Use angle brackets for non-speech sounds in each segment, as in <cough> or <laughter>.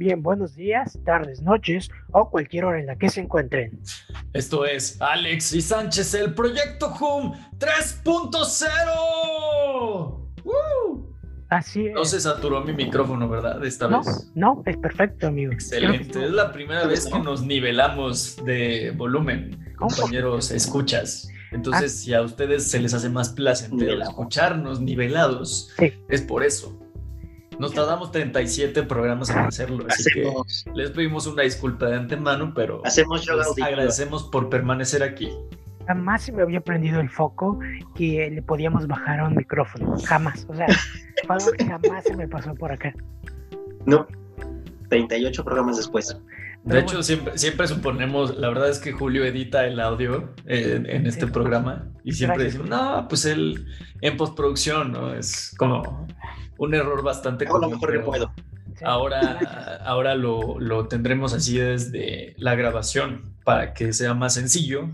Bien, buenos días, tardes, noches o cualquier hora en la que se encuentren. Esto es Alex y Sánchez, el Proyecto Hum 3.0. Así es. No se saturó mi micrófono, ¿verdad? Esta no, vez. No, es perfecto, amigo. Excelente. Es la primera vez que nos nivelamos de volumen, compañeros, escuchas. Entonces, ah. si a ustedes se les hace más placentero escucharnos nivelados, es por eso. Nos tardamos 37 programas en hacerlo, así que les pedimos una disculpa de antemano, pero Hacemos les agradecemos por permanecer aquí. Jamás se me había prendido el foco que le podíamos bajar a un micrófono, jamás, o sea, <laughs> jamás se me pasó por acá. No, 38 programas después. De hecho, siempre, siempre suponemos, la verdad es que Julio edita el audio en, este programa y siempre decimos, no, pues él en postproducción, ¿no? Es como un error bastante común. lo mejor que puedo. Ahora, ahora lo, lo, tendremos así desde la grabación para que sea más sencillo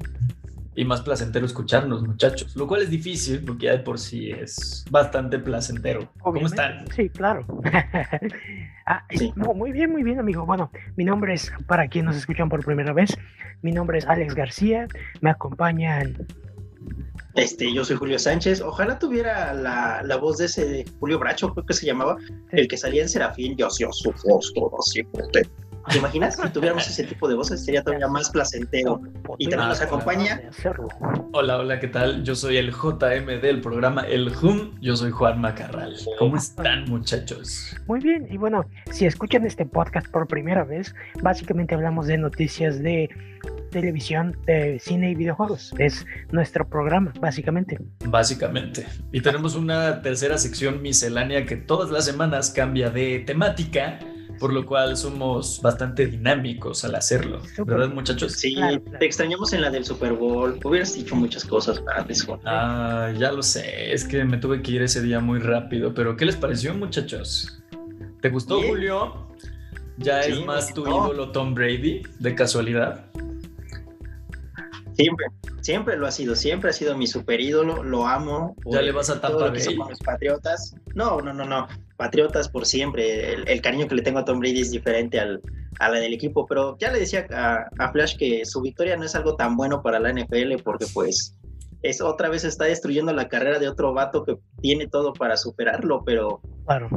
y más placentero escucharnos, muchachos. Lo cual es difícil porque ya de por sí es bastante placentero. ¿Cómo están? Sí, claro. ah, muy bien, muy bien, amigo. Bueno, mi nombre es, para quienes nos escuchan por primera vez, mi nombre es Alex García. Me acompañan este, yo soy Julio Sánchez. Ojalá tuviera la, la voz de ese Julio Bracho, creo que se llamaba, el que salía en Serafín. Yo hacía su voz todo así potente. ¿Te imaginas? Si tuviéramos ese tipo de voces sería todavía más placentero. Y también nos acompaña. Hola, hola, ¿qué tal? Yo soy el JM del programa El Hum. Yo soy Juan Macarral. ¿Cómo están, muchachos? Muy bien. Y bueno, si escuchan este podcast por primera vez, básicamente hablamos de noticias de televisión, de cine y videojuegos. Es nuestro programa, básicamente. Básicamente. Y tenemos una tercera sección miscelánea que todas las semanas cambia de temática por lo cual somos bastante dinámicos al hacerlo, ¿verdad, muchachos? Sí, te extrañamos en la del Super Bowl. Hubieras dicho muchas cosas para eso. Ah, ya lo sé, es que me tuve que ir ese día muy rápido, pero ¿qué les pareció, muchachos? ¿Te gustó, Julio? ¿Ya es más tu ídolo Tom Brady, de casualidad? Siempre, siempre lo ha sido, siempre ha sido mi super ídolo, lo amo. ¿Ya le vas a Bay? Con los Patriotas. No, no, no, no. Patriotas por siempre. El, cariño que le tengo a Tom Brady es diferente al, a la del equipo, pero ya le decía a, a, Flash que su victoria no es algo tan bueno para la NFL porque pues es otra vez está destruyendo la carrera de otro vato que tiene todo para superarlo, pero claro.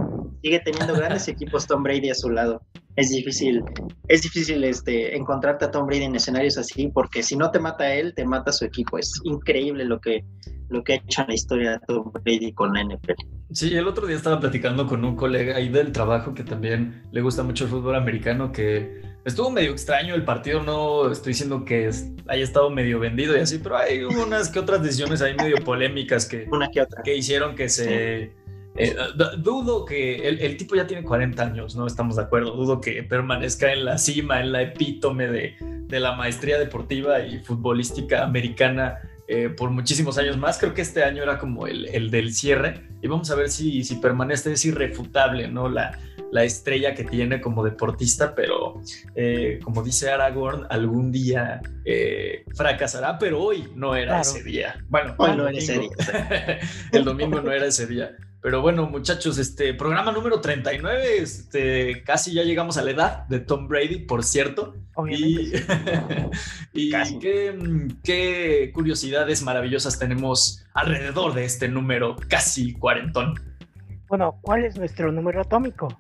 sigue teniendo grandes <laughs> equipos Tom Brady a su lado es difícil, es difícil este, encontrarte a Tom Brady en escenarios así, porque si no te mata él, te mata su equipo. Es increíble lo que, lo que ha hecho en la historia de Tom Brady con la NFL. Sí, el otro día estaba platicando con un colega ahí del trabajo que también le gusta mucho el fútbol americano, que estuvo medio extraño el partido, no estoy diciendo que haya estado medio vendido y así, pero hay unas que otras decisiones ahí medio polémicas que, Una que, otra. que hicieron que se... Eh, dudo que el, tipo ya tiene 40 años, no estamos de acuerdo. Dudo que permanezca en la cima, en la epítome de, de la maestría deportiva y futbolística americana eh, por muchísimos años más. Creo que este año era como el, el, del cierre y vamos a ver si, si permanece. Es irrefutable, ¿no? La, la estrella que tiene como deportista, pero eh, como dice Aragorn, algún día fracasará, pero hoy no era ese día. Bueno, hoy no era ese día. <laughs> el domingo no era ese día. Pero bueno, muchachos, este programa número 39, este, casi ya llegamos a la edad de Tom Brady, por cierto. Y, <laughs> y qué, qué, curiosidades maravillosas tenemos alrededor de este número casi cuarentón. Bueno, ¿cuál es nuestro número atómico?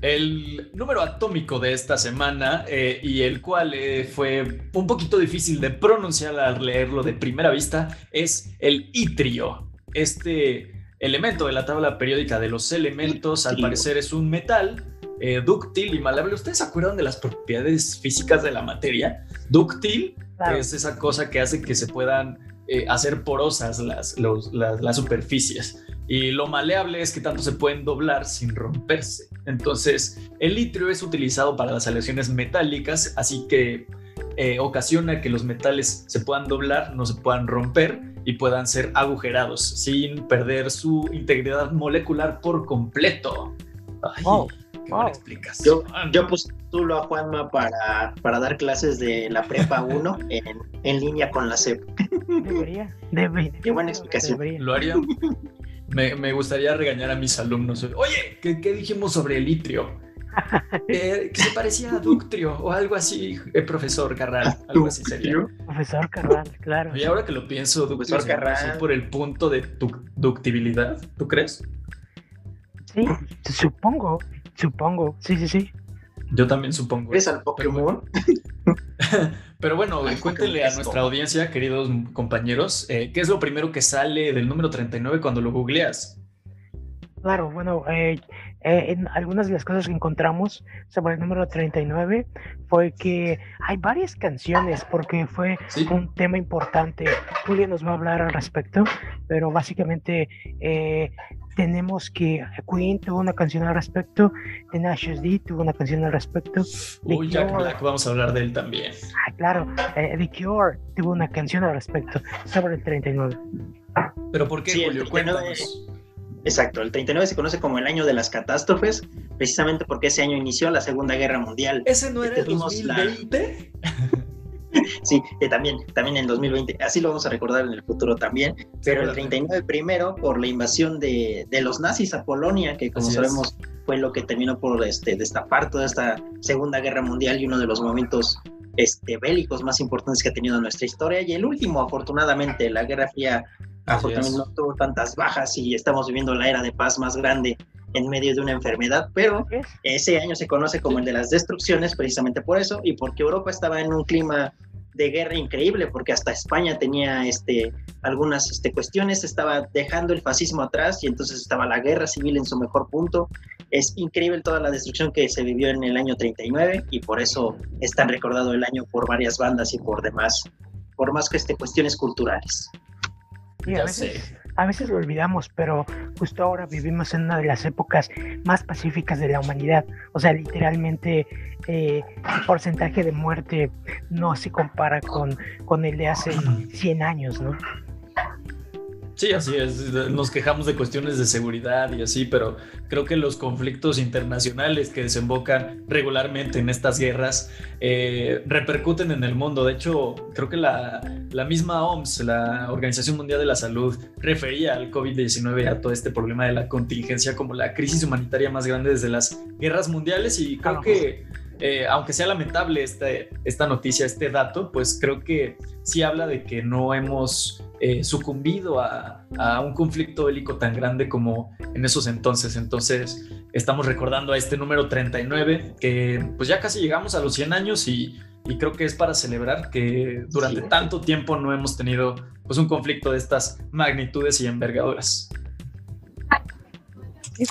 El número atómico de esta semana eh, y el cual eh, fue un poquito difícil de pronunciar al leerlo de primera vista es el itrio. Este elemento de la tabla periódica de los elementos, al parecer es un metal eh, dúctil y malable. ¿Ustedes se acuerdan de las propiedades físicas de la materia? Dúctil es esa cosa que hace que se puedan eh, hacer porosas las, las, superficies. Y lo maleable es que tanto se pueden doblar sin romperse. Entonces, el litrio es utilizado para las aleaciones metálicas, así que eh, ocasiona que los metales se puedan doblar, no se puedan romper y puedan ser agujerados sin perder su integridad molecular por completo. Ay, qué buena explicación. Yo, postulo a Juanma para, para dar clases de la prepa 1 <laughs> en, en, línea con la CEP. Debería, debería. Qué buena explicación. ¿Lo haría? <laughs> Me, me, gustaría regañar a mis alumnos. Oye, ¿qué, ¿qué, dijimos sobre el litrio? <laughs> eh, que se parecía a Ductrio o algo así, el profesor Carral, algo así sería. Profesor Carral, claro. Y ahora que lo pienso, Ductrio se Carral. por el punto de ductibilidad, ¿tú crees? Sí, supongo, supongo, sí, sí, sí. Yo también supongo. ¿Es al Pokémon? <laughs> Pero bueno, cuéntenle a nuestra audiencia, queridos compañeros, eh, ¿qué es lo primero que sale del número 39 cuando lo googleas? Claro, bueno, eh, eh, en algunas de las cosas que encontramos sobre el número 39 fue que hay varias canciones porque fue un tema importante. Julia nos va a hablar al respecto, pero básicamente tenemos que Queen tuvo una canción al respecto, The National D tuvo una canción al respecto. Uy, Jack Black, vamos a hablar de él también. Ah, claro, eh, The Cure tuvo una canción al respecto sobre el 39. ¿Pero por qué, Julio? Cuéntanos. Exacto, el 39 se conoce como el año de las catástrofes, precisamente porque ese año inició la Segunda Guerra Mundial. ¿Ese no era el 2020? <laughs> sí, también, también en 2020, así lo vamos a recordar en el futuro también, pero el 39 primero por la invasión de, de los nazis a Polonia, que como sabemos fue lo que terminó por este, destapar toda esta Segunda Guerra Mundial y uno de los momentos este, bélicos más importantes que ha tenido nuestra historia, y el último, afortunadamente, la Guerra Fría afortunadamente no tuvo tantas bajas y estamos viviendo la era de paz más grande en medio de una enfermedad, pero ese año se conoce como el de las destrucciones precisamente por eso y porque Europa estaba en un clima de guerra increíble, porque hasta España tenía este, algunas este, cuestiones, estaba dejando el fascismo atrás y entonces estaba la guerra civil en su mejor punto. Es increíble toda la destrucción que se vivió en el año 39 y por eso es tan recordado el año por varias bandas y por demás, por más que este, cuestiones culturales. Ya sé a veces lo olvidamos, pero justo ahora vivimos en una de las épocas más pacíficas de la humanidad. O sea, literalmente eh, el porcentaje de muerte no se compara con, con el de hace 100 años, ¿no? Sí, así es. Nos quejamos de cuestiones de seguridad y así, pero creo que los conflictos internacionales que desembocan regularmente en estas guerras eh, repercuten en el mundo. De hecho, creo que la, la, misma OMS, la Organización Mundial de la Salud, refería al COVID-19, a todo este problema de la contingencia como la crisis humanitaria más grande desde las guerras mundiales y creo que eh, aunque sea lamentable este, esta noticia, este dato, pues creo que sí habla de que no hemos eh, sucumbido a, un conflicto bélico tan grande como en esos entonces. Entonces, estamos recordando a este número 39, que pues ya casi llegamos a los 100 años y, creo que es para celebrar que durante tanto tiempo no hemos tenido pues un conflicto de estas magnitudes y envergaduras.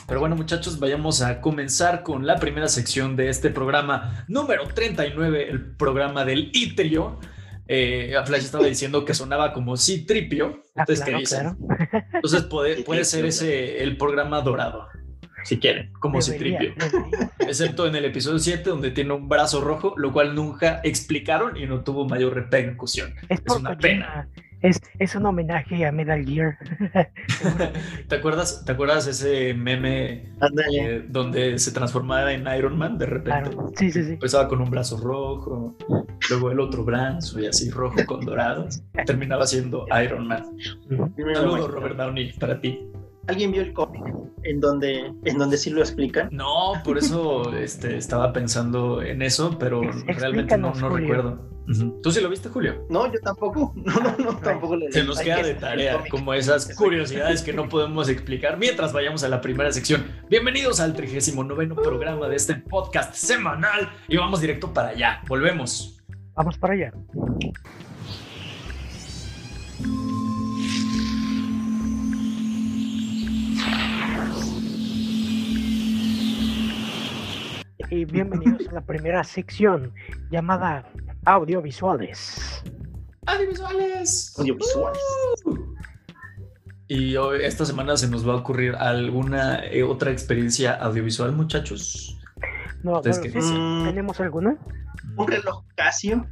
Pero bueno, muchachos, vayamos a comenzar con la primera sección de este programa número 39, el programa del Itrio. Eh, Flash estaba diciendo que sonaba como Citripio. Ah, Entonces, ¿qué dicen? Entonces, puede, puede ser ese el programa dorado, si quieren, como Citripio. Excepto en el episodio 7, donde tiene un brazo rojo, lo cual nunca explicaron y no tuvo mayor repercusión. Es, es una pena. Es, es un homenaje a Metal Gear. <laughs> <laughs> ¿Te acuerdas, ¿Te acuerdas ese meme eh, donde se transformaba en Iron Man de repente? Sí, sí, sí. Empezaba con un brazo rojo, luego el otro brazo y así rojo con dorado. Terminaba siendo Iron Man. Saludos, Robert Downey, para ti. ¿Alguien vio el cómic en donde, en donde sí lo explican? No, por eso este, estaba pensando en eso, pero realmente no, no recuerdo. ¿Tú sí lo viste, Julio? No, yo tampoco. <laughs> No, no, no, tampoco le Se nos queda de tarea, como esas curiosidades que no podemos explicar mientras vayamos a la primera sección. Bienvenidos al 39 programa de este podcast semanal y vamos directo para allá. Volvemos. Vamos para allá. Y bienvenidos a la primera sección llamada Audiovisuales. Audiovisuales. Audiovisuales. Uh. Y hoy, esta semana se nos va a ocurrir alguna eh, otra experiencia audiovisual, muchachos. No, mm. ¿tenemos alguna? Un reloj Casio.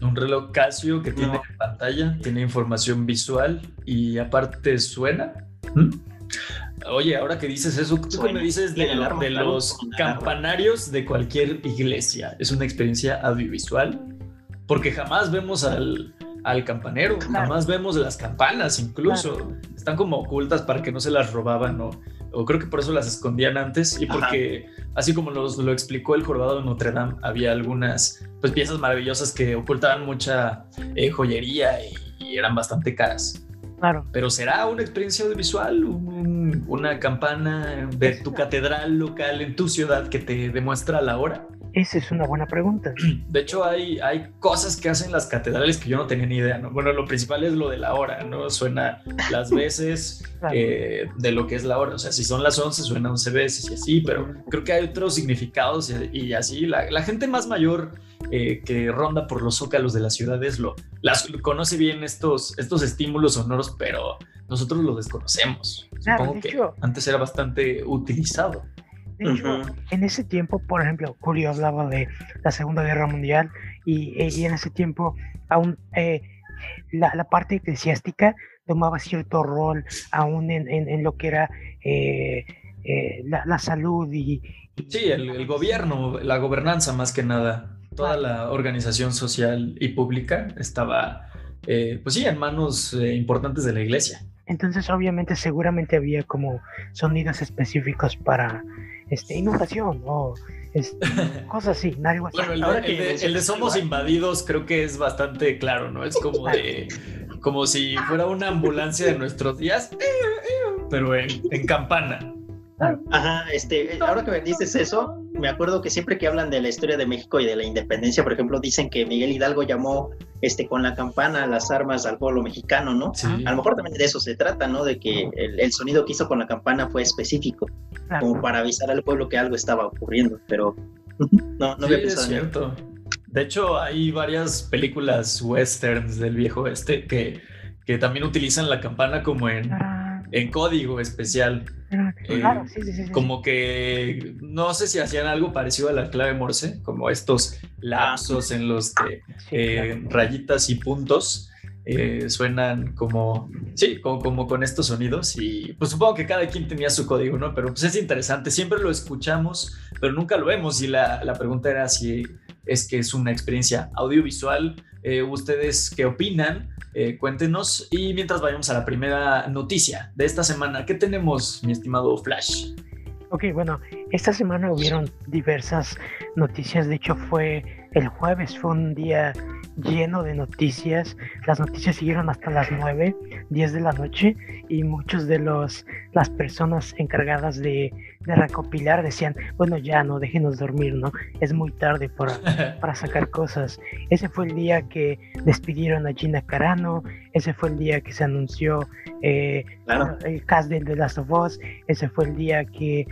Un reloj Casio que tiene pantalla, tiene información visual y aparte suena. ¿Mm? Oye, ahora que dices eso, ¿tú qué me dices de, los campanarios de cualquier iglesia? ¿Es una experiencia audiovisual? Porque jamás vemos al, campanero, jamás vemos las campanas incluso. Están como ocultas para que no se las robaban o, o creo que por eso las escondían antes y porque así como nos lo explicó el jorobado de Notre Dame, había algunas pues piezas maravillosas que ocultaban mucha eh, joyería y, eran bastante caras. Claro. Pero será una experiencia audiovisual, una campana de tu catedral local en tu ciudad que te demuestra la hora. Esa es una buena pregunta. De hecho, hay, hay cosas que hacen las catedrales que yo no tenía ni idea, ¿no? Bueno, lo principal es lo de la hora, ¿no? Suena las <laughs> veces eh, de lo que es la hora. O sea, si son las 11, suena 11 veces y así, pero creo que hay otros significados y, así. La, gente más mayor eh, que ronda por los zócalos de las ciudades lo, las, conoce bien estos, estos estímulos sonoros, pero nosotros lo desconocemos. Supongo que antes era bastante utilizado. De hecho, en ese tiempo, por ejemplo, Julio hablaba de la Segunda Guerra Mundial y, eh, en ese tiempo aún eh, la, parte eclesiástica tomaba cierto rol aún en, lo que era eh, la, salud y... sí, el, gobierno, la gobernanza más que nada. Toda la organización social y pública estaba, pues sí, en manos importantes de la iglesia. Entonces, obviamente, seguramente había como sonidos específicos para este, inundación o este, <laughs> cosas así, Bueno, el, de, Somos Invadidos creo que es bastante claro, ¿no? Es como de como si fuera una ambulancia de nuestros días, pero en campana. Ajá, este, ahora que me dices eso, me acuerdo que siempre que hablan de la historia de México y de la independencia, por ejemplo, dicen que Miguel Hidalgo llamó este con la campana las armas al pueblo mexicano, ¿no? A lo mejor también de eso se trata, ¿no? De que el, sonido que hizo con la campana fue específico, como para avisar al pueblo que algo estaba ocurriendo, pero <laughs> no, no había pensado es cierto. De hecho, hay varias películas westerns del viejo este que, que también utilizan la campana como en en código especial. Eh, como que no sé si hacían algo parecido a la clave Morse, como estos lapsos en los que eh, rayitas y puntos eh, suenan como, sí, como, con estos sonidos. Y pues supongo que cada quien tenía su código, ¿no? Pero pues es interesante, siempre lo escuchamos, pero nunca lo vemos. Y la, la pregunta era si es que es una experiencia audiovisual. ¿Ustedes qué opinan? Eh, cuéntenos. Y mientras vayamos a la primera noticia de esta semana, ¿qué tenemos, mi estimado Flash? Ok, bueno, esta semana hubieron diversas noticias. De hecho, fue el jueves, fue un día lleno de noticias. Las noticias siguieron hasta las 9, 10 de la noche y muchos de los las personas encargadas de, de recopilar decían, bueno, ya no, déjenos dormir, ¿no? Es muy tarde para, <laughs> para sacar cosas. Ese fue el día que despidieron a Gina Carano, ese fue el día que se anunció eh, el cast de The Last of Us, ese fue el día que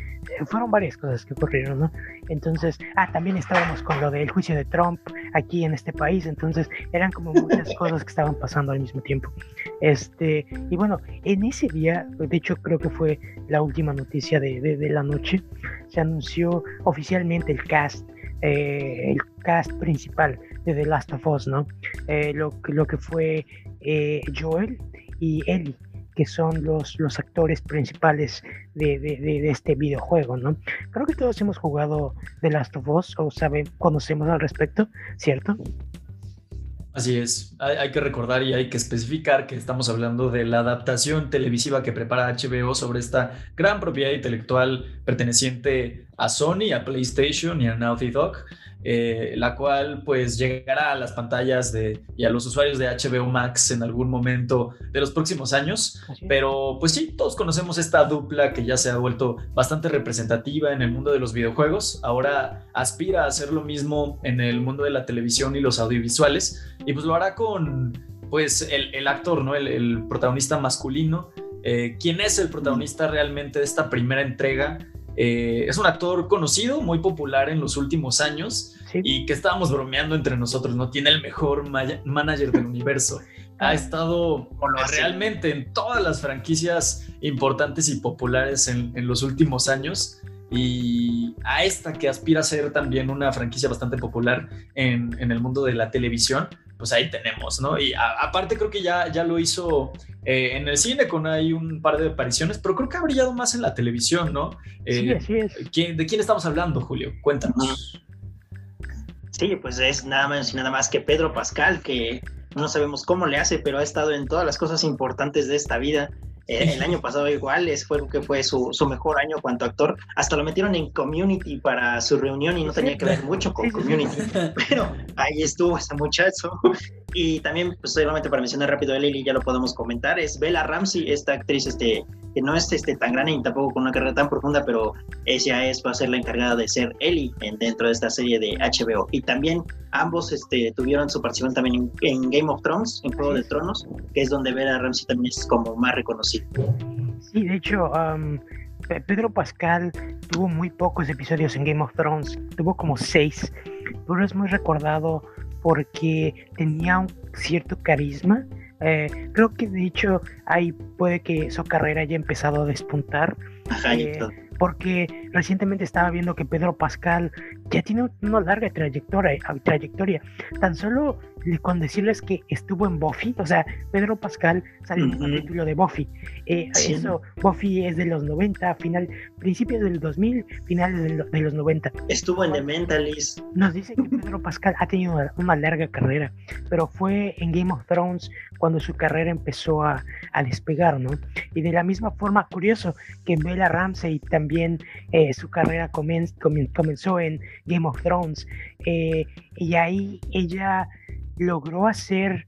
fueron varias cosas que ocurrieron, ¿no? Entonces, ah, también estábamos con lo del juicio de Trump aquí en este país, entonces eran como muchas <laughs> cosas que estaban pasando al mismo tiempo. Este, y bueno, en ese día, de hecho creo que fue la última noticia de, de, la noche, se anunció oficialmente el cast, eh, el cast principal de The Last of Us, ¿no? Eh, lo, lo que fue eh, Joel y Ellie que son los, los actores principales de, de, este videojuego, ¿no? Creo que todos hemos jugado The Last of Us o saben, conocemos al respecto, ¿cierto? Así es, hay, que recordar y hay que especificar que estamos hablando de la adaptación televisiva que prepara HBO sobre esta gran propiedad intelectual perteneciente a Sony, a PlayStation y a Naughty Dog. Eh, la cual pues llegará a las pantallas de, y a los usuarios de HBO Max en algún momento de los próximos años. Pero pues sí, todos conocemos esta dupla que ya se ha vuelto bastante representativa en el mundo de los videojuegos. Ahora aspira a hacer lo mismo en el mundo de la televisión y los audiovisuales. Y pues lo hará con pues el, actor, ¿no? El, protagonista masculino. Eh, ¿Quién es el protagonista realmente de esta primera entrega? Eh, es un actor conocido, muy popular en los últimos años y que estábamos bromeando entre nosotros, ¿no? Tiene el mejor manager del universo. Ha estado realmente en todas las franquicias importantes y populares en, los últimos años y a esta que aspira a ser también una franquicia bastante popular en, en el mundo de la televisión, pues ahí tenemos, ¿no? Y aparte creo que ya, ya lo hizo eh, en el cine con ahí un par de apariciones, pero creo que ha brillado más en la televisión, ¿no? sí, eh, así es. ¿De quién estamos hablando, Julio? Cuéntanos. Sí, pues es nada más y nada más que Pedro Pascal, que no sabemos cómo le hace, pero ha estado en todas las cosas importantes de esta vida. Eh, el año pasado igual, es, fue que fue su, su, mejor año cuanto actor. Hasta lo metieron en Community para su reunión y no tenía que ver mucho con Community. Pero ahí estuvo ese muchacho. Y también, pues solamente para mencionar rápido a Lily, ya lo podemos comentar, es Bella Ramsey, esta actriz este, que no es este, tan grande ni tampoco con una carrera tan profunda, pero ella es, va a ser la encargada de ser Ellie en, dentro de esta serie de HBO. Y también ambos este, tuvieron su participación también en, Game of Thrones, en Juego de Tronos, que es donde Bella Ramsey también es como más reconocido. Sí, de hecho, Pedro Pascal tuvo muy pocos episodios en Game of Thrones, tuvo como seis, pero es muy recordado porque tenía un cierto carisma. Eh, creo que de hecho ahí puede que su carrera haya empezado a despuntar. Eh, porque recientemente estaba viendo que Pedro Pascal ya tiene una larga trayectoria, trayectoria. Tan solo con decirles que estuvo en Buffy, o sea, Pedro Pascal salió en un capítulo de Buffy. Eh, eso, Buffy es de los 90, final, principios del 2000, finales de, los 90. Estuvo en The Mentalist. Nos dice que Pedro Pascal ha tenido una, larga carrera, pero fue en Game of Thrones cuando su carrera empezó a, a despegar, ¿no? Y de la misma forma, curioso que Bella Ramsey también eh, su carrera comenzó en Game of Thrones eh, y ahí ella logró hacer,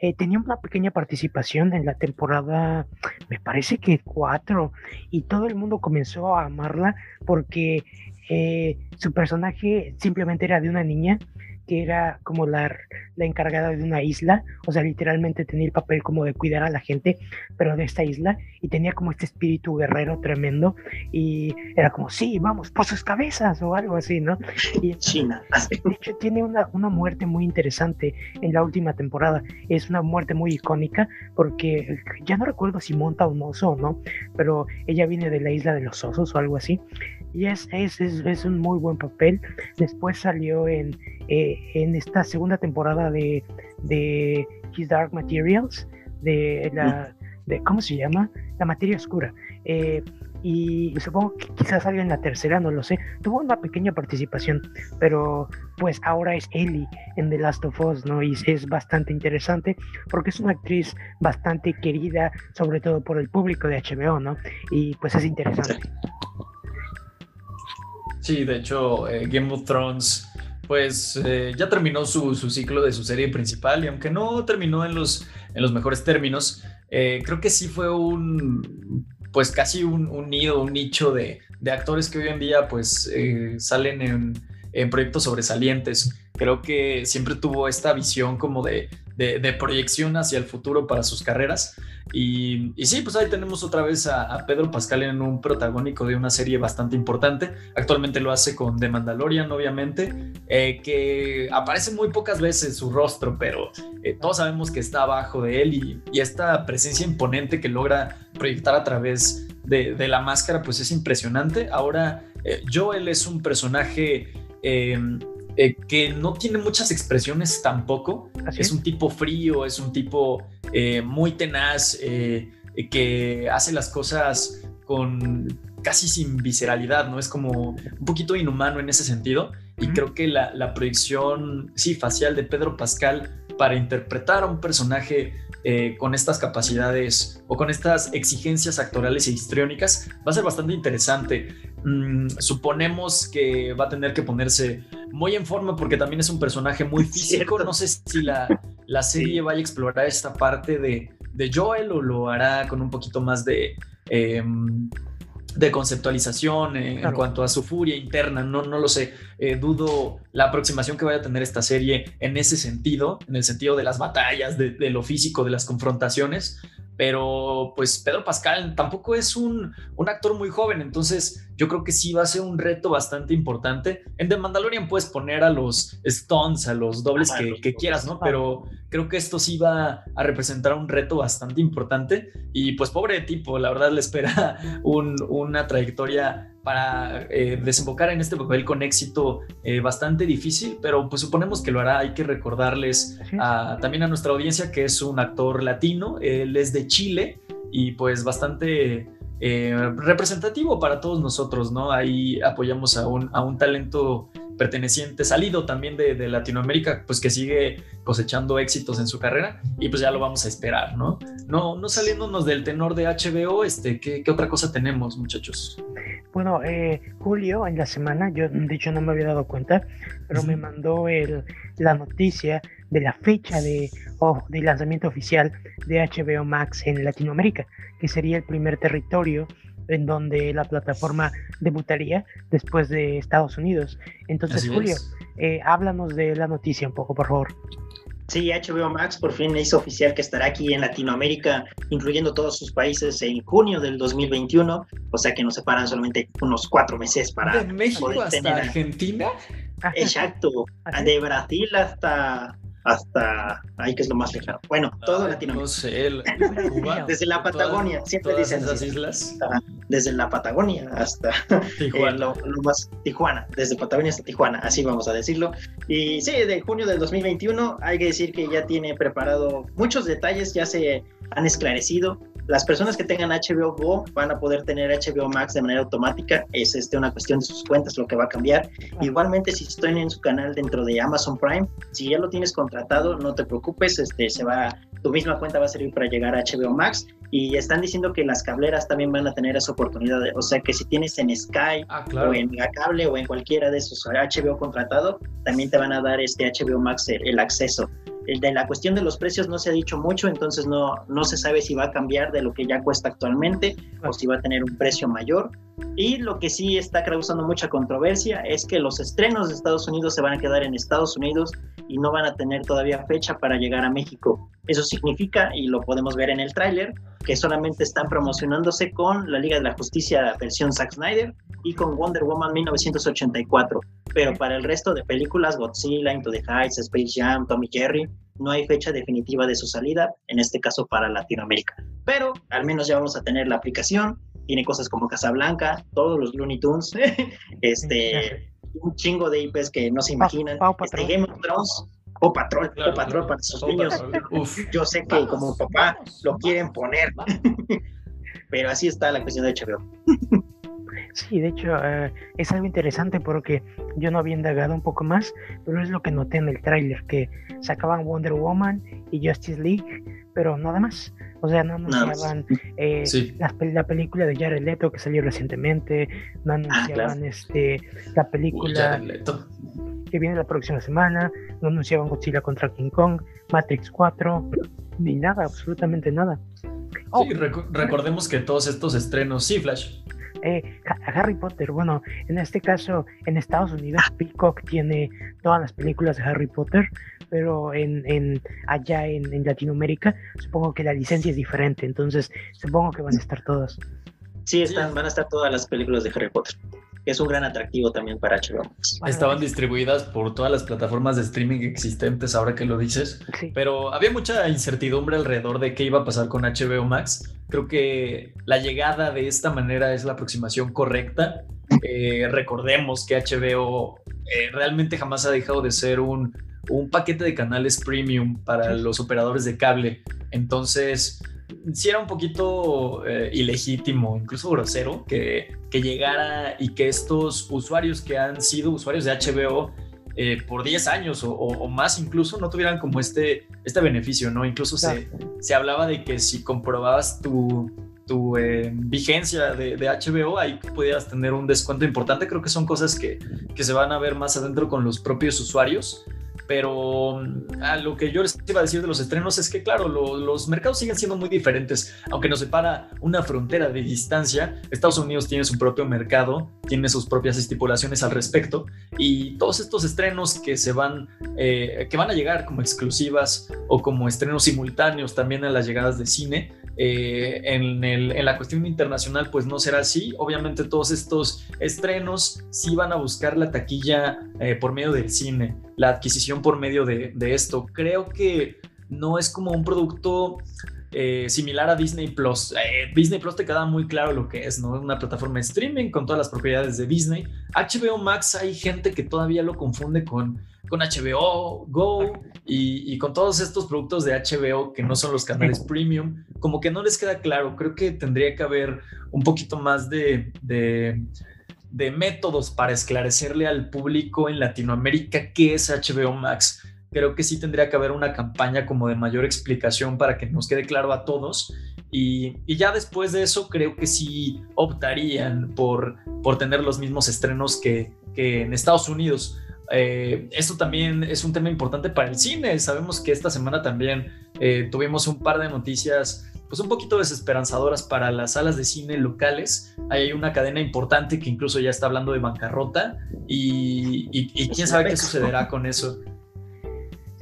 eh, tenía una pequeña participación en la temporada, me parece que cuatro, y todo el mundo comenzó a amarla porque eh, su personaje simplemente era de una niña que era como la, la, encargada de una isla, o sea, literalmente tenía el papel como de cuidar a la gente, pero de esta isla, y tenía como este espíritu guerrero tremendo, y era como, sí, vamos, por sus cabezas, o algo así, ¿no? Y <laughs> China. <laughs> De hecho, tiene una, una muerte muy interesante en la última temporada, es una muerte muy icónica, porque ya no recuerdo si monta un oso o no, pero ella viene de la isla de los osos o algo así, y es, es, es, es un muy buen papel. Después salió en, eh, en esta segunda temporada de, de His Dark Materials, de la, de, ¿cómo se llama? La materia oscura. Eh, y supongo que quizás salga en la tercera, no lo sé. Tuvo una pequeña participación, pero pues ahora es Ellie en The Last of Us, ¿no? Y es bastante interesante porque es una actriz bastante querida, sobre todo por el público de HBO, ¿no? Y pues es interesante. Sí, de hecho, eh, Game of Thrones, pues eh, ya terminó su, ciclo de su serie principal y aunque no terminó en los, en los mejores términos, eh, creo que sí fue un, pues casi un, nido, un nicho de, actores que hoy en día pues salen en, en proyectos sobresalientes. Creo que siempre tuvo esta visión como de, de, proyección hacia el futuro para sus carreras. Y, y sí, pues ahí tenemos otra vez a, Pedro Pascal en un protagónico de una serie bastante importante. Actualmente lo hace con The Mandalorian, obviamente, eh, que aparece muy pocas veces su rostro, pero eh, todos sabemos que está abajo de él y, y esta presencia imponente que logra proyectar a través de, de la máscara, pues es impresionante. Ahora, eh, Joel es un personaje eh, que no tiene muchas expresiones tampoco. Es un tipo frío, es un tipo eh, muy tenaz, eh, que hace las cosas con casi sin visceralidad, ¿no? Es como un poquito inhumano en ese sentido. Y creo que la, la proyección, sí, facial de Pedro Pascal para interpretar a un personaje eh, con estas capacidades o con estas exigencias actorales e histriónicas va a ser bastante interesante. Mm, suponemos que va a tener que ponerse muy en forma porque también es un personaje muy <laughs> físico. No sé si la, la serie vaya a explorar esta parte de, de, Joel o lo hará con un poquito más de... Em, de conceptualización en, cuanto a su furia interna, no, no lo sé, eh, dudo la aproximación que vaya a tener esta serie en ese sentido, en el sentido de las batallas, de, de lo físico, de las confrontaciones, pero pues Pedro Pascal tampoco es un, un, actor muy joven, entonces yo creo que sí va a ser un reto bastante importante. En The Mandalorian puedes poner a los Stones, a los dobles que, quieras, ¿no? Pero creo que esto sí va a representar un reto bastante importante y pues pobre tipo, la verdad le espera <laughs> una trayectoria para eh, desembocar en este papel con éxito eh, bastante difícil, pero pues suponemos que lo hará. Hay que recordarles también a nuestra audiencia que es un actor latino, él es de Chile y pues bastante eh, representativo para todos nosotros, ¿no? Ahí apoyamos a un, a un talento perteneciente, salido también de, Latinoamérica, pues que sigue cosechando éxitos en su carrera y pues ya lo vamos a esperar, ¿no? No, no saliéndonos del tenor de HBO, este, ¿qué, otra cosa tenemos, muchachos? Bueno, eh, Julio en la semana, yo de hecho no me había dado cuenta, pero me mandó el, la noticia de la fecha de, de lanzamiento oficial de HBO Max en Latinoamérica, que sería el primer territorio en donde la plataforma debutaría después de Estados Unidos. Entonces, Julio, eh, háblanos de la noticia un poco, por favor. Sí, HBO Max por fin hizo oficial que estará aquí en Latinoamérica, incluyendo todos sus países, en junio del 2021, o sea que nos separan solamente unos cuatro meses para... ¿De México hasta Argentina? Exacto, <laughs> de Brasil hasta hasta ahí que es lo más lejano. Bueno, todo Latinoamérica. <laughs> desde la Patagonia, siempre dicen esas islas. Desde la Patagonia hasta <laughs> Tijuana. lo, más Tijuana, desde Patagonia hasta Tijuana, así vamos a decirlo. Y sí, de junio del 2021 hay que decir que ya tiene preparado muchos detalles, ya se han esclarecido las personas que tengan HBO Go van a poder tener HBO Max de manera automática. Es este, una cuestión de sus cuentas lo que va a cambiar. Igualmente, si están en su canal dentro de Amazon Prime, si ya lo tienes contratado, no te preocupes, este, se va, tu misma cuenta va a servir para llegar a HBO Max. Y están diciendo que las cableras también van a tener esa oportunidad. o sea, que si tienes en Sky ah, o en Cable o en cualquiera de esos HBO contratado, también te van a dar este HBO Max el acceso de la cuestión de los precios no se ha dicho mucho, entonces no, no se sabe si va a cambiar de lo que ya cuesta actualmente o si va a tener un precio mayor. Y lo que sí está causando mucha controversia es que los estrenos de Estados Unidos se van a quedar en Estados Unidos y no van a tener todavía fecha para llegar a México. Eso significa, y lo podemos ver en el tráiler, que solamente están promocionándose con la Liga de la Justicia versión Zack Snyder y con Wonder Woman 1984. Pero para el resto de películas, Godzilla, Into the Heights, Space Jam, Tommy Jerry, no hay fecha definitiva de su salida, en este caso para Latinoamérica. Pero al menos ya vamos a tener la aplicación, tiene cosas como Casablanca, todos los Looney Tunes, <laughs> este, un chingo de IPs que no se imaginan. Este, Game of Thrones, o Patrol, o Patrol para sus niños. Yo sé que como papá lo quieren poner, <laughs> pero así está la cuestión de HBO. Sí, de hecho eh, es algo interesante porque yo no había indagado un poco más, pero es lo que noté en el tráiler, que sacaban Wonder Woman y Justice League, pero nada más. O sea, no anunciaban eh, la, película de Jared Leto que salió recientemente, no ah, anunciaban este, la película que viene la próxima semana, no anunciaban Godzilla contra King Kong, Matrix 4, ni nada, absolutamente nada. sí, recordemos que todos estos estrenos, sí, Flash, eh, Harry Potter, bueno, en este caso en Estados Unidos Peacock tiene todas las películas de Harry Potter, pero en, allá en, Latinoamérica supongo que la licencia es diferente, entonces supongo que van a estar todas. Sí, están, van a estar todas las películas de Harry Potter es un gran atractivo también para HBO Estaban distribuidas por todas las plataformas de streaming existentes, ahora que lo dices, pero había mucha incertidumbre alrededor de qué iba a pasar con HBO Max. Creo que la llegada de esta manera es la aproximación correcta. Eh, recordemos que HBO eh, realmente jamás ha dejado de ser un, un paquete de canales premium para los operadores de cable. Entonces, sí era un poquito eh, ilegítimo, incluso grosero, que, que, llegara y que estos usuarios que han sido usuarios de HBO eh, por 10 años o, más incluso no tuvieran como este, este beneficio, ¿no? Incluso se, se hablaba de que si comprobabas tu, tu eh, vigencia de, de, HBO, ahí podías tener un descuento importante. Creo que son cosas que, que se van a ver más adentro con los propios usuarios pero mm, a lo que yo les iba a decir de los estrenos es que, claro, los mercados siguen siendo muy diferentes, aunque nos separa una frontera de distancia. Estados Unidos tiene su propio mercado, tiene sus propias estipulaciones al respecto, y todos estos estrenos que se van, eh, que van a llegar como exclusivas o como estrenos simultáneos también a las llegadas de cine, eh, en, la cuestión internacional, pues no será así. Obviamente todos estos estrenos sí van a buscar la taquilla eh, por medio del cine, la adquisición por medio de, de esto. Creo que no es como un producto eh, similar a Disney Plus. Disney Plus te queda muy claro lo que es, ¿no? Una plataforma de streaming con todas las propiedades de Disney. HBO Max hay gente que todavía lo confunde con con HBO Go y, con todos estos productos de HBO que no son los canales <laughs> premium, como que no les queda claro. Creo que tendría que haber un poquito más de, de métodos para esclarecerle al público en Latinoamérica qué es HBO Max. Creo que sí tendría que haber una campaña como de mayor explicación para que nos quede claro a todos. Y, ya después de eso creo que sí optarían por, por tener los mismos estrenos que, que en Estados Unidos. Eh, esto también es un tema importante para el cine. Sabemos que esta semana también eh, tuvimos un par de noticias pues un poquito desesperanzadoras para las salas de cine locales. Hay una cadena importante que incluso ya está hablando de bancarrota y, quién sabe qué sucederá con eso.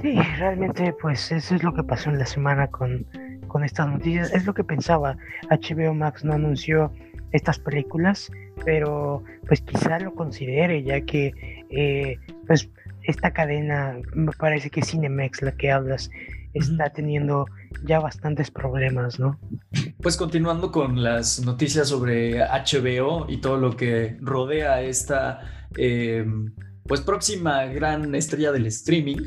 Sí, realmente pues eso es lo que pasó en la semana con, con estas noticias. Es lo que pensaba. HBO Max no anunció estas películas, pero pues quizá lo considere ya que eh, pues esta cadena, me parece que Cinemex, la que hablas, está teniendo ya bastantes problemas, ¿no? Pues continuando con las noticias sobre HBO y todo lo que rodea esta em, pues próxima gran estrella del streaming,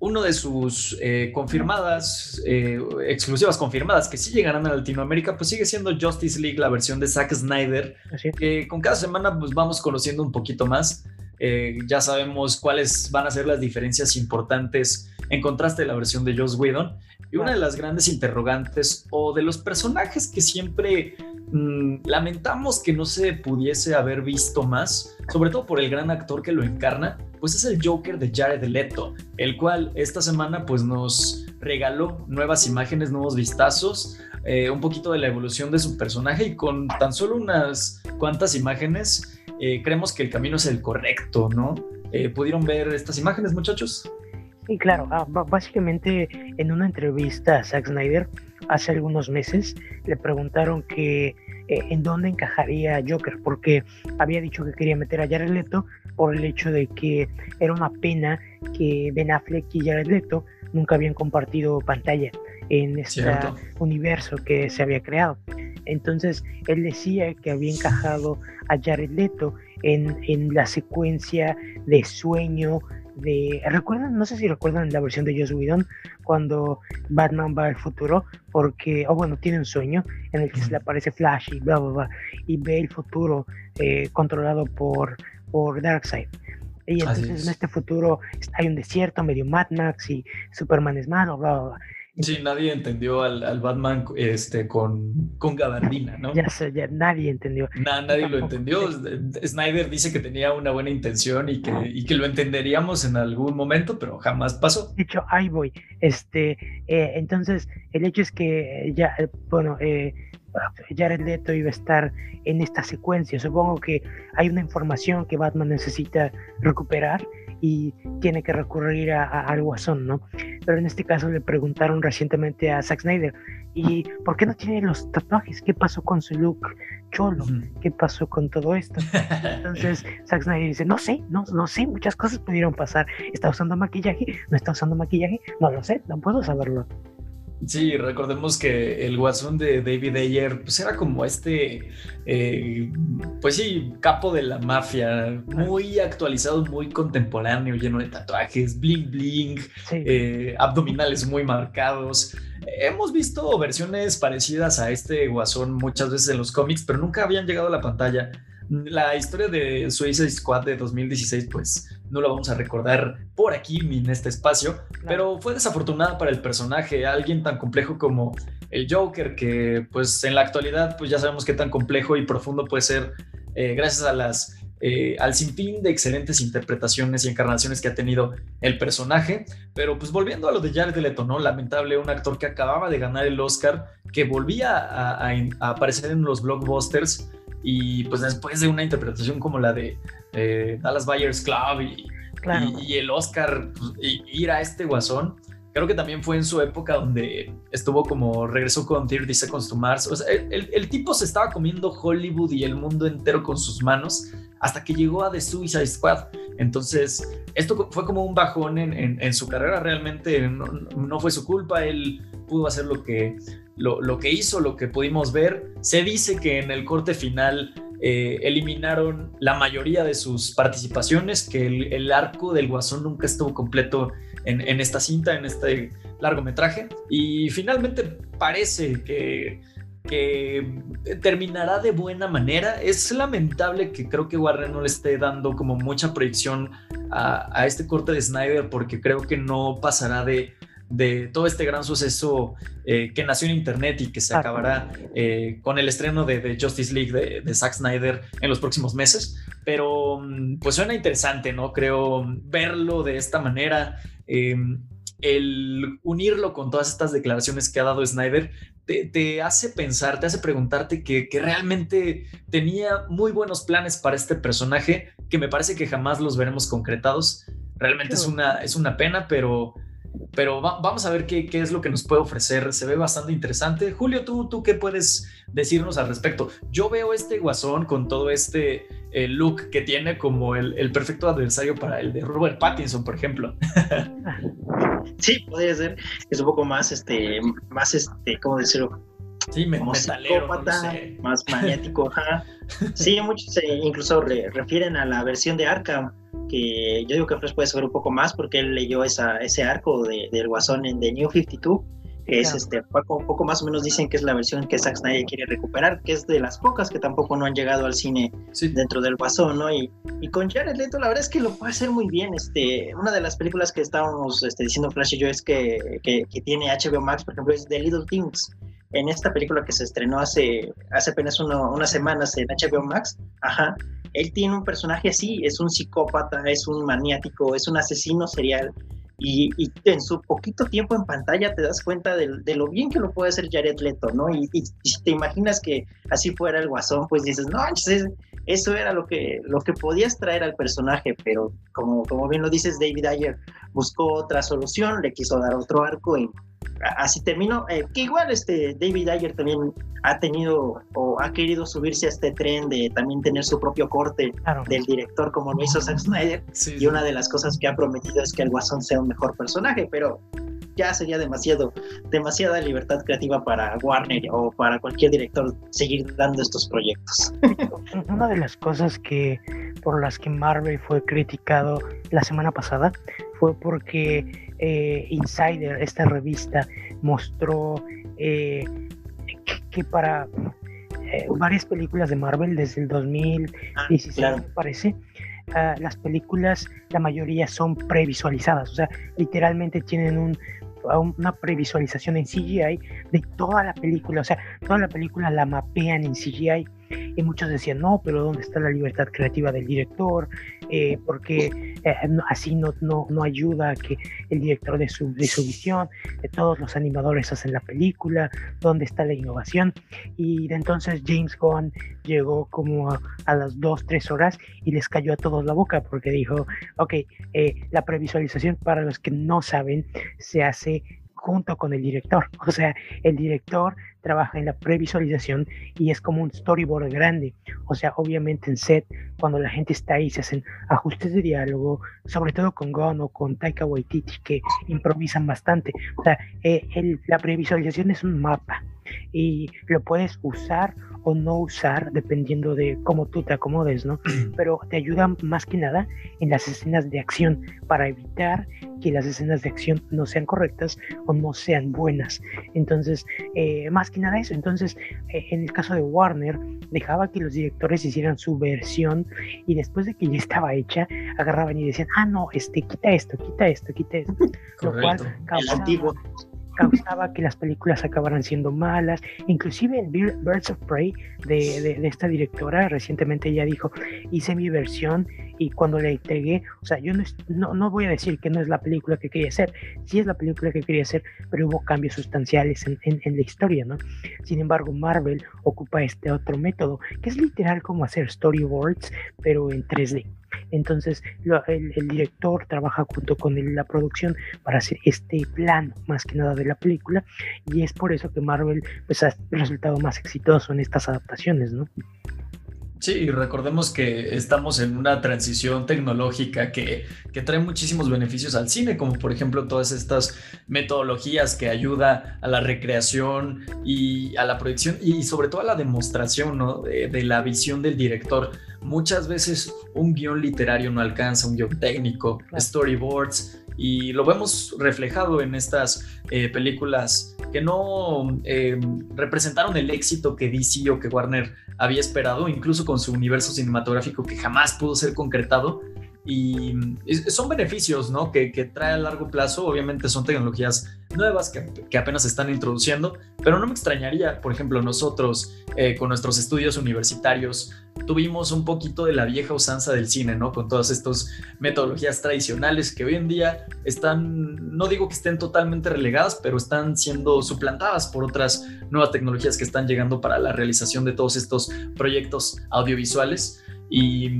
uno de sus eh, confirmadas, eh, exclusivas confirmadas que sí llegarán a Latinoamérica, pues sigue siendo Justice League, la versión de Zack Snyder, que con cada semana pues vamos conociendo un poquito más. Eh, ya sabemos cuáles van a ser las diferencias importantes en contraste de la versión de Joss Whedon. Y una de las grandes interrogantes o de los personajes que siempre mm, lamentamos que no se pudiese haber visto más, sobre todo por el gran actor que lo encarna, pues es el Joker de Jared Leto, el cual esta semana pues nos regaló nuevas imágenes, nuevos vistazos, eh, un poquito de la evolución de su personaje y con tan solo unas cuantas imágenes eh, creemos que el camino es el correcto, ¿no? Eh, ¿Pudieron ver estas imágenes, muchachos? Sí, claro. Ah, básicamente, en una entrevista a Zack Snyder hace algunos meses, le preguntaron que eh, en dónde encajaría Joker, porque había dicho que quería meter a Jared Leto por el hecho de que era una pena que Ben Affleck y Jared Leto nunca habían compartido pantalla en este universo que se había creado. Entonces él decía que había encajado a Jared Leto en, en la secuencia de sueño de recuerdan no sé si recuerdan la versión de Joss Whedon cuando Batman va al futuro porque o bueno tiene un sueño en el que se le aparece Flash y bla bla bla y ve el futuro eh, controlado por por Darkseid. Y entonces en este futuro hay un desierto medio Mad Max y Superman es malo bla bla bla Sí, nadie entendió al, Batman este, con, con gabardina, ¿no? Ya sé, ya nadie entendió. nadie lo entendió. Snyder dice que tenía una buena intención y que, y que lo entenderíamos en algún momento, pero jamás pasó. De hecho, ahí voy. Este, eh, entonces, el hecho es que ya, eh, bueno, eh, Jared Leto iba a estar en esta secuencia. Supongo que hay una información que Batman necesita recuperar y tiene que recurrir a, al guasón, ¿no? Pero en este caso le preguntaron recientemente a Zack Snyder, ¿y por qué no tiene los tatuajes? ¿Qué pasó con su look cholo? ¿Qué pasó con todo esto? Entonces <laughs> Zack Snyder dice, no sé, no, no sé, muchas cosas pudieron pasar. ¿Está usando maquillaje? ¿No está usando maquillaje? No lo sé, no puedo saberlo. Sí, recordemos que el guasón de David Ayer pues era como este, eh, pues sí, capo de la mafia, muy actualizado, muy contemporáneo, lleno de tatuajes, bling bling, eh, abdominales muy marcados. Hemos visto versiones parecidas a este guasón muchas veces en los cómics, pero nunca habían llegado a la pantalla. La historia de Suicide Squad de 2016, pues no la vamos a recordar por aquí ni en este espacio, pero fue desafortunada para el personaje, alguien tan complejo como el Joker, que pues en la actualidad pues ya sabemos qué tan complejo y profundo puede ser eh, gracias a las eh, al sinfín de excelentes interpretaciones y encarnaciones que ha tenido el personaje. Pero pues volviendo a lo de Jared Leto, ¿no? Lamentable, un actor que acababa de ganar el Oscar, que volvía a aparecer en los blockbusters y pues después de una interpretación como la de Dallas Buyers Club y, y, el Oscar, pues, y, ir a este guasón, creo que también fue en su época donde estuvo como regresó con 30 Seconds to Mars. O sea, el, el, tipo se estaba comiendo Hollywood y el mundo entero con sus manos hasta que llegó a The Suicide Squad. Entonces, esto fue como un bajón en, en, su carrera. Realmente no, no, fue su culpa. Él pudo hacer lo que, lo, que hizo, lo que pudimos ver. Se dice que en el corte final eh, eliminaron la mayoría de sus participaciones, que el, arco del guasón nunca estuvo completo en, esta cinta, en este largometraje. Y finalmente parece que, que terminará de buena manera. Es lamentable que creo que Warner no le esté dando como mucha proyección a, este corte de Snyder porque creo que no pasará de, de todo este gran suceso eh, que nació en Internet y que se acabará eh, con el estreno de, Justice League de, de, Zack Snyder en los próximos meses. Pero mm, pues suena interesante, ¿no? Creo verlo de esta manera. Em, el unirlo con todas estas declaraciones que ha dado Snyder te, hace pensar, te hace preguntarte que, realmente tenía muy buenos planes para este personaje, que me parece que jamás los veremos concretados. Realmente es, una, es una pena, pero, pero vamos a ver qué, qué, es lo que nos puede ofrecer. Se ve bastante interesante. Julio, ¿tú, ¿tú qué puedes decirnos al respecto? Yo veo este guasón con todo este eh, look que tiene como el, el, perfecto adversario para el de Robert Pattinson, por ejemplo. <laughs> sí, podría ser. Es un poco más, este, más, este, ¿cómo decirlo? Sí, me, metalero, más <laughs> magnético. Sí, muchos incluso refieren a la versión de Arkham, que yo digo que Flash puede saber un poco más porque él leyó esa, ese arco de, del Guasón en The New 52 que es este, poco, poco, más o menos dicen que es la versión que Zack Snyder quiere recuperar, que es de las pocas que tampoco no han llegado al cine dentro del Guasón, ¿no? Y, y, con Jared Leto la verdad es que lo puede hacer muy bien, este, una de las películas que estábamos este, diciendo Flash y yo es que, que, que tiene HBO Max, por ejemplo, es The Little Things, en esta película que se estrenó hace, hace apenas unas semanas en HBO Max, ajá, él tiene un personaje así, es un psicópata, es un maniático, es un asesino serial, y, en su poquito tiempo en pantalla te das cuenta de, lo bien que lo puede hacer Jared Leto, ¿no? Y, si te imaginas que así fuera el guasón, pues dices, no, eso era lo que, lo que podías traer al personaje, pero como, como bien lo dices, David Ayer buscó otra solución, le quiso dar otro arco y así terminó. Eh, que igual este David Ayer también ha tenido o ha querido subirse a este tren de también tener su propio corte del director como lo hizo Zack Snyder. Y una de las cosas que ha prometido es que el Guasón sea un mejor personaje, pero ya sería demasiado, demasiada libertad creativa para Warner o para cualquier director seguir dando estos proyectos. <laughs> Una de las cosas que por las que Marvel fue criticado la semana pasada fue porque eh, Insider, esta revista, mostró eh, que, para eh, varias películas de Marvel desde el 2016, ah, me parece, ah, las películas, la mayoría son previsualizadas, o sea, literalmente tienen un, una previsualización en CGI de toda la película, o sea, toda la película la mapean en CGI y muchos decían, no, pero ¿dónde está la libertad creativa del director? Eh, porque eh, así no, no, no, ayuda a que el director de su, de su visión, de todos los animadores hacen la película, ¿dónde está la innovación? Y de entonces James Gunn llegó como a, las dos, tres horas y les cayó a todos la boca porque dijo, ok, eh, la previsualización para los que no saben se hace junto con el director. <laughs> O sea, el director trabaja en la previsualización y es como un storyboard grande. O sea, obviamente en set, cuando la gente está ahí, se hacen ajustes de diálogo, sobre todo con Gon o con Taika Waititi, que improvisan bastante. O sea, eh, la previsualización es un mapa y lo puedes usar o no usar dependiendo de cómo tú te acomodes, ¿no? <clears throat> Pero te ayuda más que nada en las escenas de acción para evitar que las escenas de acción no sean correctas o no sean buenas. Entonces, eh, más que nada eso. Entonces, eh, en el caso de Warner, dejaba que los directores hicieran su versión y después de que ya estaba hecha, agarraban y decían, ah, no, este, quita esto, quita esto, quita esto. <laughs> Lo cual causaba, causaba que las películas acabaran siendo malas. Inclusive en Birds of Prey de, de, esta directora, recientemente ella dijo, hice mi versión y cuando la entregué, o sea, yo no, no, voy a decir que no es la película que quería hacer, sí es la película que quería hacer, pero hubo cambios sustanciales en, en, la historia, ¿no? Sin embargo, Marvel ocupa este otro método, que es literal como hacer storyboards, pero en 3D. Entonces el, director trabaja junto con la producción para hacer este plan más que nada de la película y es por eso que Marvel pues, ha resultado más exitoso en estas adaptaciones, ¿no? Sí, y recordemos que estamos en una transición tecnológica que, que, trae muchísimos beneficios al cine, como por ejemplo todas estas metodologías que ayuda a la recreación y a la proyección y sobre todo a la demostración ¿no? de, de, la visión del director. Muchas veces un guion literario no alcanza, un guion técnico, storyboards, y lo vemos reflejado en estas eh, películas que no eh, representaron el éxito que DC o que Warner había esperado, incluso con su universo cinematográfico que jamás pudo ser concretado. Y son beneficios ¿no? que, trae a largo plazo. Obviamente son tecnologías nuevas que, apenas se están introduciendo, pero no me extrañaría, por ejemplo, nosotros eh, con nuestros estudios universitarios tuvimos un poquito de la vieja usanza del cine, ¿no? Con todas estas metodologías tradicionales que hoy en día están, no digo que estén totalmente relegadas, pero están siendo suplantadas por otras nuevas tecnologías que están llegando para la realización de todos estos proyectos audiovisuales. Y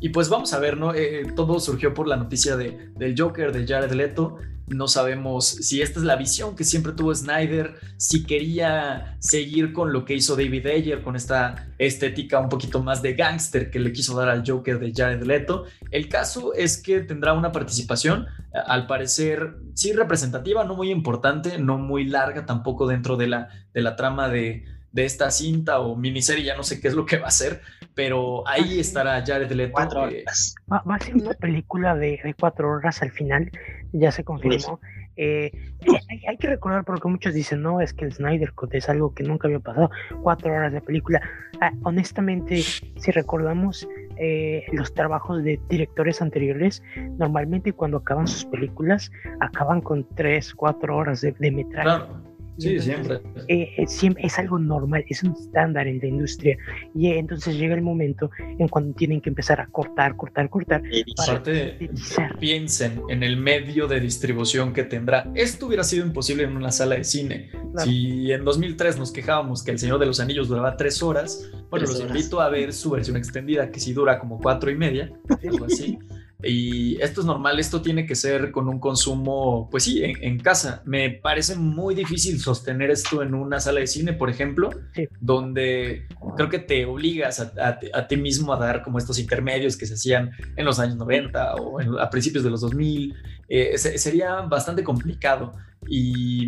y pues vamos a ver, ¿no? Eh, todo surgió por la noticia de, del Joker, de Jared Leto. No sabemos si esta es la visión que siempre tuvo Snyder, si quería seguir con lo que hizo David Ayer, con esta estética un poquito más de gángster que le quiso dar al Joker de Jared Leto. El caso es que tendrá una participación, al parecer, sí representativa, no muy importante, no muy larga tampoco dentro de la, de la trama de, de esta cinta o miniserie, ya no sé qué es lo que va a ser, pero ahí ah, estará Jared Leto. Cuatro eh, horas. Va, a ser una película de, cuatro horas al final, ya se confirmó. Eh, hay, que recordar porque muchos dicen, no, es que el Snyder Cut es algo que nunca había pasado, cuatro horas de película. Ah, honestamente, si recordamos eh, los trabajos de directores anteriores, normalmente cuando acaban sus películas, acaban con tres, cuatro horas de, de metraje. Sí, siempre. Eh, siempre. Es algo normal, es un estándar en la industria. Y eh, entonces llega el momento en cuando tienen que empezar a cortar, cortar, cortar. Aparte, piensen en el medio de distribución que tendrá. Esto hubiera sido imposible en una sala de cine. Si en 2003 nos quejábamos que El Señor de los Anillos duraba tres horas, bueno, los invito a ver su versión extendida, que sí dura como cuatro y media, algo así. <laughs> Y esto es normal, esto tiene que ser con un consumo, pues sí, en, casa. Me parece muy difícil sostener esto en una sala de cine, por ejemplo, donde creo que te obligas a, ti mismo a dar como estos intermedios que se hacían en los años 90 o a principios de los 2000. Eh, sería bastante complicado y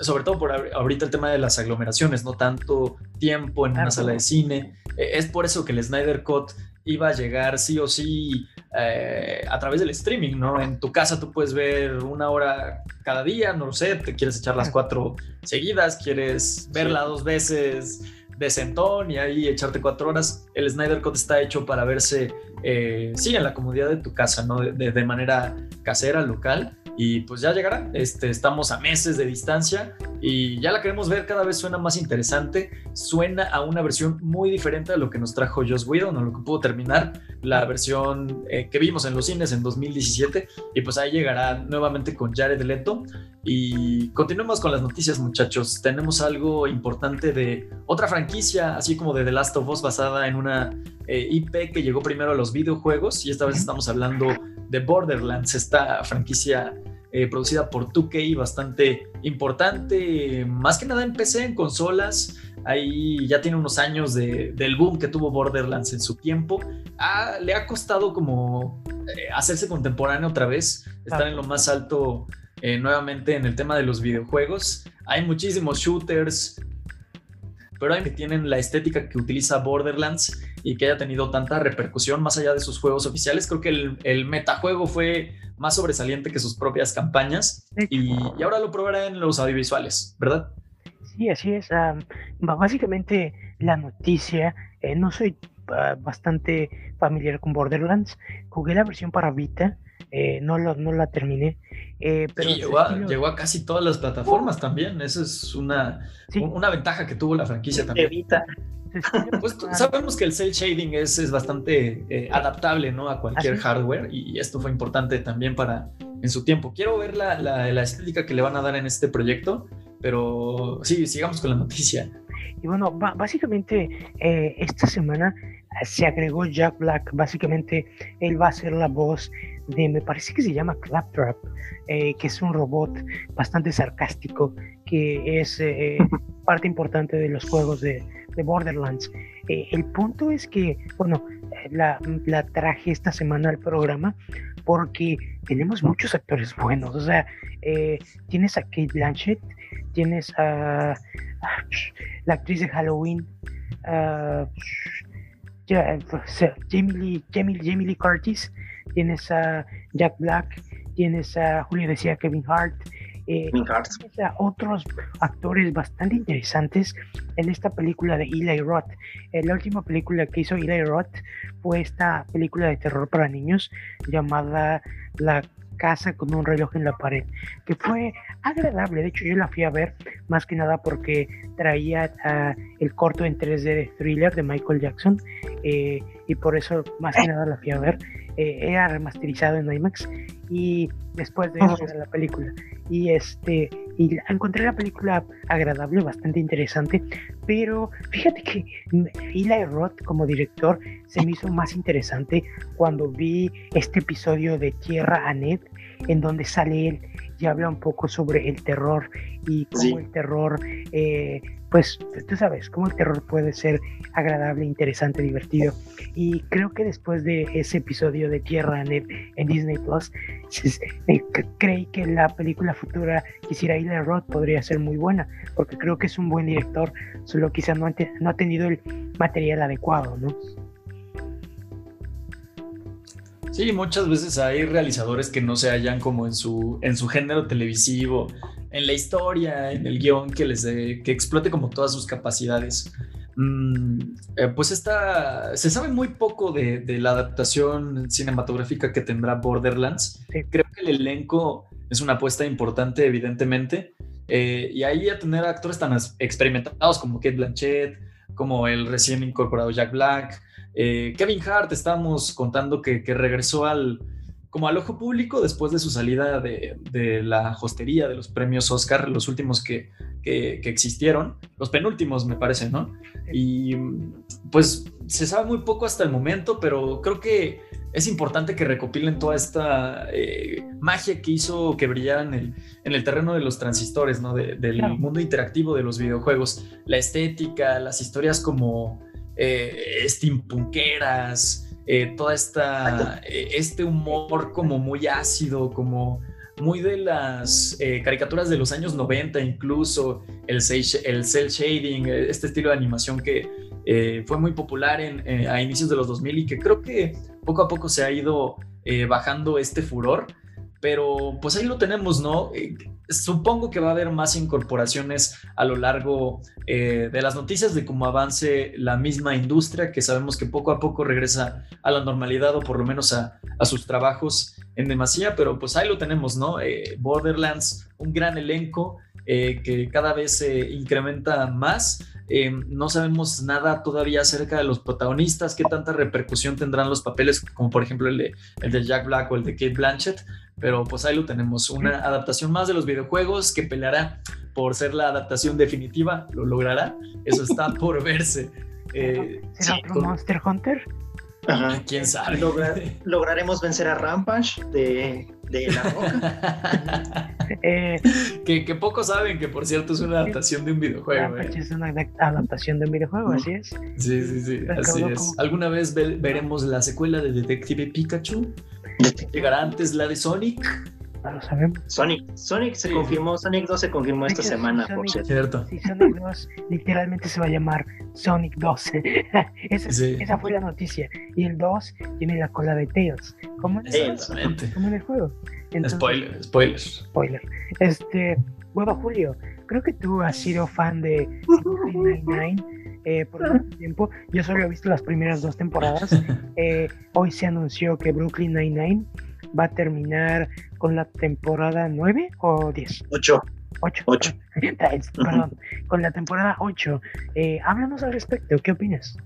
sobre todo por ahorita el tema de las aglomeraciones, no tanto tiempo en una sala de cine. Eh, es por eso que el Snyder Cut iba a llegar sí o sí eh, a través del streaming, ¿no? En tu casa tú puedes ver una hora cada día, no lo sé, te quieres echar las cuatro seguidas, quieres verla dos veces de sentón y ahí echarte cuatro horas. El Snyder Cut está hecho para verse, eh, sí, en la comodidad de tu casa, ¿no? de manera casera, local y pues ya llegará. Este, estamos a meses de distancia y ya la queremos ver, cada vez suena más interesante, suena a una versión muy diferente a lo que nos trajo Joss Whedon, a lo que pudo terminar la versión eh, que vimos en los cines en 2017 y pues ahí llegará nuevamente con Jared Leto y continuemos con las noticias muchachos, tenemos algo importante de otra franquicia, así como de The Last of Us basada en una eh, IP que llegó primero a los videojuegos y esta vez estamos hablando de Borderlands, esta franquicia eh, producida por 2K bastante importante, más que nada en PC, en consolas. Ahí ya tiene unos años del boom que tuvo Borderlands en su tiempo. Ah, le ha costado como eh, hacerse contemporáneo otra vez, estar en lo más alto eh, nuevamente en el tema de los videojuegos. Hay muchísimos shooters, pero hay que tienen la estética que utiliza Borderlands y que haya tenido tanta repercusión más allá de sus juegos oficiales. Creo que el, metajuego fue más sobresaliente que sus propias campañas y, ahora lo probará en los audiovisuales, ¿verdad? Sí, así es. básicamente la noticia, eh, no soy ah, bastante familiar con Borderlands, jugué la versión para Vita. Eh, no, lo, no la terminé. Eh, pero llegó, a, casi todas las plataformas también. Esa es una, una ventaja que tuvo la franquicia también. Vita. Pues sabemos que el cel shading es, es bastante eh, adaptable ¿no? a cualquier hardware y esto fue importante también para en su tiempo. Quiero ver la, la, estética que le van a dar en este proyecto, pero sí, sigamos con la noticia. Y bueno, básicamente eh, esta semana se agregó Jack Black. Básicamente él va a ser la voz de, me parece que se llama Claptrap, eh, que es un robot bastante sarcástico, que es <laughs> parte importante de los juegos de, de Borderlands. Eh, el punto es que, bueno, la, traje esta semana al programa porque tenemos muchos actores buenos. O sea, eh, tienes a Kate Blanchett, tienes a, la actriz de Halloween, Jamie, Lee, Jamie, Lee Curtis, tienes a Jack Black, tienes a, Julio decía, Kevin Hart, eh, a otros actores bastante interesantes en esta película de Eli Roth. Eh, la última película que hizo Eli Roth fue esta película de terror para niños llamada La casa con un reloj en la pared, que fue agradable. De hecho, yo la fui a ver más que nada porque traía uh, el corto en 3D de thriller de Michael Jackson eh, y por eso más que nada la fui a ver. Eh, era remasterizado en IMAX y después de eso era la película. Y este y encontré la película agradable, bastante interesante, pero fíjate que Eli Roth como director se me hizo más interesante cuando vi este episodio de Tierra a Ned, en donde sale él y habla un poco sobre el terror y cómo el terror eh, pues tú sabes cómo el terror puede ser agradable, interesante, divertido. Y creo que después de ese episodio de Tierra en, Disney Plus, <laughs> eh, creí que la película futura que hiciera Eli Roth podría ser muy buena, porque creo que es un buen director, solo quizá no, no ha tenido el material adecuado, ¿no? Sí, muchas veces hay realizadores que no se hallan como en su, en su género televisivo, en la historia, en el guion, que les que explote como todas sus capacidades. Mm, eh, pues esta, se sabe muy poco de, la adaptación cinematográfica que tendrá Borderlands. Creo que el elenco es una apuesta importante, evidentemente. Eh, y ahí a tener actores tan experimentados como Kate Blanchett, como el recién incorporado Jack Black, eh, Kevin Hart, estamos contando que, regresó al, como al ojo público después de su salida de, la hostería de los premios Oscar, los últimos que, existieron, los penúltimos me parece, ¿no? Y pues se sabe muy poco hasta el momento, pero creo que es importante que recopilen toda esta eh, magia que hizo que brillaran en el, terreno de los transistores, ¿no? del mundo interactivo de los videojuegos, la estética, las historias como eh, steampunkeras, eh, toda esta, eh, este humor como muy ácido, como muy de las eh, caricaturas de los años 90 incluso, el, el cel shading, este estilo de animación que fue muy popular en, a inicios de los 2000 y que creo que poco a poco se ha ido bajando este furor pero pues ahí lo tenemos, ¿no? Eh, supongo que va a haber más incorporaciones a lo largo eh, de las noticias de cómo avance la misma industria, que sabemos que poco a poco regresa a la normalidad o por lo menos a, sus trabajos en demasía, pero pues ahí lo tenemos, ¿no? Eh, Borderlands, un gran elenco que cada vez se incrementa más. no sabemos nada todavía acerca de los protagonistas, qué tanta repercusión tendrán los papeles, como por ejemplo el de, el de Jack Black o el de Kate Blanchett, pero pues ahí lo tenemos, una adaptación más de los videojuegos que peleará por ser la adaptación definitiva, lo logrará, eso está <laughs> por verse. Eh, ¿Será otro Monster Hunter? Ajá. <laughs> ¿Quién sabe? <laughs> lograremos vencer a Rampage de, de la roca. Eh, que, que pocos saben que, por cierto, es una adaptación de un videojuego. Rampage ¿eh? es una adaptación de un videojuego, así es. Sí, sí, sí, así es. ¿Alguna vez veremos la secuela de Detective Pikachu? ¿Llegará antes la de Sonic? No lo sabemos. Sonic, Sonic se confirmó, Sonic 2 se confirmó esta semana, por cierto. Sí, Sonic 2 literalmente se va a llamar Sonic 2. <laughs> esa, esa, fue la noticia. Y el 2 tiene la cola de Tails. ¿Cómo en, ¿Cómo en el juego. spoiler, spoiler. Spoiler. Este, bueno, Julio, creo que tú has sido fan de <laughs> Nine-Nine eh, por mucho <laughs> tiempo. Yo solo he visto las primeras dos temporadas. <laughs> Eh, hoy se anunció que Brooklyn Nine-Nine va a terminar con la temporada 9 o 10. 8. 8. 8. Perdón, con la temporada 8. Eh, háblanos al respecto, ¿qué opinas?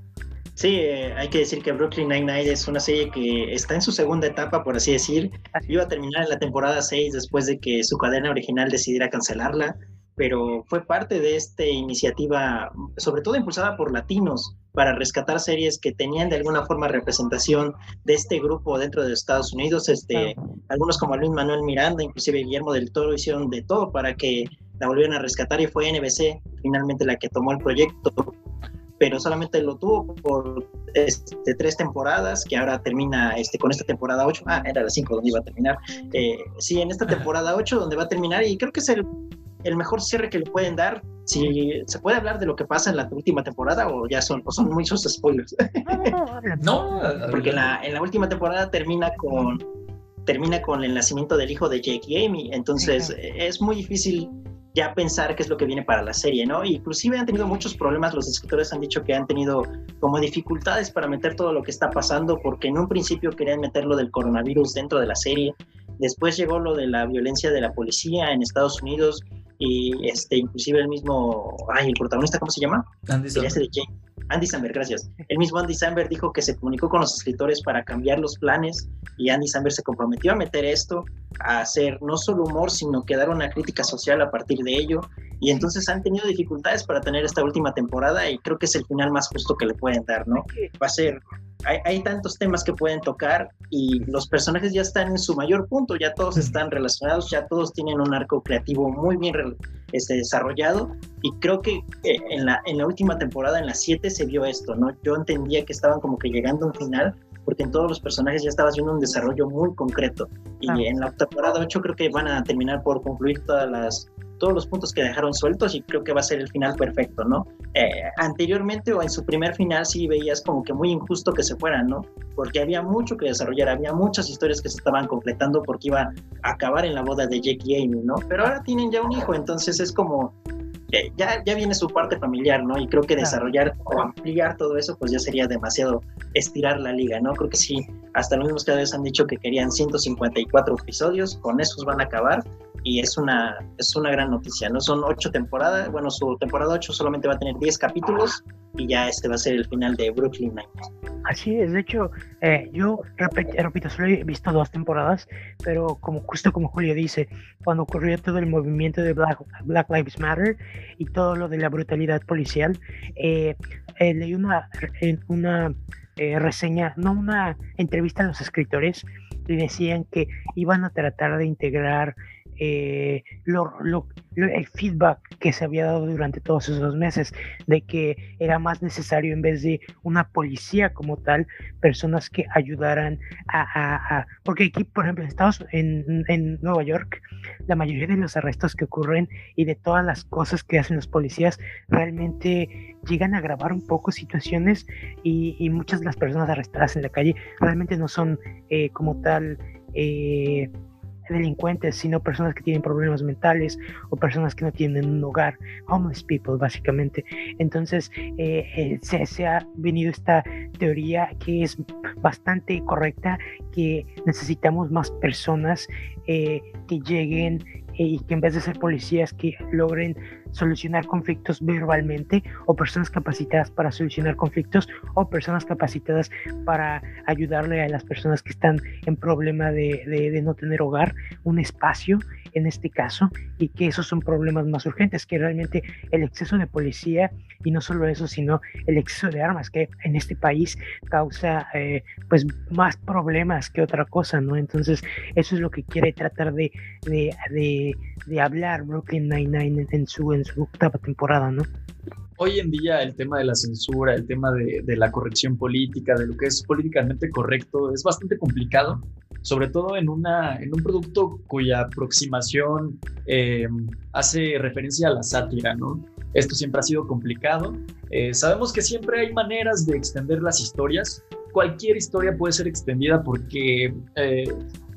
Sí, hay que decir que Brooklyn Nine-Nine es una serie que está en su segunda etapa, por así decir. Iba a terminar en la temporada 6 después de que su cadena original decidiera cancelarla pero fue parte de esta iniciativa, sobre todo impulsada por latinos, para rescatar series que tenían de alguna forma representación de este grupo dentro de Estados Unidos. Este, Algunos como Luis Manuel Miranda, inclusive Guillermo del Toro, hicieron de todo para que la volvieran a rescatar y fue NBC finalmente la que tomó el proyecto, pero solamente lo tuvo por este, tres temporadas, que ahora termina este, con esta temporada 8. Ah, era la 5 donde iba a terminar. Eh, sí, en esta <laughs> temporada 8 donde va a terminar y creo que es el el mejor cierre que le pueden dar. Si se puede hablar de lo que pasa en la última temporada o ya son, o son muchos spoilers. <laughs> no, porque en la, en la última temporada termina con termina con el nacimiento del hijo de Jake y Amy. Entonces es muy difícil ya pensar qué es lo que viene para la serie, ¿no? Inclusive han tenido muchos problemas, los escritores han dicho que han tenido como dificultades para meter todo lo que está pasando, porque en un principio querían meter lo del coronavirus dentro de la serie, después llegó lo de la violencia de la policía en Estados Unidos y este inclusive el mismo, ay, el protagonista, ¿cómo se llama? Andy. Andy Samberg, gracias. El mismo Andy Samberg dijo que se comunicó con los escritores para cambiar los planes y Andy Samberg se comprometió a meter esto, a hacer no solo humor, sino que dar una crítica social a partir de ello. Y entonces han tenido dificultades para tener esta última temporada y creo que es el final más justo que le pueden dar, ¿no? Va a ser hay, tantos temas que pueden tocar y los personajes ya están en su mayor punto, ya todos están relacionados, ya todos tienen un arco creativo muy bien este, desarrollado. Y creo que eh, en, la, en la última temporada, en la 7, se vio esto, ¿no? Yo entendía que estaban como que llegando a un final porque en todos los personajes ya estabas viendo un desarrollo muy concreto. Y en la temporada 8 creo que van a terminar por concluir todas las todos los puntos que dejaron sueltos y creo que va a ser el final perfecto, ¿no? Eh, anteriormente o en su primer final sí veías como que muy injusto que se fueran, ¿no? Porque había mucho que desarrollar, había muchas historias que se estaban completando porque iba a acabar en la boda de Jake y Amy, ¿no? Pero ahora tienen ya un hijo, entonces es como eh, ya, ya viene su parte familiar, ¿no? Y creo que desarrollar o ampliar todo eso, pues ya sería demasiado estirar la liga, ¿no? Creo que sí, hasta los mismos vez han dicho que querían 154 episodios, con esos van a acabar, y es una, es una gran noticia, ¿no? Son ocho temporadas, bueno, su temporada 8 solamente va a tener 10 capítulos y ya este va a ser el final de Brooklyn Nine-Nine. Así es, de hecho, eh, yo repito, solo he visto dos temporadas, pero como justo como Julio dice, cuando ocurrió todo el movimiento de Black, Black Lives Matter y todo lo de la brutalidad policial, eh, eh, leí una, una reseña, no una entrevista a los escritores, y decían que iban a tratar de integrar eh, lo, el feedback que se había dado durante todos esos meses de que era más necesario en vez de una policía como tal, personas que ayudaran a... porque aquí, por ejemplo, en Estados en, en Nueva York, la mayoría de los arrestos que ocurren y de todas las cosas que hacen los policías realmente llegan a agravar un poco situaciones y, muchas de las personas arrestadas en la calle realmente no son eh, como tal... Eh, delincuentes, sino personas que tienen problemas mentales o personas que no tienen un hogar, homeless people básicamente. Entonces eh, eh, se, ha venido esta teoría que es bastante correcta, que necesitamos más personas eh, que lleguen y que en vez de ser policías que logren solucionar conflictos verbalmente o personas capacitadas para solucionar conflictos o personas capacitadas para ayudarle a las personas que están en problema de, de, no tener hogar un espacio en este caso y que esos son problemas más urgentes que realmente el exceso de policía y no solo eso sino el exceso de armas que en este país causa eh, pues más problemas que otra cosa no entonces eso es lo que quiere tratar de, de, de, de hablar Brooklyn Nine-Nine en su en su octava temporada, ¿no? Hoy en día el tema de la censura, el tema de, la corrección política, de lo que es políticamente correcto, es bastante complicado, sobre todo en, una, en un producto cuya aproximación eh, hace referencia a la sátira, ¿no? Esto siempre ha sido complicado. Eh, sabemos que siempre hay maneras de extender las historias. Cualquier historia puede ser extendida porque eh,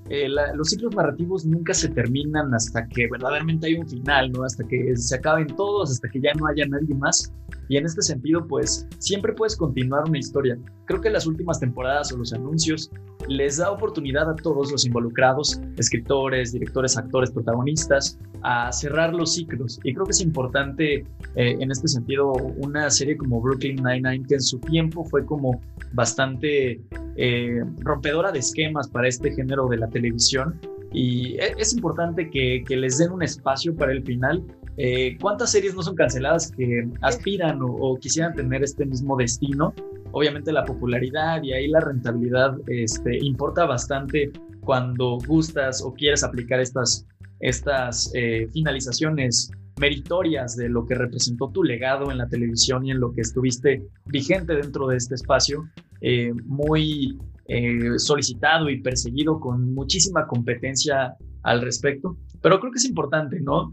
eh, los ciclos narrativos nunca se terminan hasta que verdaderamente hay un final, ¿no? Hasta que se acaben todos, hasta que ya no haya nadie más. Y en este sentido, pues siempre puedes continuar una historia. Creo que las últimas temporadas o los anuncios les da oportunidad a todos los involucrados, escritores, directores, actores, protagonistas, a cerrar los ciclos. Y creo que es importante eh, en este sentido una serie como Brooklyn Nine-Nine, que en su tiempo fue como bastante eh, rompedora de esquemas para este género de la televisión. Y e, es importante que, les den un espacio para el final. Eh, ¿Cuántas series no son canceladas que aspiran o, quisieran tener este mismo destino? Obviamente la popularidad y ahí la rentabilidad este, importa bastante cuando gustas o quieres aplicar estas, estas eh, finalizaciones meritorias de lo que representó tu legado en la televisión y en lo que estuviste vigente dentro de este espacio, eh, muy eh, solicitado y perseguido con muchísima competencia al respecto. Pero creo que es importante, ¿no?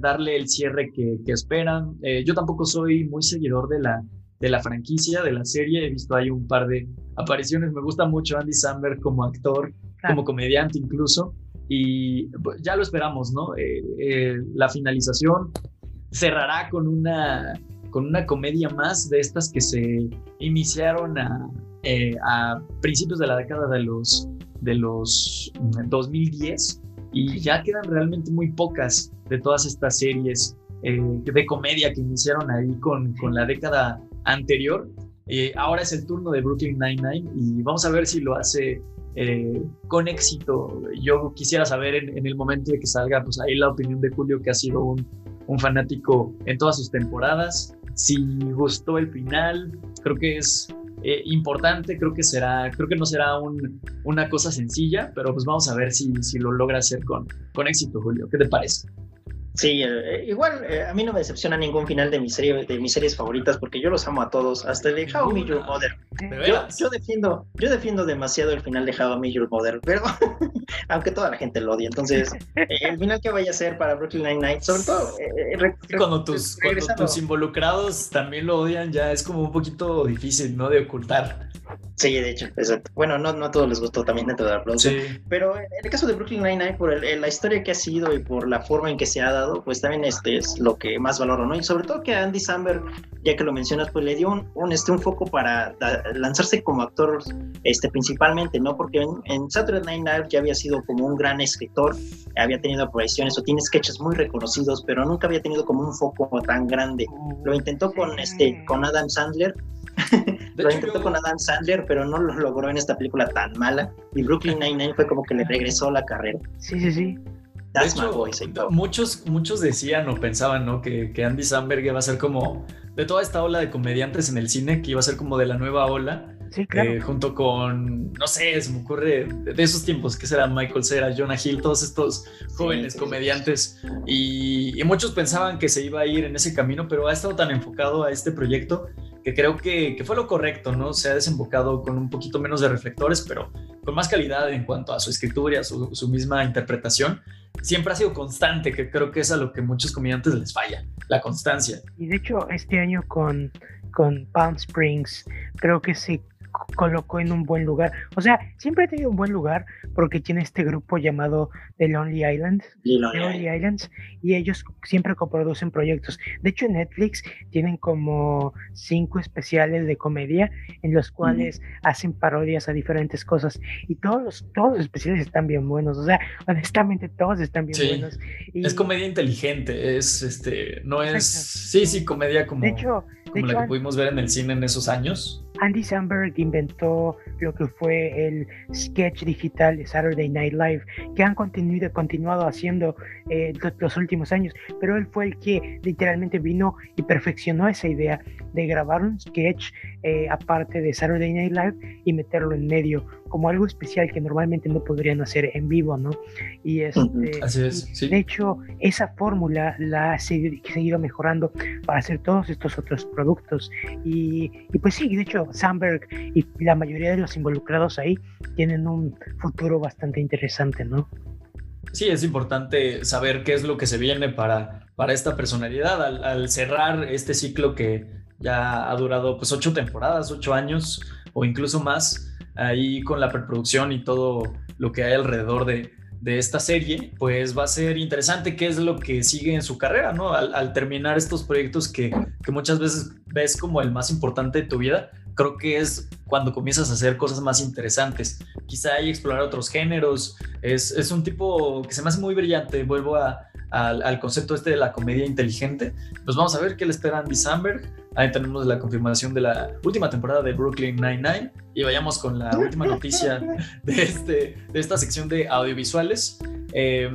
Darle el cierre que, esperan. yo tampoco soy muy seguidor de la, de la franquicia, de la serie. He visto ahí un par de apariciones. Me gusta mucho Andy Samberg como actor. como comediante incluso. Y pues, ya lo esperamos, ¿no? Eh, eh, la finalización cerrará con una, con una comedia más de estas que se iniciaron a, eh, a principios de la década de los, de los 2010 y ya quedan realmente muy pocas de todas estas series eh, de comedia que iniciaron ahí con, con la década anterior. Eh, ahora es el turno de Brooklyn Nine-Nine y vamos a ver si lo hace eh, con éxito. Yo quisiera saber en, el momento de que salga, pues ahí la opinión de Julio, que ha sido un, fanático en todas sus temporadas. Si gustó el final, creo que es eh, importante, creo que será, creo que no será un, una cosa sencilla, pero pues vamos a ver si, si lo logra hacer con, con éxito, Julio. ¿Qué te parece? Sí, eh, igual eh, a mí no me decepciona ningún final de mi serie, de mis series favoritas porque yo los amo a todos, hasta el de How I Met Your Mother. Yo, yo, defiendo, yo defiendo demasiado el final de How I Met Your Mother, <laughs> pero aunque toda la gente lo odia, entonces eh, el final que vaya a ser para Brooklyn Nine-Nine, sobre todo cuando tus, cuando tus involucrados también lo odian, ya es como un poquito difícil, ¿no? De ocultar. Sí, de hecho, exacto. Bueno, no, no a todos les gustó también dentro de la producción. Pero en el caso de Brooklyn Nine-Nine, por el, la historia que ha sido y por la forma en que se ha dado, pues también este es lo que más valoro, ¿no? Y sobre todo que a Andy Samberg, ya que lo mencionas, pues le dio un, un este, un foco para lanzarse como actor este, principalmente, ¿no? Porque en, en, Saturday Night Live ya había sido como un gran escritor, había tenido apariciones o tiene sketches muy reconocidos, pero nunca había tenido como un foco tan grande. Lo intentó con, este, con Adam Sandler, <laughs> lo intentó con Adam Sandler, pero no lo logró en esta película tan mala. Y Brooklyn Nine-Nine fue como que le regresó la carrera. Sí, sí, sí. De hecho, muchos, muchos decían o pensaban, ¿no? Que, que, Andy Samberg iba a ser como de toda esta ola de comediantes en el cine, que iba a ser como de la nueva ola. Sí, claro. Eh, junto con, no sé, se me ocurre de esos tiempos, que será Michael Cera, Jonah Hill, todos estos jóvenes sí, comediantes. Y, y, muchos pensaban que se iba a ir en ese camino, pero ha estado tan enfocado a este proyecto que creo que, fue lo correcto, ¿no? Se ha desembocado con un poquito menos de reflectores, pero con más calidad en cuanto a su escritura y a su, su, misma interpretación. Siempre ha sido constante, que creo que es a lo que muchos comediantes les falla, la constancia. Y de hecho, este año con, con Palm Springs, creo que se colocó en un buen lugar. O sea, siempre ha tenido un buen lugar porque tiene este grupo llamado The Lonely Islands, Lonely, Lonely Islands, y ellos siempre coproducen proyectos. De hecho, en Netflix tienen como cinco especiales de comedia en los cuales mm. hacen parodias a diferentes cosas y todos los, todos los especiales están bien buenos. O sea, honestamente todos están bien sí. buenos. Y... Es comedia inteligente, es este, no es, sí, sí, comedia como, de hecho, como la que pudimos ver en el cine en esos años. Andy Samberg inventó lo que fue el sketch digital de Saturday Night Live, que han continuado, continuado haciendo eh, los últimos años, pero él fue el que literalmente vino y perfeccionó esa idea de grabar un sketch eh, aparte de Saturday Night Live y meterlo en medio, como algo especial que normalmente no podrían hacer en vivo, ¿no? Y este, Así es, sí. de hecho, esa fórmula la ha seguido mejorando para hacer todos estos otros productos. Y, y pues sí, de hecho, Sandberg y la mayoría de los involucrados ahí tienen un futuro bastante interesante, ¿no? Sí, es importante saber qué es lo que se viene para, para esta personalidad al, al cerrar este ciclo que ya ha durado pues ocho temporadas, ocho años o incluso más, ahí con la preproducción y todo lo que hay alrededor de, de esta serie, pues va a ser interesante qué es lo que sigue en su carrera, ¿no? Al, terminar estos proyectos que, que, muchas veces ves como el más importante de tu vida, creo que es cuando comienzas a hacer cosas más interesantes. Quizá hay explorar otros géneros, es, es un tipo que se me hace muy brillante, vuelvo a, al, concepto este de la comedia inteligente. Pues vamos a ver qué le espera Andy Samberg. Ahí tenemos la confirmación de la última temporada de Brooklyn Nine-Nine. Y vayamos con la última noticia de, este, de esta sección de audiovisuales, eh,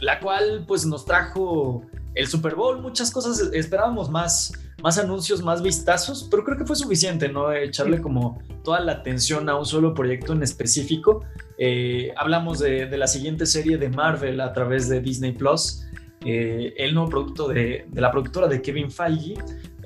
la cual pues nos trajo el Super Bowl, muchas cosas, esperábamos más, más anuncios, más vistazos, pero creo que fue suficiente, ¿no? Echarle como toda la atención a un solo proyecto en específico. Eh, hablamos de, de, la siguiente serie de Marvel a través de Disney Plus, eh, el nuevo producto de, de, la productora de Kevin Feige,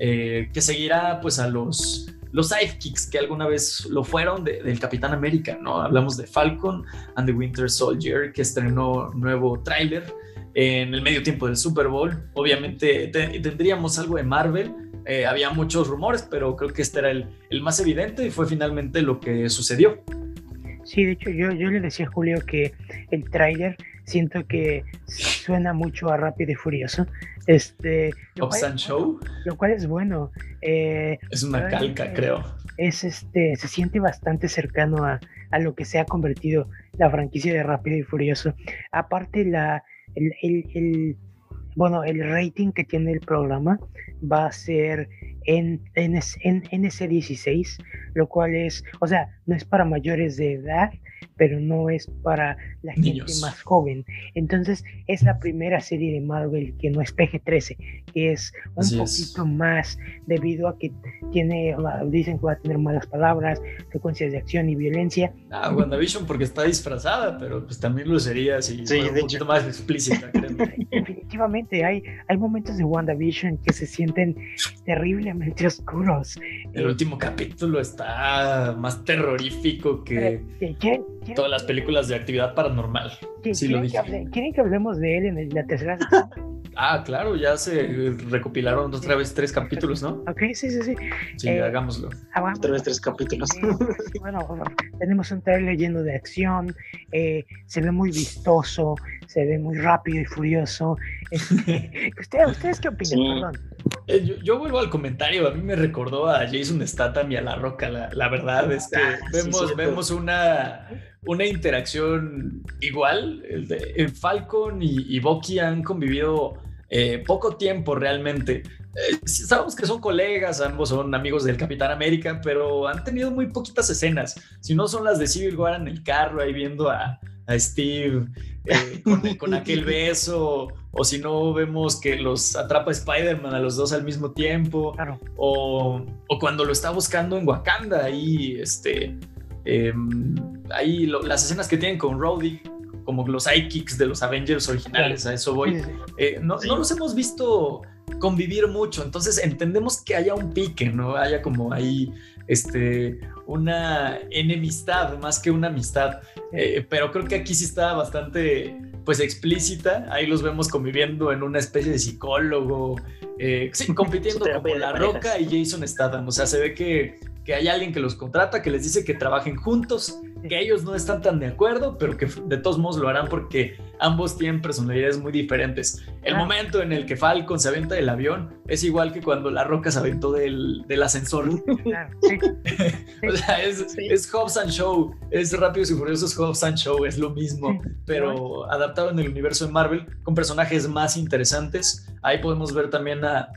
eh, que seguirá pues a los, los sidekicks que alguna vez lo fueron de, del Capitán América, ¿no? Hablamos de Falcon and the Winter Soldier, que estrenó nuevo tráiler en el medio tiempo del Super Bowl. Obviamente te, tendríamos algo de Marvel. Eh, había muchos rumores, pero creo que este era el, el, más evidente y fue finalmente lo que sucedió. Sí, de hecho yo, yo le decía a Julio que el trailer siento que suena mucho a Rápido y Furioso. Este, lo cual, Show. Lo cual es bueno. Eh, es una calca, creo. Es este, se siente bastante cercano a, a, lo que se ha convertido la franquicia de Rápido y Furioso. Aparte, la, el, el, el bueno, el rating que tiene el programa va a ser en, en, en, NC16, lo cual es, o sea, no es para mayores de edad, pero no es para la gente más joven. Entonces, es la primera serie de Marvel que no es PG-13, que es un poquito más debido a que tiene, dicen que va a tener malas palabras, secuencias de acción y violencia. Ah, WandaVision porque está disfrazada, pero pues también lo sería si sí, un poquito más explícita, <laughs> Definitivamente, hay, hay momentos de WandaVision que se sienten terriblemente oscuros. El último capítulo está más terrorífico que... Todas las películas de actividad paranormal. Sí, lo dije. Que ¿Quieren que hablemos de él en la tercera <laughs> Ah, claro, ya se recopilaron otra vez tres capítulos, ¿no? Ok, sí, sí, sí. Sí, eh, hagámoslo. Otra vez tres capítulos. bueno, tenemos un trailer lleno de acción, eh, se ve muy vistoso, se ve muy rápido y furioso. <laughs> ¿Ustedes, ¿Ustedes qué opinan? Eh, yo, vuelvo al comentario, a mí me recordó a Jason Statham y a La Roca, la, verdad es que ah, vemos, vemos una, una interacción igual, el de, Falcon y, y Bucky han convivido eh, poco tiempo realmente. Eh, sabemos que son colegas, ambos son amigos del Capitán América, pero han tenido muy poquitas escenas. Si no son las de Civil War en el carro, ahí viendo a, a Steve eh, <laughs> con, aquel beso, o si no vemos que los atrapa Spider-Man a los dos al mismo tiempo, o, o, cuando lo está buscando en Wakanda, ahí, este, em, ahí las escenas que tienen con Rhodey, como los sidekicks de los Avengers originales, a eso voy, eh, no, no los hemos visto convivir mucho, entonces entendemos que haya un pique, ¿no? Haya como ahí este, una enemistad más que una amistad. Eh, pero creo que aquí sí está bastante pues explícita. Ahí los vemos conviviendo en una especie de psicólogo, eh, sí, <laughs> compitiendo como La Roca y Jason Statham. O sea, se ve que, que hay alguien que los contrata, que les dice que trabajen juntos que ellos no están tan de acuerdo, pero que de todos modos lo harán porque ambos tienen personalidades muy diferentes. El momento en el que Falcon se aventa del avión es igual que cuando La Roca se aventó del, del ascensor. <laughs> o sea, es, es, Hobbs and Show, es Rápidos y Furiosos Hobbs and Show, es lo mismo, pero adaptado en el universo de Marvel con personajes más interesantes. Ahí podemos ver también a,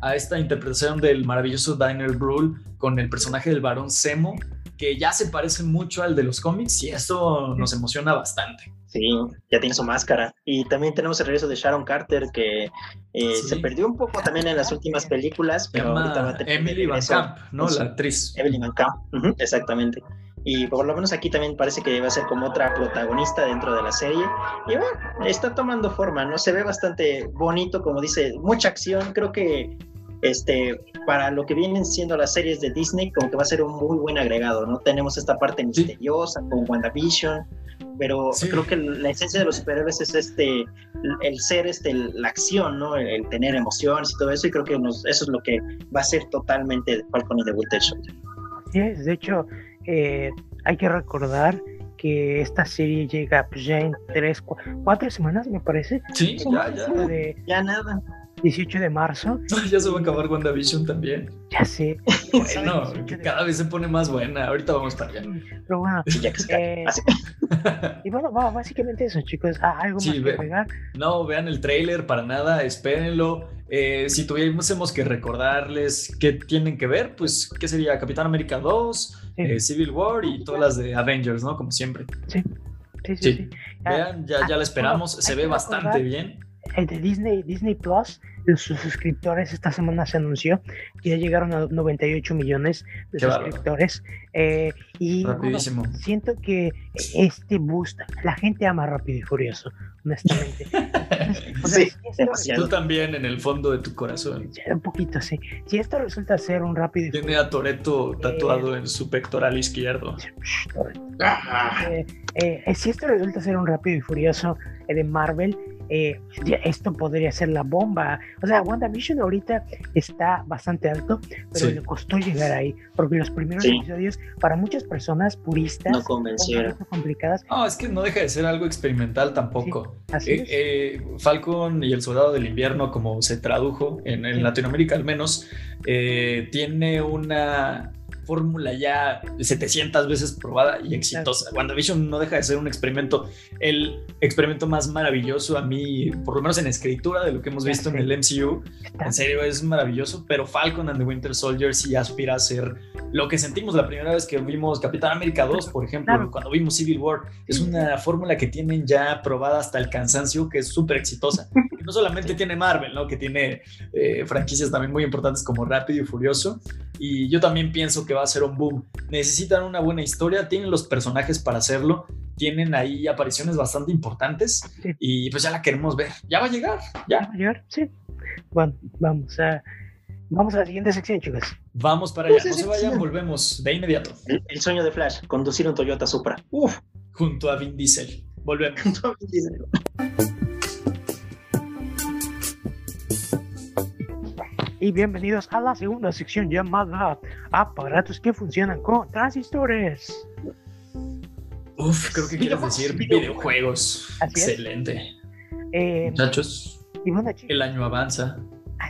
a esta interpretación del maravilloso Diner Brule con el personaje del varón Semo, que ya se parece mucho al de los cómics y eso nos emociona bastante. Sí, ya tiene su máscara. Y también tenemos el regreso de Sharon Carter, que eh, se perdió un poco también en las últimas películas, pero ahorita va a tener Emily Van Camp, ¿no? La actriz. Emily Van Camp, exactamente. Y por lo menos aquí también parece que va a ser como otra protagonista dentro de la serie. Y bueno, está tomando forma, ¿no? Se ve bastante bonito, como dice, mucha acción. Creo que este, para lo que vienen siendo las series de Disney, como que va a ser un muy buen agregado, ¿no? Tenemos esta parte misteriosa con WandaVision, pero creo que la esencia de los superhéroes es este, el ser, este, la acción, ¿no? El, tener emociones y todo eso, y creo que eso es lo que va a ser totalmente Falcon y The Winter Soldier. Sí, de hecho, eh, hay que recordar que esta serie llega pues, ya en tres, cuatro semanas, me parece. Sí, ya, ya. ya nada. 18 de marzo. <laughs> ya se va a acabar WandaVision también. Ya sé. <laughs> Bueno, que cada vez se pone más buena. Ahorita vamos para allá. Pero bueno, <laughs> eh, y bueno, básicamente eso, chicos. Ah, ¿Algo más que agregar? No, vean el trailer para nada, espérenlo. Eh, si tuviésemos que recordarles qué tienen que ver, pues, ¿qué sería? Capitán América 2, eh, Civil War y todas las de Avengers, ¿no? Como siempre. Sí. Sí, sí, sí. Vean, ya, ya la esperamos, se ve bastante bien el de Disney, Disney Plus, sus suscriptores esta semana se anunció que ya llegaron a 98 millones de suscriptores. Eh, y siento que este boost, la gente ama Rápido y Furioso, honestamente. <laughs> sí, Tú también en el fondo de tu corazón. Un poquito, sí. Si esto resulta ser un Rápido y Tiene a Toreto tatuado en su pectoral izquierdo. Eh, eh, si esto resulta ser un Rápido y Furioso de Marvel, eh, esto podría ser la bomba. O sea, WandaVision ahorita está bastante alto, pero le costó llegar ahí, porque los primeros episodios, para muchas personas puristas, no convencieron. complicadas. No, es que no deja de ser algo experimental tampoco. Eh, eh, Falcon y el Soldado del Invierno, como se tradujo en, en Latinoamérica al menos, tiene una fórmula ya 700 veces probada y exitosa. WandaVision no deja de ser un experimento, el experimento más maravilloso a mí, por lo menos en escritura de lo que hemos visto en el MCU. En serio, es maravilloso, pero Falcon and the Winter Soldier sí aspira a ser lo que sentimos la primera vez que vimos Capitán América 2, por ejemplo, cuando vimos Civil War. Es una fórmula que tienen ya probada hasta el cansancio, que es súper exitosa. <laughs> no solamente tiene Marvel, ¿no? Que tiene eh, franquicias también muy importantes como Rápido y Furioso. Y yo también pienso que va a ser un boom. Necesitan una buena historia, tienen los personajes para hacerlo, tienen ahí apariciones bastante importantes y pues ya la queremos ver. Ya va a llegar, ya. va a llegar, sí. Bueno, vamos a, vamos a la siguiente sección, chicos. Vamos para allá, no se vayan, volvemos de inmediato. El, sueño de Flash, conducir un Toyota Supra. Uf. Junto a Vin Diesel. Volvemos. <laughs> Junto a Vin Diesel. Y bienvenidos a la segunda sección llamada Aparatos que funcionan con transistores. Uf, creo que quieres decir videojuegos. Excelente. Eh, Muchachos, el año avanza,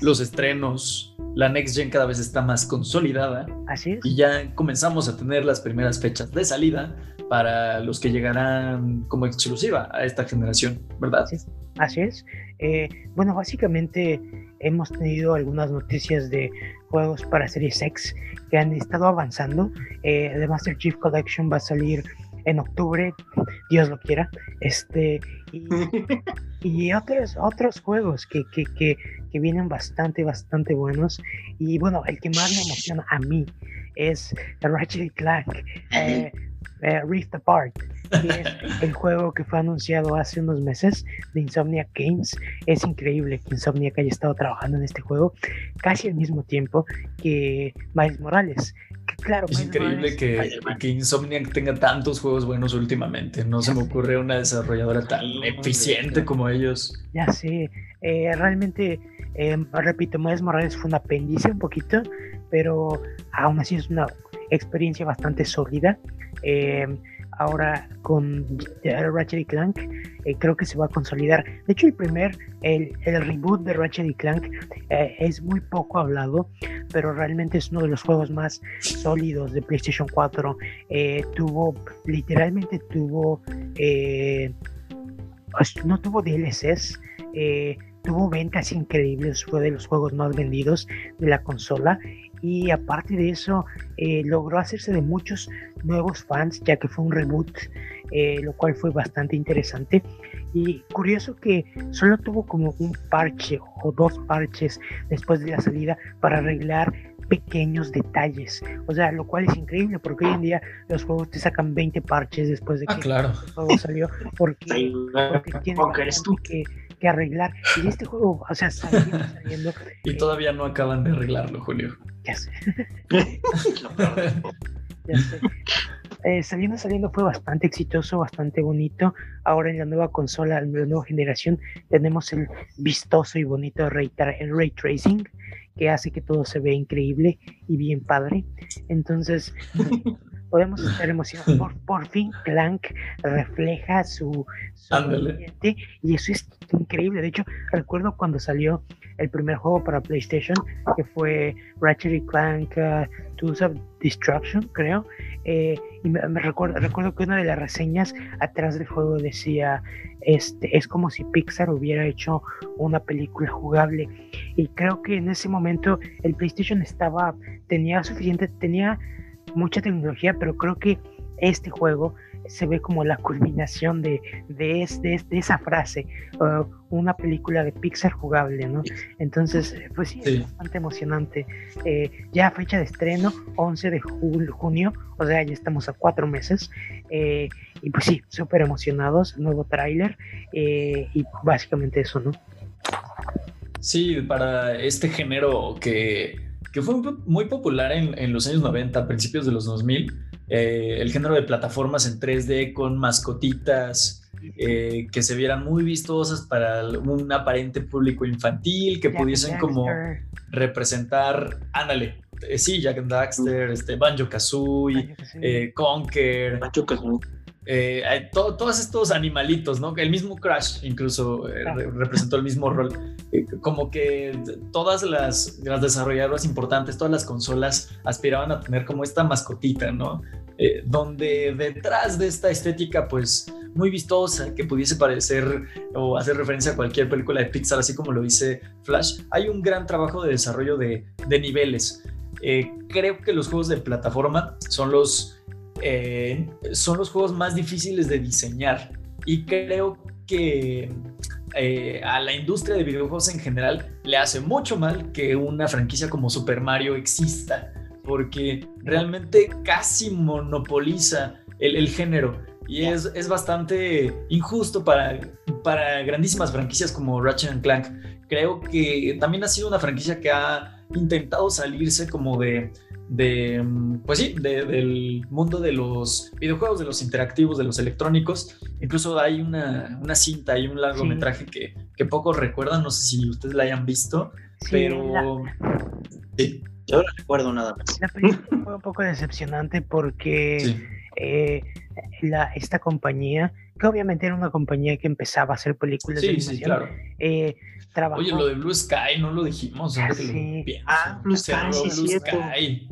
los estrenos, la Next Gen cada vez está más consolidada. Así es. Y ya comenzamos a tener las primeras fechas de salida para los que llegarán como exclusiva a esta generación, ¿verdad? Así es. Así es. Eh, bueno, básicamente hemos tenido algunas noticias de juegos para Series X que han estado avanzando. Eh, The Master Chief Collection va a salir en octubre, Dios lo quiera. Este, <laughs> y, otros, otros juegos que, que, que, que, vienen bastante, bastante buenos. Y bueno, el que más me emociona a mí es Ratchet Clank eh, <laughs> eh, Rift Apart es el juego que fue anunciado hace unos meses de Insomniac Games. Es increíble que Insomniac haya estado trabajando en este juego casi al mismo tiempo que Miles Morales. Claro, es increíble que, que, Insomniac tenga tantos juegos buenos últimamente. No se me ocurre una desarrolladora tan eficiente como ellos. Ya sé, eh, realmente, eh, repito, Miles Morales fue un apéndice un poquito, pero aún así es una experiencia bastante sólida. Eh, ahora con Ratchet y Clank eh, creo que se va a consolidar. De hecho, el primer, el, reboot de Ratchet y Clank eh, es muy poco hablado, pero realmente es uno de los juegos más sólidos de PlayStation 4. Eh, tuvo, literalmente tuvo, no tuvo DLCs. tuvo ventas increíbles, fue de los juegos más vendidos de la consola y aparte de eso eh, logró hacerse de muchos nuevos fans ya que fue un reboot eh, lo cual fue bastante interesante. Y curioso que solo tuvo como un parche o dos parches después de la salida para arreglar pequeños detalles. O sea, lo cual es increíble porque hoy en día los juegos te sacan 20 parches después de ah, que el juego salió porque, porque que, que, arreglar. Y este juego, o sea, saliendo, saliendo. Y eh, todavía no acaban de arreglarlo, Julio. Ya sé. <laughs> ya sé. Eh, saliendo, saliendo fue bastante exitoso, bastante bonito. Ahora en la nueva consola, en la nueva generación, tenemos el vistoso y bonito ray, ray tracing que hace que todo se vea increíble y bien padre. Entonces, <laughs> podemos estar emocionados. Por, <laughs> por fin Clank refleja su, ambiente y eso es increíble. De hecho, recuerdo cuando salió el primer juego para PlayStation, que fue Ratchet y Clank uh, Tools of Destruction, creo. Eh, y me, recuerdo, recuerdo que una de las reseñas atrás del juego decía, este, es como si Pixar hubiera hecho una película jugable. Y creo que en ese momento el PlayStation estaba, tenía suficiente, tenía mucha tecnología, pero creo que este juego se ve como la culminación de, de, de, esa frase, uh, una película de Pixar jugable, ¿no? Entonces, pues sí, es bastante emocionante. Eh, ya fecha de estreno, 11 de junio, o sea, ya estamos a cuatro meses, eh, y pues sí, súper emocionados, nuevo tráiler, eh, y básicamente eso, ¿no? Sí, para este género que que fue muy popular en, los años 90, principios de los 2000, eh, el género de plataformas en 3D con mascotitas eh, que se vieran muy vistosas para un aparente público infantil, que pudiesen como representar, ándale, eh, sí, Jack and Daxter, este, Banjo Kazooie, eh, Conker. Banjo Kazooie. Eh, todos estos animalitos, ¿no? El mismo Crash incluso representó el mismo rol. como que todas las, las, desarrolladoras importantes, todas las consolas aspiraban a tener como esta mascotita, ¿no? donde detrás de esta estética, pues muy vistosa, que pudiese parecer o hacer referencia a cualquier película de Pixar, así como lo dice Flash, hay un gran trabajo de desarrollo de, de niveles. Eh, creo que los juegos de plataforma son los, eh, son los juegos más difíciles de diseñar. Y creo que eh, a la industria de videojuegos en general le hace mucho mal que una franquicia como Super Mario exista porque realmente casi monopoliza el, género. Y es, es, bastante injusto para, para grandísimas franquicias como Ratchet Clank. Creo que también ha sido una franquicia que ha intentado salirse como de, de mm, pues sí, del mundo de los videojuegos, de los interactivos, de los electrónicos. Incluso hay una, una cinta y un largometraje que, que, pocos recuerdan, no sé si ustedes la hayan visto, pero... Yo no recuerdo nada más. La película fue un poco decepcionante porque eh, la, esta compañía, que obviamente era una compañía que empezaba a hacer películas de animación, claro. eh, Oye, lo de Blue Sky no lo dijimos. Ah, sí. ah Blue Sky, sí, Blue Sky.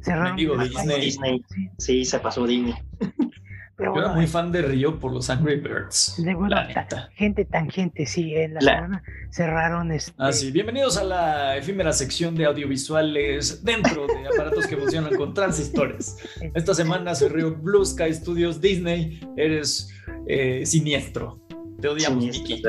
Cerraron digo, Disney. Disney. Sí, se pasó Disney. <laughs> Pero Yo era muy fan de Río por los Angry Birds. De bueno, gente tangente, sí, en la, semana cerraron este. Ah, sí, bienvenidos a la efímera sección de audiovisuales dentro de aparatos que funcionan con transistores. <laughs> Esta semana se rió Blue Sky Studios Disney, eres eh, siniestro. Te odiamos, Mickey.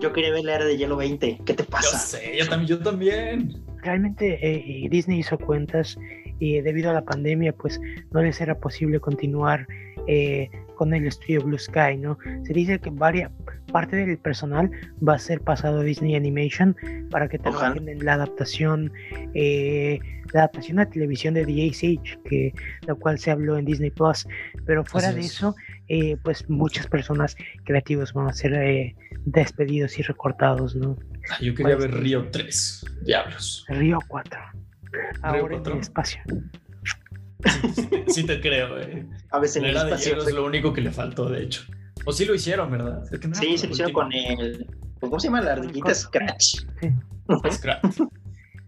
Yo quería ver la era de Hielo 20. ¿Qué te pasa? Yo sé, yo también. Yo también. Realmente eh, Disney hizo cuentas y debido a la pandemia pues no les era posible continuar eh, con el estudio Blue Sky, ¿no? Se dice que varias parte del personal va a ser pasado a Disney Animation para que trabajen en la adaptación eh, la adaptación a televisión de The Age, que la cual se habló en Disney Plus, pero fuera de eso eh, pues muchas personas creativas van a ser eh, despedidos y recortados, ¿no? Ah, yo quería ver Río 3, diablos. Río 4. Ahora en el espacio. Sí, te creo, eh. A veces en el espacio es lo único que le faltó, de hecho. O sí lo hicieron, ¿verdad? sí, se lo hicieron con el. ¿Cómo se llama? La ardillita Scratch. Scratch.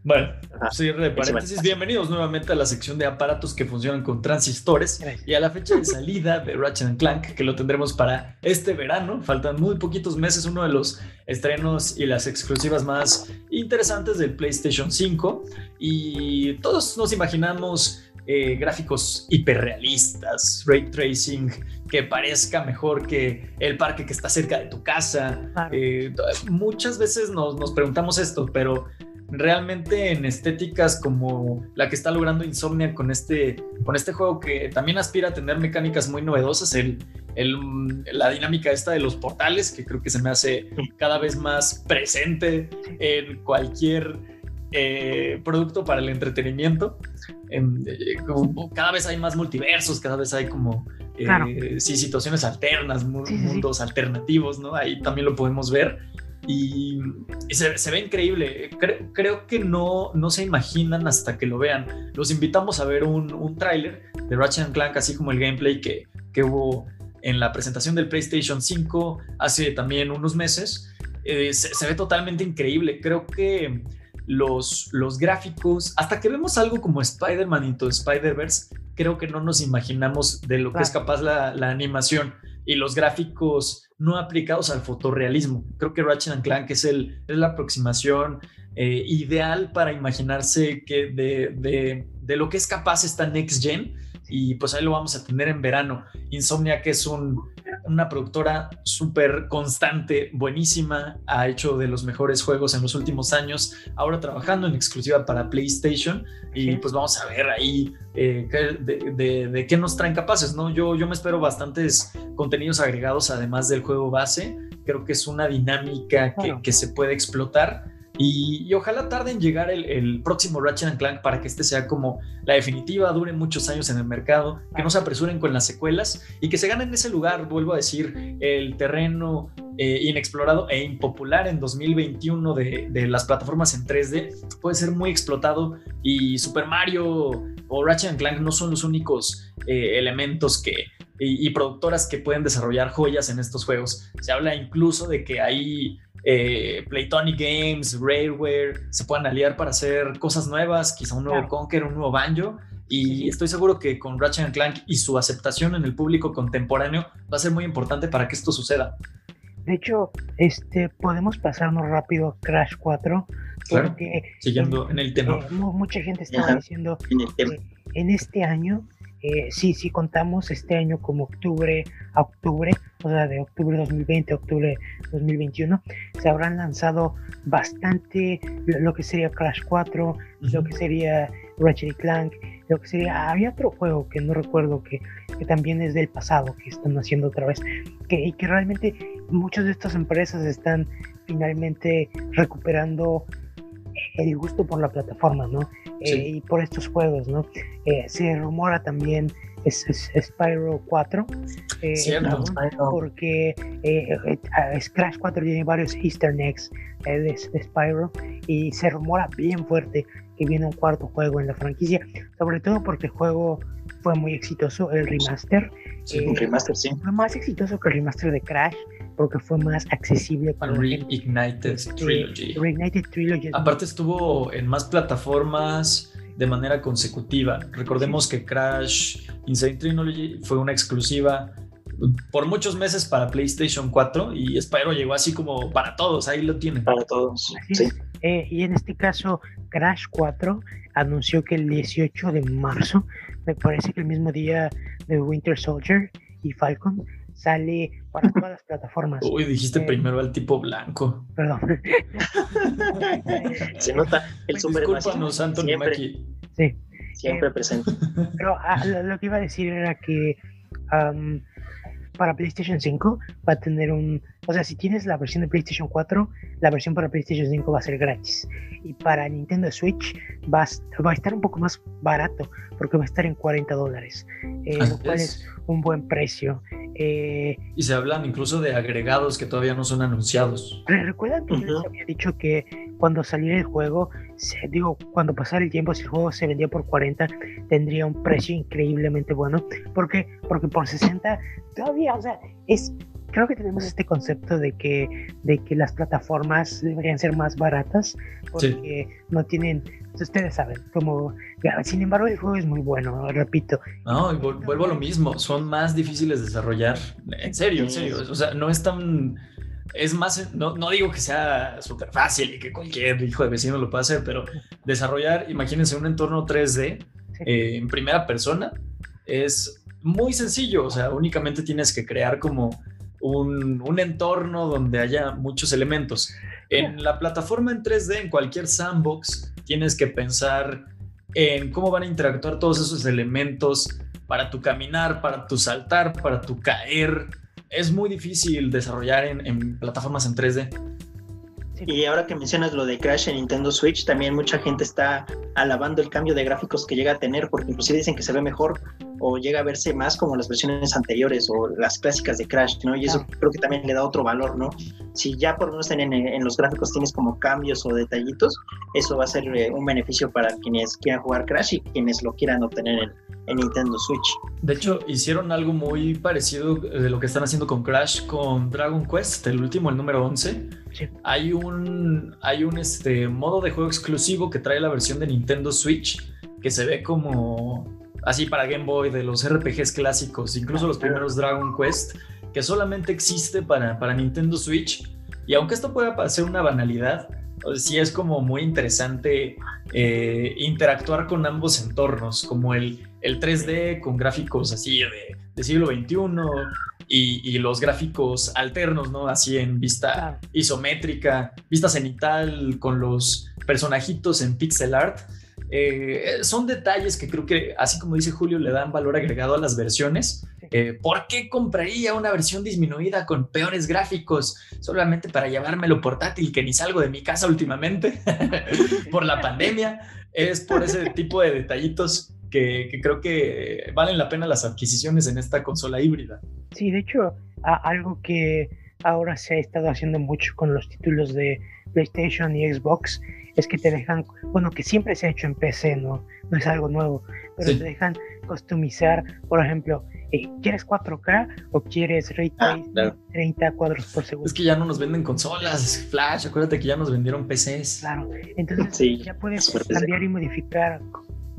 Bueno, cierre de paréntesis. Bienvenidos nuevamente a la sección de aparatos que funcionan con transistores y a la fecha de salida de Ratchet Clank, que lo tendremos para este verano. Faltan muy poquitos meses, uno de los estrenos y las exclusivas más interesantes del PlayStation 5. Y todos nos imaginamos eh, gráficos hiperrealistas, ray tracing que parezca mejor que el parque que está cerca de tu casa. Eh, muchas veces nos, nos preguntamos esto, pero realmente en estéticas como la que está logrando Insomnia con este, con este juego que también aspira a tener mecánicas muy novedosas, el, la dinámica esta de los portales, que creo que se me hace cada vez más presente en cualquier eh, producto para el entretenimiento. Eh, cada vez hay más multiversos, cada vez hay como eh, sí, situaciones alternas, mundos alternativos, ¿no? Ahí también lo podemos ver y, se, ve increíble. Creo, que no, no se imaginan hasta que lo vean. Los invitamos a ver un, un tráiler de Ratchet Clank, así como el gameplay que, que, hubo en la presentación del PlayStation 5 hace también unos meses. Eh, se, ve totalmente increíble. Creo que los, los gráficos, hasta que vemos algo como Spider-Man Into Spider-Verse, creo que no nos imaginamos de lo que es capaz la, la animación y los gráficos no aplicados al fotorrealismo. Creo que Ratchet Clank es, el, es la aproximación eh, ideal para imaginarse que de, de, lo que es capaz esta Next Gen y pues ahí lo vamos a tener en verano. Insomnia, que es un, una productora súper constante, buenísima, ha hecho de los mejores juegos en los últimos años, ahora trabajando en exclusiva para PlayStation y pues vamos a ver ahí eh, de, qué nos traen capaces, ¿no? Yo, yo me espero bastantes contenidos agregados además del juego base, creo que es una dinámica que, que se puede explotar Y, ojalá tarde en llegar el, próximo Ratchet Clank para que este sea como la definitiva, dure muchos años en el mercado, que no se apresuren con las secuelas y que se ganen ese lugar, vuelvo a decir, el terreno eh, inexplorado e impopular en 2021 de, las plataformas en 3D puede ser muy explotado y Super Mario o Ratchet Clank no son los únicos eh, elementos que, y, productoras que pueden desarrollar joyas en estos juegos. Se habla incluso de que hay eh, Playtonic Games, Rareware, se puedan aliar para hacer cosas nuevas, quizá un nuevo Conker, un nuevo Banjo. Y estoy seguro que con Ratchet Clank y su aceptación en el público contemporáneo va a ser muy importante para que esto suceda. De hecho, este, podemos pasarnos rápido a Crash 4. Porque, siguiendo en, el tema. Eh, mucha gente estaba diciendo que en este año eh, sí, sí contamos este año como octubre a octubre, o sea, de octubre 2020 a octubre 2021, se habrán lanzado bastante lo que sería Crash 4, lo que sería Ratchet Clank, lo que sería, había otro juego que no recuerdo que, que también es del pasado, que están haciendo otra vez, que, y que realmente muchas de estas empresas están finalmente recuperando el gusto por la plataforma, ¿no? Eh, y por estos juegos, ¿no? Eh, se rumora también es, Spyro 4, eh, porque Crash 4 tiene varios easter eggs de, Spyro y se rumora bien fuerte que viene un cuarto juego en la franquicia, sobre todo porque el juego fue muy exitoso, el remaster. Sí, un remaster, sí. Fue más exitoso que el remaster de Crash porque fue más accesible para Reignited Trilogy. Reignited Trilogy. Aparte estuvo en más plataformas de manera consecutiva. Recordemos que Crash Insane Trilogy fue una exclusiva por muchos meses para PlayStation 4 y Spyro llegó así como para todos, ahí lo tienen. Para todos. Sí. Eh, y en este caso, Crash 4 anunció que el 18 de marzo, me parece que el mismo día de Winter Soldier y Falcon, sale para todas las plataformas. <laughs> Uy, dijiste eh, primero al tipo blanco. Perdón. <laughs> Se nota el super Discúlpanos, Anthony siempre, Sí. Siempre eh, presente. <laughs> Pero ah, lo, que iba a decir era que para PlayStation 5 va a tener un... O sea, si tienes la versión de PlayStation 4, la versión para PlayStation 5 va a ser gratis. Y para Nintendo Switch va a, va a estar un poco más barato, porque va a estar en 40 dólares, eh, lo cual es un buen precio. Eh, y se hablan incluso de agregados que todavía no son anunciados. ¿Recuerdan que yo les había dicho que cuando saliera el juego, digo, cuando pasara el tiempo, si el juego se vendía por 40, tendría un precio increíblemente bueno? porque Porque por 60 todavía, o sea, es creo que tenemos este concepto de que, de que las plataformas deberían ser más baratas porque no tienen, ustedes saben, como, sin embargo el juego es muy bueno, repito. No, y vuelvo a lo mismo, son más difíciles de desarrollar, en serio, en serio, o sea, no es tan... Es más, no, no digo que sea súper fácil y que cualquier hijo de vecino lo pueda hacer, pero desarrollar, imagínense un entorno 3D eh, en primera persona, es muy sencillo, o sea, únicamente tienes que crear como un, entorno donde haya muchos elementos. En la plataforma en 3D, en cualquier sandbox, tienes que pensar en cómo van a interactuar todos esos elementos para tu caminar, para tu saltar, para tu caer. Es muy difícil desarrollar en, en plataformas en 3D. Y ahora que mencionas lo de Crash en Nintendo Switch, también mucha gente está alabando el cambio de gráficos que llega a tener, porque inclusive dicen que se ve mejor o llega a verse más como las versiones anteriores o las clásicas de Crash, ¿no? Y eso creo que también le da otro valor, ¿no? Si ya por lo menos en, los gráficos tienes como cambios o detallitos, eso va a ser eh, un beneficio para quienes quieran jugar Crash y quienes lo quieran obtener en, en Nintendo Switch. De hecho, hicieron algo muy parecido de lo que están haciendo con Crash con Dragon Quest, el último, el número 11. Hay un, hay un este, modo de juego exclusivo que trae la versión de Nintendo Switch que se ve como así para Game Boy de los RPGs clásicos, incluso los primeros Dragon Quest, que solamente existe para, para Nintendo Switch. Y aunque esto pueda parecer una banalidad, sí es como muy interesante eh, interactuar con ambos entornos, como el, el 3D con gráficos así de, siglo XXI y, los gráficos alternos, ¿no? Así en vista isométrica, vista cenital con los personajitos en pixel art. Eh, son detalles que creo que, así como dice Julio, le dan valor agregado a las versiones eh, ¿por qué compraría una versión disminuida con peores gráficos solamente para llevármelo portátil que ni salgo de mi casa últimamente <laughs> por la pandemia? Es por ese tipo de detallitos que, creo que valen la pena las adquisiciones en esta consola híbrida. Sí, de hecho, algo que ahora se ha estado haciendo mucho con los títulos de PlayStation y Xbox es que te dejan, bueno, que siempre se ha hecho en PC, no, no es algo nuevo, pero te dejan customizar, por ejemplo, eh, ¿quieres 4K o quieres ray ah, 30 cuadros por segundo? Es que ya no nos venden consolas, Flash, acuérdate que ya nos vendieron PCs. Claro, entonces ya puedes cambiar y modificar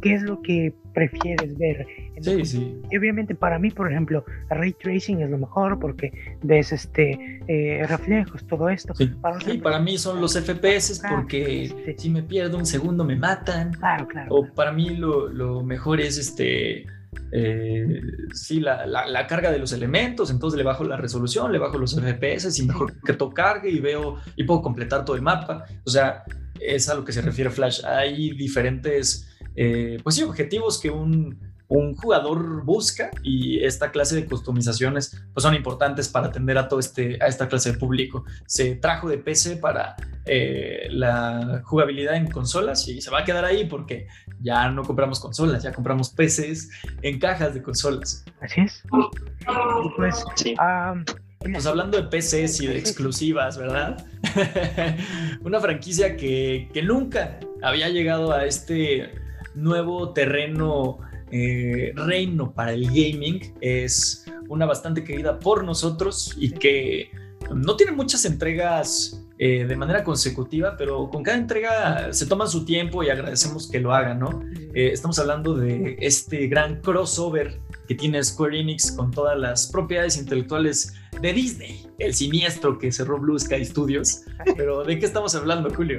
qué es lo que prefieres ver. Sí, sí. Y obviamente para mí, por ejemplo, ray tracing es lo mejor porque ves este eh, reflejos, todo esto. Sí, para, para mí son los FPS porque este si me pierdo un segundo me matan. Claro, claro. O para mí lo, lo mejor es este... Eh, sí, la, la, carga de los elementos, entonces le bajo la resolución, le bajo los FPS y mejor que todo cargue y veo y puedo completar todo el mapa. O sea, es a lo que se refiere Flash. Hay diferentes eh, pues sí, objetivos que un, jugador busca y esta clase de customizaciones pues son importantes para atender a todo este a esta clase de público. Se trajo de PC para eh, la jugabilidad en consolas y se va a quedar ahí porque ya no compramos consolas, ya compramos PCs en cajas de consolas. Así es. pues, pues hablando de PCs y de exclusivas, ¿verdad? <laughs> Una franquicia que, que nunca había llegado a este nuevo terreno eh, reino para el gaming. Es una bastante querida por nosotros y que no tiene muchas entregas eh, de manera consecutiva, pero con cada entrega se toma su tiempo y agradecemos que lo hagan, ¿no? Eh, estamos hablando de este gran crossover que tiene Square Enix con todas las propiedades intelectuales de Disney, el siniestro que cerró Blue Sky Studios. Pero ¿de qué estamos hablando, Julio?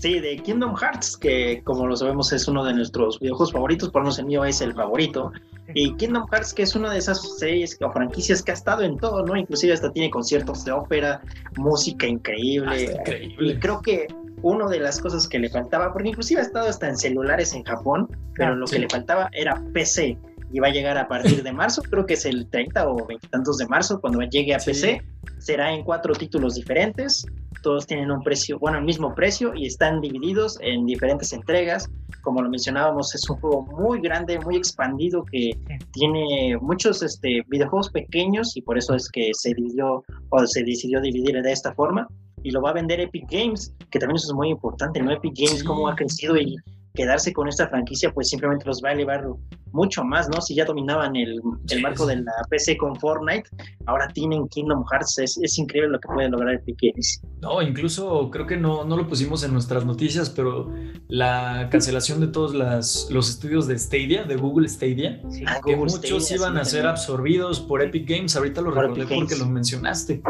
Sí, de Kingdom Hearts, que como lo sabemos es uno de nuestros videojuegos favoritos, por menos el mío es el favorito. Y Kingdom Hearts, que es una de esas series o franquicias que ha estado en todo, ¿no? Inclusive hasta tiene conciertos de ópera, música increíble. Ah, increíble. Y creo que una de las cosas que le faltaba, porque inclusive ha estado hasta en celulares en Japón, pero lo que le faltaba era PC. Y va a llegar a partir de marzo, creo que es el 30 o 20 tantos de marzo, cuando llegue a PC. Será en cuatro títulos diferentes todos tienen un precio, bueno, el mismo precio y están divididos en diferentes entregas. Como lo mencionábamos, es un juego muy grande, muy expandido que tiene muchos este, videojuegos pequeños y por eso es que se dividió o se decidió dividir de esta forma. Y lo va a vender Epic Games, que también eso es muy importante, ¿no? Epic Games, cómo ha crecido y quedarse con esta franquicia, pues simplemente los va a elevar mucho más, ¿no? Si ya dominaban el, el marco de la PC con Fortnite, ahora tienen Kingdom Hearts, es, increíble lo que puede lograr el Games. No, incluso creo que no, no lo pusimos en nuestras noticias, pero la cancelación de todos las, los estudios de Stadia, de Google Stadia, ah, que muchos iban a ser absorbidos por Epic Games, ahorita lo recordé porque lo mencionaste.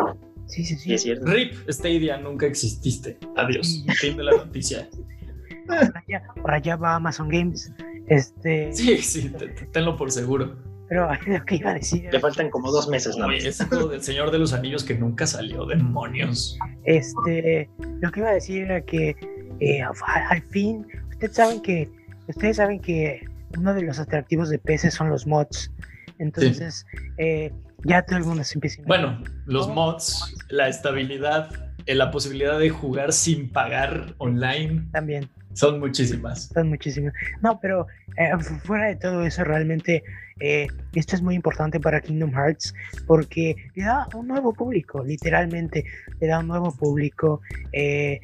Sí, sí, sí. Es cierto. RIP Stadia, nunca exististe. Adiós. Fin de la noticia. <laughs> Por allá, va Amazon Games. Este... Sí, sí, tenlo por seguro. Pero lo que iba a decir. Le faltan como dos meses, ¿no? Es del Señor de los Anillos que nunca salió, demonios. Este, lo que iba a decir era que eh, al fin, ustedes saben que, ustedes saben que uno de los atractivos de PC son los mods. Entonces, eh, ya todo el mundo se empieza Bueno, los mods, la estabilidad, eh, la posibilidad de jugar sin pagar online. También. Son muchísimas. Son muchísimas. No, pero eh, fuera de todo eso, realmente eh, esto es muy importante para Kingdom Hearts porque le da un nuevo público, literalmente le da un nuevo público. Eh,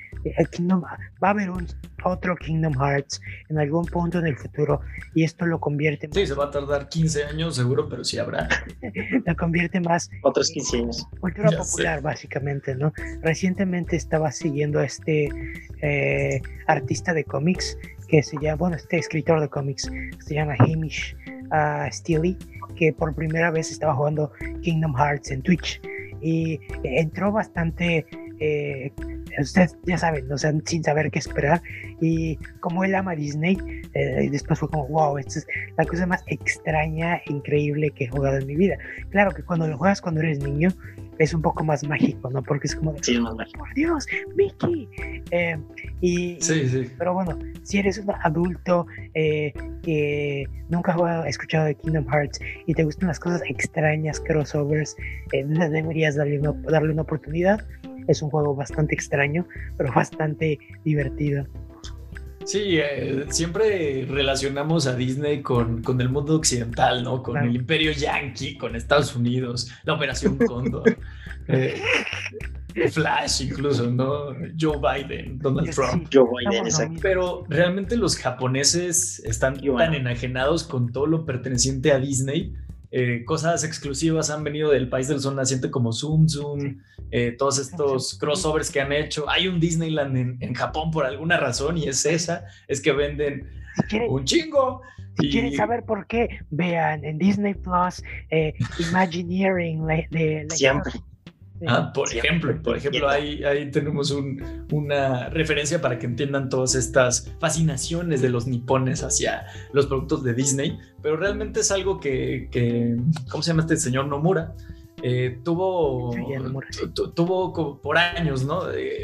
Kingdom, va a haber un otro Kingdom Hearts en algún punto en el futuro y esto lo convierte Sí, se va a tardar 15 años seguro, pero sí habrá. <laughs> lo convierte más otros 15 años. Cultura popular básicamente, ¿no? Recientemente estaba siguiendo a este eh, artista de cómics que se llama, bueno, este escritor de cómics se llama Hamish uh, Steely, que por primera vez estaba jugando Kingdom Hearts en Twitch y entró bastante eh, ustedes ya saben, o sea, sin saber qué esperar. Y como él ama Disney, eh, después fue como, wow, esta es la cosa más extraña, increíble que he jugado en mi vida. Claro que cuando lo juegas cuando eres niño, es un poco más mágico, ¿no? Porque es como, sí, es más mágico. por Dios, Mickey. Eh, y, sí, sí. Pero bueno, si eres un adulto eh, que nunca ha escuchado de Kingdom Hearts y te gustan las cosas extrañas, crossovers, eh, deberías darle una, darle una oportunidad. Es un juego bastante extraño, pero bastante divertido. Sí, eh, siempre relacionamos a Disney con, con, el mundo occidental, ¿no? Con el imperio yankee, con Estados Unidos, la Operación <laughs> Cóndor, eh, Flash incluso, ¿no? Joe Biden, Donald Trump. Joe Biden, exacto. Pero realmente los japoneses están tan enajenados con todo lo perteneciente a Disney eh, cosas exclusivas han venido del país del sol naciente como Zoom Zoom, eh, todos estos crossovers que han hecho. Hay un Disneyland en, Japón por alguna razón y es esa, es que venden un chingo. Si quieren saber por qué, vean en Disney Plus eh, Imagineering de, Siempre. Ah, por ejemplo, por ejemplo, ahí, ahí tenemos una referencia para que entiendan todas estas fascinaciones de los nipones hacia los productos de Disney, pero realmente es algo que, ¿cómo se llama este señor Nomura? Eh, tuvo, tuvo por años, ¿no?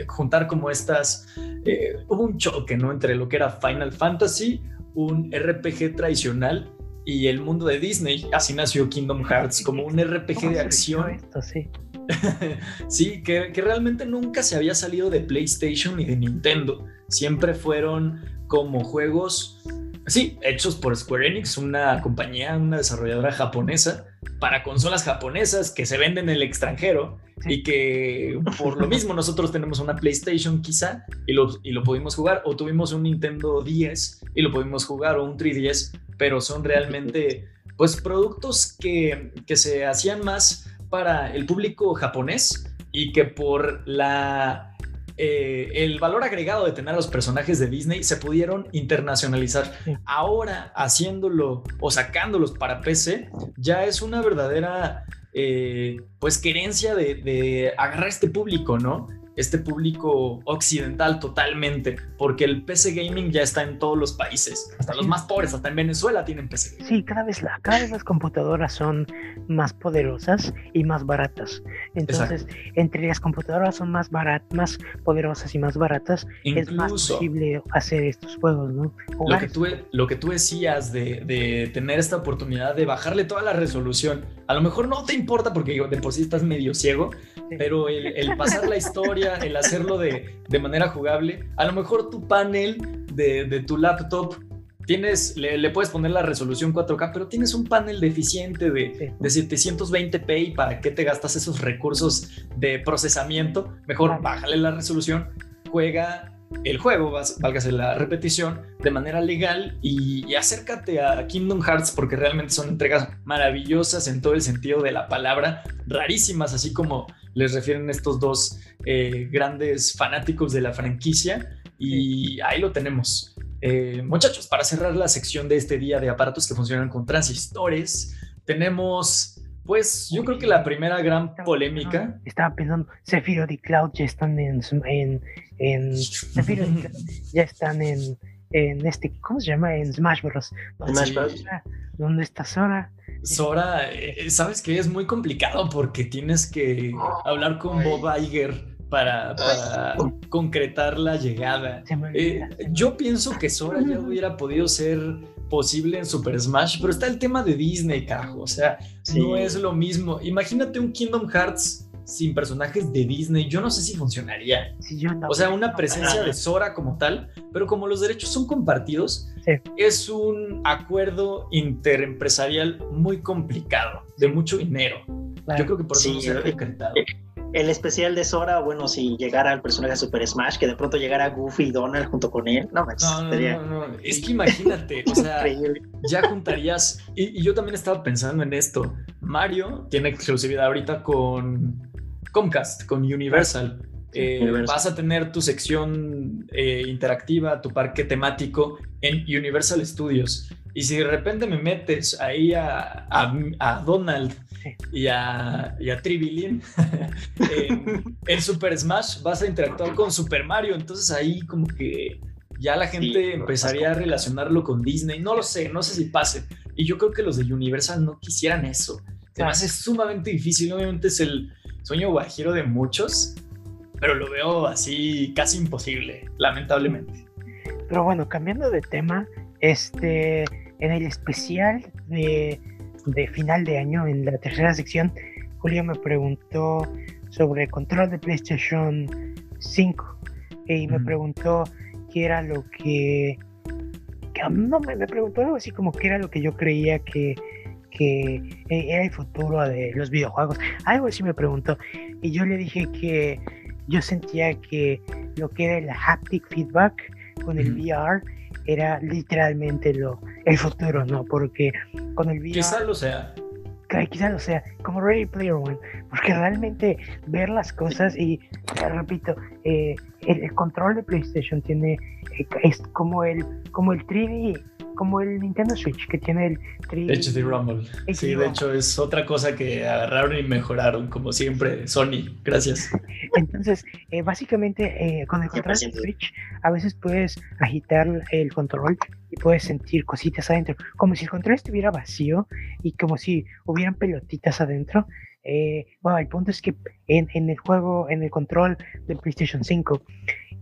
juntar como estas, eh, hubo un choque, ¿no? Entre lo que era Final Fantasy, un RPG tradicional y el mundo de Disney. Así nació Kingdom Hearts, como un RPG de acción. Esto, sí <laughs> sí, que, realmente nunca se había salido de PlayStation y de Nintendo. Siempre fueron como juegos, sí, hechos por Square Enix, una compañía, una desarrolladora japonesa, para consolas japonesas que se venden en el extranjero y que por lo mismo nosotros tenemos una PlayStation quizá y lo, y lo pudimos jugar, o tuvimos un Nintendo 10 y lo pudimos jugar, o un 3DS, pero son realmente pues productos que, que se hacían más para el público japonés y que por la eh, el valor agregado de tener a los personajes de Disney se pudieron internacionalizar. Ahora haciéndolo o sacándolos para PC ya es una verdadera eh, pues querencia de, de agarrar este público, ¿no? Este público occidental totalmente, porque el PC gaming ya está en todos los países, hasta los más pobres, hasta en Venezuela tienen PC. Sí, cada vez, la, cada vez las computadoras son más poderosas y más baratas. Entonces, entre las computadoras son más baratas, más poderosas y más baratas, es más posible hacer estos juegos, ¿no? Lo que, tú, lo que tú decías de, de tener esta oportunidad de bajarle toda la resolución, a lo mejor no te importa porque de por sí estás medio ciego, pero el, pasar la <laughs> historia, el hacerlo de, manera jugable, a lo mejor tu panel de, tu laptop tienes, le, puedes poner la resolución 4K, pero tienes un panel deficiente de, de 720p y para qué te gastas esos recursos de procesamiento, mejor bájale la resolución, juega el juego, válgase la repetición, de manera legal y, acércate a Kingdom Hearts porque realmente son entregas maravillosas en todo el sentido de la palabra, rarísimas, así como les refieren estos dos eh, grandes fanáticos de la franquicia y ahí lo tenemos. Eh, muchachos, para cerrar la sección de este día de aparatos que funcionan con transistores, tenemos pues yo creo que la primera gran polémica. Estaba pensando, Sephiroth y Cloud ya están en. en, en <laughs> ya están en, en este. ¿Cómo se llama? En Smash Bros. Smash Bros. ¿Dónde está Sora? Sora, eh, sabes que es muy complicado porque tienes que hablar con Bob Iger para, para concretar la llegada. Eh, yo pienso que Sora ya hubiera podido ser posible en Super Smash, pero está el tema de Disney, carajo. O sea, no es lo mismo. Imagínate un Kingdom Hearts sin personajes de Disney, yo no sé si funcionaría. o sea, una presencia de Sora como tal, pero como los derechos son compartidos, es un acuerdo interempresarial muy complicado, de mucho dinero. Yo creo que por eso no se ha concretado el especial de Sora, bueno, si llegara el personaje de Super Smash, que de pronto llegara Goofy y Donald junto con él, no, no, no, no, es que imagínate, o sea, ya juntarías, y, yo también estaba pensando en esto, Mario tiene exclusividad ahorita con Comcast, con Universal, Eh, vas a tener tu sección eh, interactiva, tu parque temático en Universal Studios. Y si de repente me metes ahí a, a, Donald y a, y a Tribilin <laughs> en, Super Smash, vas a interactuar con Super Mario. Entonces ahí como que ya la gente empezaría a relacionarlo con Disney. No lo sé, no sé si pase. Y yo creo que los de Universal no quisieran eso. Además es sumamente difícil. Obviamente es el sueño guajiro de muchos, pero lo veo así casi imposible, lamentablemente. Pero bueno, cambiando de tema, este, en el especial de, de final de año, en la tercera sección, Julio me preguntó sobre control de PlayStation 5 y me preguntó qué era lo que, no me, me, preguntó algo así como qué era lo que yo creía que, que e, era el futuro de los videojuegos. Algo así me preguntó y yo le dije que yo sentía que lo que era el haptic feedback con el VR era literalmente lo el futuro no porque con el VR quizás lo sea. Quizás lo sea, como Ready Player One, porque realmente ver las cosas y, repito, eh, el, control de PlayStation tiene, eh, es como el, como el 3D, como el Nintendo Switch que tiene el 3D. HD Rumble. sí, de hecho es otra cosa que agarraron y mejoraron, como siempre, Sony. Gracias. <laughs> Entonces, eh, básicamente, con el control de Switch, a veces puedes agitar el control y puedes sentir cositas adentro, como si el control estuviera vacío y como si hubieran pelotitas adentro. Eh, bueno, el punto es que en, en, el juego, en el control del PlayStation 5,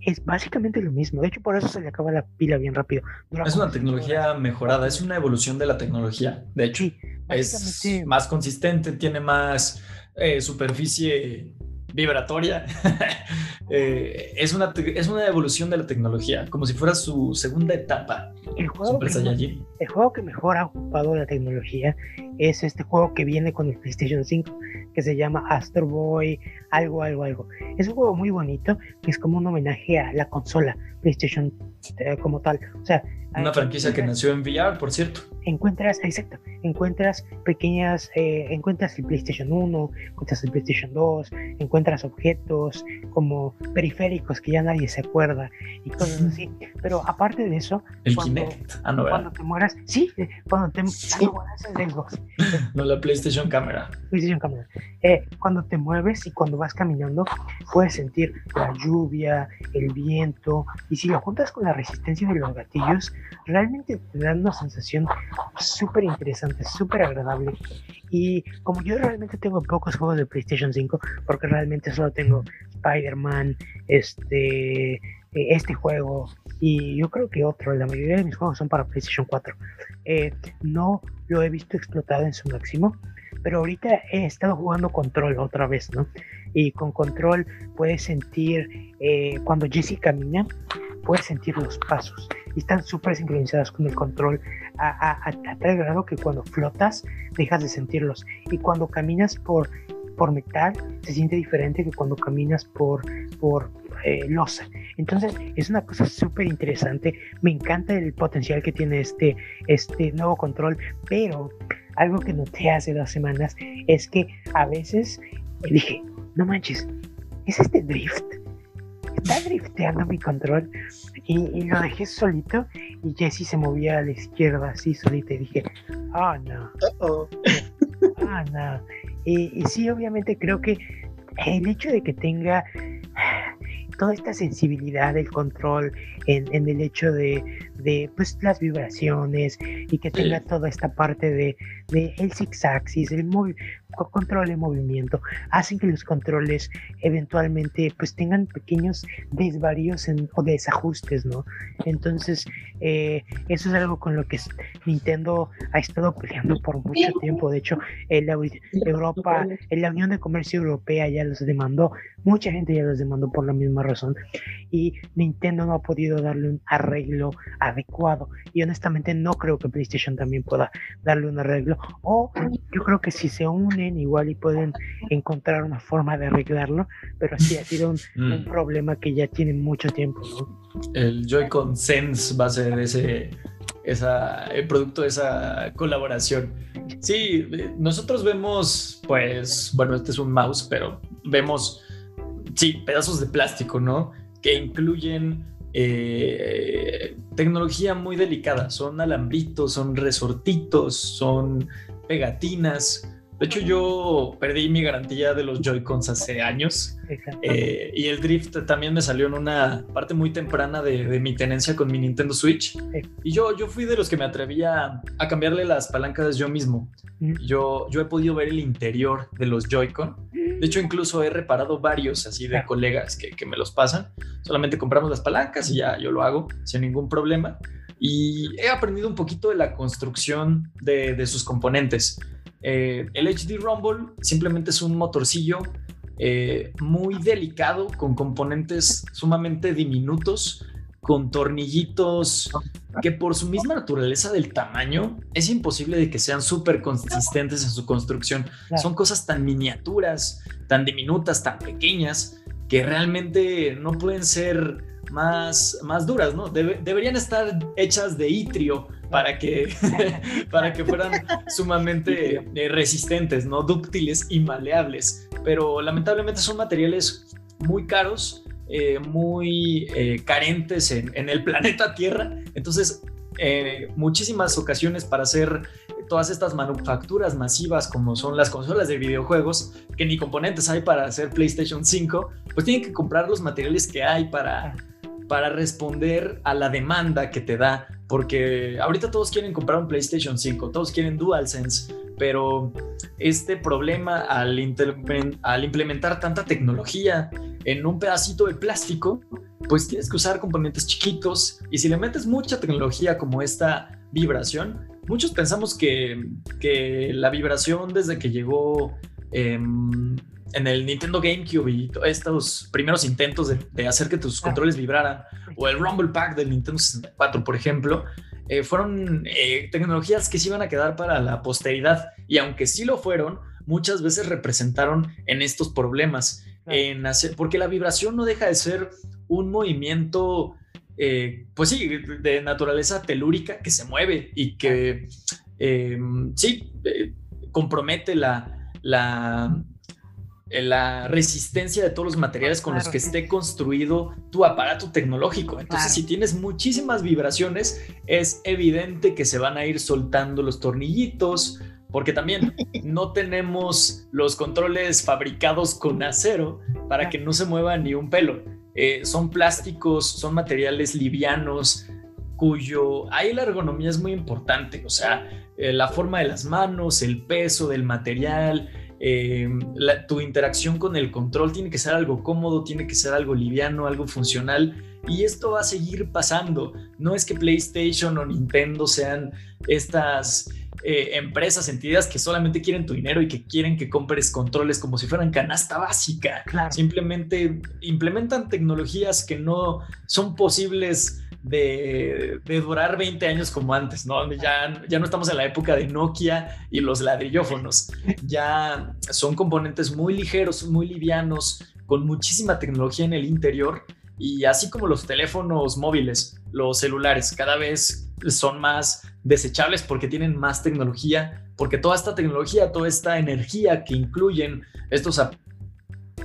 es básicamente lo mismo. De hecho, por eso se le acaba la pila bien rápido. es una tecnología mejorada, es una evolución de la tecnología. De hecho, es más consistente, tiene más eh, superficie vibratoria. <laughs> Eh, es, una, es una evolución de la tecnología, como si fuera su segunda etapa. El juego, que, el juego que mejor ha ocupado la tecnología es este juego que viene con el PlayStation 5, que se llama Astro Boy, algo, algo, algo. Es un juego muy bonito, que es como un homenaje a la consola PlayStation eh, como tal. O sea, una franquicia que nació en VR, por cierto. Encuentras, exacto, encuentras pequeñas, eh, encuentras el PlayStation 1, encuentras el PlayStation 2, encuentras objetos como periféricos que ya nadie se acuerda y cosas así. Pero aparte de eso, el cuando, Kinect, ah, no, cuando te mueras, sí, eh, cuando te <laughs> no, la PlayStation Camera. PlayStation Camera. Eh, cuando te mueves y cuando vas caminando, puedes sentir la lluvia, el viento, y si lo juntas con la resistencia de los gatillos, realmente te dan una sensación súper interesante, súper agradable. Y como yo realmente tengo pocos juegos de PlayStation 5, porque realmente solo tengo Spider-Man, este, eh, este juego y yo creo que otro, la mayoría de mis juegos son para PlayStation 4. Eh, no lo he visto explotado en su máximo, pero ahorita he estado jugando control otra vez, ¿no? Y con control puedes sentir, eh, cuando Jesse camina, puedes sentir los pasos. Y están súper sincronizadas con el control a, a, tal grado que cuando flotas dejas de sentirlos. Y cuando caminas por, por metal se siente diferente que cuando caminas por, por eh, losa. Entonces es una cosa súper interesante. Me encanta el potencial que tiene este, este nuevo control, pero algo que noté hace dos semanas es que a veces dije, no manches, ¿es este drift? Está drifteando mi control y, lo dejé solito y Jesse se movía a la izquierda así solito y dije, oh no, oh no. Y, y sí, obviamente creo que el hecho de que tenga toda esta sensibilidad del control en, el hecho de, pues, las vibraciones y que tenga toda esta parte de, el six axis, el control de movimiento, hacen que los controles eventualmente pues tengan pequeños desvaríos o desajustes, ¿no? Entonces, eh, eso es algo con lo que Nintendo ha estado peleando por mucho tiempo. De hecho, en la Europa, en la Unión de Comercio Europea ya los demandó, mucha gente ya los demandó por la misma razón y Nintendo no ha podido darle un arreglo adecuado y honestamente no creo que PlayStation también pueda darle un arreglo o yo creo que si se unen igual y pueden encontrar una forma de arreglarlo pero sí ha sido un, mm. problema que ya tiene mucho tiempo el Joy-Con Sense va a ser ese esa, el producto de esa colaboración. Sí, nosotros vemos, pues, bueno, este es un mouse, pero vemos sí, pedazos de plástico, ¿no? Que incluyen eh, tecnología muy delicada. Son alambritos, son resortitos, son pegatinas. De hecho, yo perdí mi garantía de los Joy-Cons hace años. Eh, y el drift también me salió en una parte muy temprana de, mi tenencia con mi Nintendo Switch. Y yo, yo fui de los que me atrevía a cambiarle las palancas yo mismo. Yo, yo he podido ver el interior de los Joy-Con. De hecho, incluso he reparado varios así de colegas que, que me los pasan. Solamente compramos las palancas y ya yo lo hago sin ningún problema. Y he aprendido un poquito de la construcción de, de sus componentes. Eh, el HD Rumble simplemente es un motorcillo eh, muy delicado con componentes sumamente diminutos, con tornillitos que por su misma naturaleza del tamaño es imposible de que sean súper consistentes en su construcción. Son cosas tan miniaturas, tan diminutas, tan pequeñas, que realmente no pueden ser más, más duras, ¿no? deberían estar hechas de itrio para que, <laughs> para que fueran sumamente eh, resistentes, ¿no? Dúctiles y maleables. Pero lamentablemente son materiales muy caros, eh, muy eh, carentes en, el <laughs> planeta Tierra. Entonces, muchísimas ocasiones para hacer todas estas manufacturas masivas como son las consolas de videojuegos, que ni componentes hay para hacer PlayStation 5, pues tienen que comprar los materiales que hay para, para responder a la demanda que te da, porque ahorita todos quieren comprar un PlayStation 5, todos quieren DualSense, pero este problema al, al implementar tanta tecnología en un pedacito de plástico, pues tienes que usar componentes chiquitos. Y si le metes mucha tecnología como esta vibración, muchos pensamos que, que la vibración desde que llegó... Eh, en el Nintendo GameCube y estos primeros intentos de, hacer que tus controles vibraran, o el Rumble Pack del Nintendo 64, por ejemplo, eh, fueron eh, tecnologías que se iban a quedar para la posteridad. Y aunque sí lo fueron, muchas veces representaron en estos problemas. En hacer, porque la vibración no deja de ser un movimiento, eh, pues sí, de naturaleza telúrica que se mueve y que sí compromete la, la la resistencia de todos los materiales con los que esté construido tu aparato tecnológico. Entonces, si tienes muchísimas vibraciones, es evidente que se van a ir soltando los tornillitos, porque también <laughs> no tenemos los controles fabricados con acero para que no se mueva ni un pelo. Eh, son plásticos, son materiales livianos, cuyo ahí la ergonomía es muy importante, o sea, eh, la forma de las manos, el peso del material, eh, tu interacción con el control tiene que ser algo cómodo, tiene que ser algo liviano, algo funcional. Y esto va a seguir pasando. No es que PlayStation o Nintendo sean estas eh, empresas, entidades que solamente quieren tu dinero y que quieren que compres controles como si fueran canasta básica. Simplemente implementan tecnologías que no son posibles de, durar 20 años como antes, ¿no? Ya, ya no estamos en la época de Nokia y los ladrillófonos. Ya son componentes muy ligeros, muy livianos, con muchísima tecnología en el interior y así como los teléfonos móviles, los celulares cada vez son más desechables porque tienen más tecnología, porque toda esta tecnología, toda esta energía que incluyen estos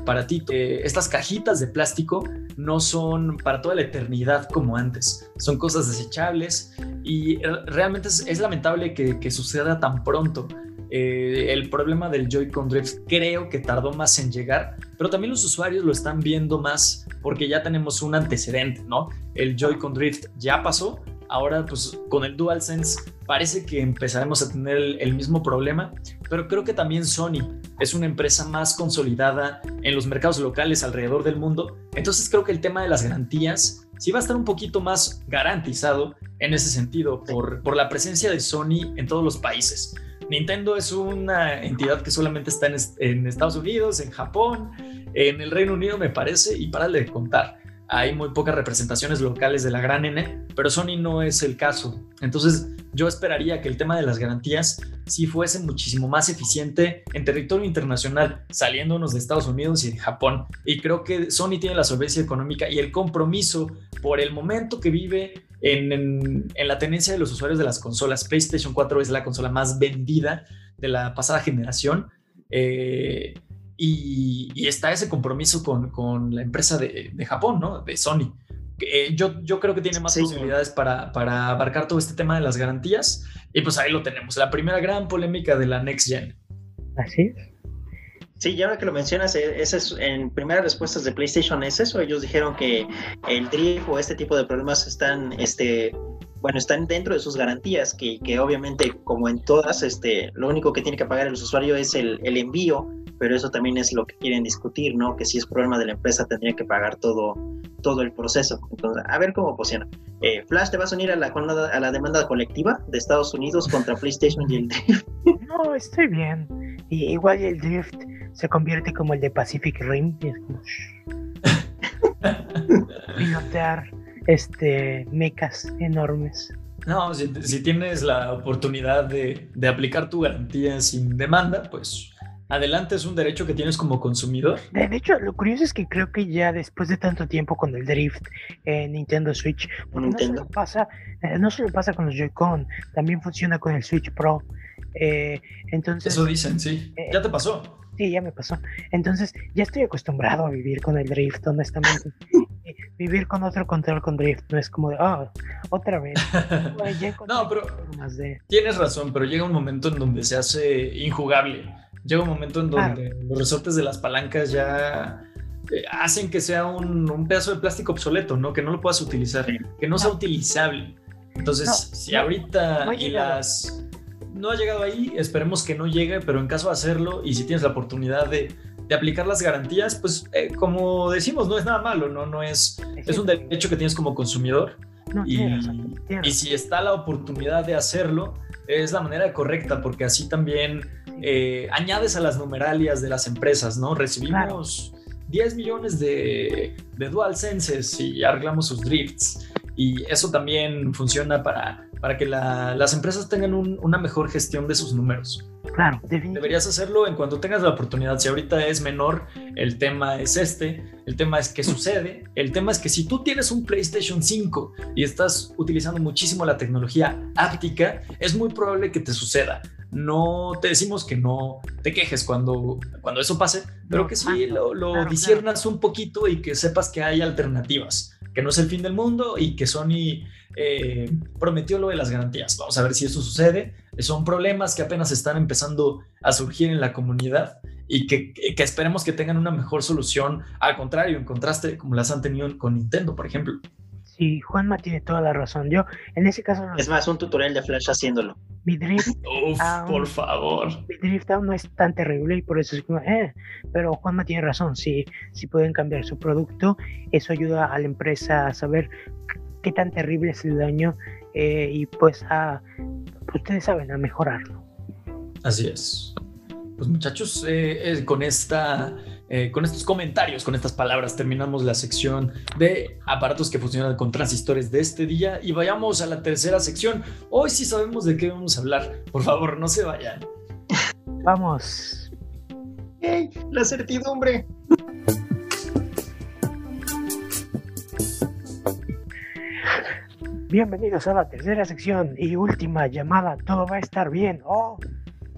para ti, estas cajitas de plástico no son para toda la eternidad como antes. Son cosas desechables y realmente es, lamentable que, suceda tan pronto. Eh, el problema del Joy-Con Drift creo que tardó más en llegar, pero también los usuarios lo están viendo más porque ya tenemos un antecedente, ¿no? El Joy-Con Drift ya pasó, ahora pues con el DualSense parece que empezaremos a tener el, mismo problema, pero creo que también Sony es una empresa más consolidada en los mercados locales alrededor del mundo, entonces creo que el tema de las garantías sí va a estar un poquito más garantizado en ese sentido por, por la presencia de Sony en todos los países. Nintendo es una entidad que solamente está en, Estados Unidos, en Japón, en el Reino Unido me parece, y para de contar hay muy pocas representaciones locales de la gran N, pero Sony no es el caso. Entonces yo esperaría que el tema de las garantías sí fuese muchísimo más eficiente en territorio internacional, saliéndonos de Estados Unidos y de Japón. Y creo que Sony tiene la solvencia económica y el compromiso por el momento que vive en, la tenencia de los usuarios de las consolas. PlayStation 4 es la consola más vendida de la pasada generación. Eh, y, está ese compromiso con, con la empresa de, de, Japón, ¿no? De Sony. Eh, yo, yo creo que tiene más posibilidades para, para abarcar todo este tema de las garantías y pues ahí lo tenemos, la primera gran polémica de la Next Gen. Así es. Sí, ya ahora que lo mencionas, eh, ese es, en primeras respuestas de PlayStation es eso. Ellos dijeron que el drift o este tipo de problemas están este, bueno, están dentro de sus garantías, que, que, obviamente, como en todas, este, lo único que tiene que pagar el usuario es el, el, envío, pero eso también es lo que quieren discutir, ¿no? Que si es problema de la empresa, tendría que pagar todo, todo el proceso. Entonces, a ver cómo funciona. Eh, Flash, ¿te vas a unir a la, a la demanda colectiva de Estados Unidos contra PlayStation y el Drift? <laughs> No, estoy bien. Y igual el Drift se convierte como el de Pacific Rim. Y es como... <laughs> pilotear este, mecas enormes. No, si, tienes la oportunidad de, de, aplicar tu garantía sin demanda, pues adelante es un derecho que tienes como consumidor. De hecho, lo curioso es que creo que ya después de tanto tiempo con el Drift en Nintendo Switch, No, se lo pasa, eh, no se lo pasa con los Joy-Con, también funciona con el Switch Pro. Eh, entonces, Eso dicen, sí. Eh, ¿Ya te pasó? Sí, ya me pasó. Entonces, ya estoy acostumbrado a vivir con el Drift, honestamente. <laughs> vivir con otro control con drift no es como de, oh, otra vez. <laughs> no, pero tienes razón, pero llega un momento en donde se hace injugable. Llega un momento en donde los resortes de las palancas ya eh, hacen que sea un, pedazo de plástico obsoleto, ¿no? Que no lo puedas utilizar, que no sea utilizable. Entonces, si ahorita y las no ha llegado ahí, esperemos que no llegue, pero en caso de hacerlo y si tienes la oportunidad de de aplicar las garantías, pues eh, como decimos, no es nada malo, no, no es, es un derecho que tienes como consumidor. y, y, si está la oportunidad de hacerlo, es la manera correcta, porque así también eh, añades a las numeralias de las empresas, ¿no? Recibimos 10 millones de, de DualSenses y arreglamos sus drifts. Y eso también funciona para, para que las empresas tengan una mejor gestión de sus números. Claro, Deberías hacerlo en cuanto tengas la oportunidad. Si ahorita es menor, el tema es este, el tema es qué sucede, el tema es que si tú tienes un PlayStation 5 y estás utilizando muchísimo la tecnología áptica, es muy probable que te suceda. No te decimos que no te quejes cuando, cuando eso pase, pero que sí lo, lo disiernas un poquito y que sepas que hay alternativas, que no es el fin del mundo y que Sony eh, prometió lo de las garantías. Vamos a ver si eso sucede. Son problemas que apenas están empezando a surgir en la comunidad y que, esperemos que tengan una mejor solución. Al contrario, en contraste, como las han tenido con Nintendo, por ejemplo. Sí, Juanma tiene toda la razón. Yo, en ese caso. Es más, un tutorial de Flash haciéndolo. Mi drift. por favor. Mi drift aún no es tan terrible y por eso es como, eh. Pero Juanma tiene razón. Si, si pueden cambiar su producto, eso ayuda a la empresa a saber qué tan terrible es el daño eh, y pues a, ustedes saben, a mejorarlo. Así es. Pues muchachos, eh, eh, con esta... con estos comentarios, con estas palabras, terminamos la sección de aparatos que funcionan con transistores de este día y vayamos a la tercera sección. Hoy sí sabemos de qué vamos a hablar. Por favor, no se vayan. Vamos. ¡Ey! La certidumbre. Bienvenidos a la tercera sección y última llamada. Todo va a estar bien. Oh.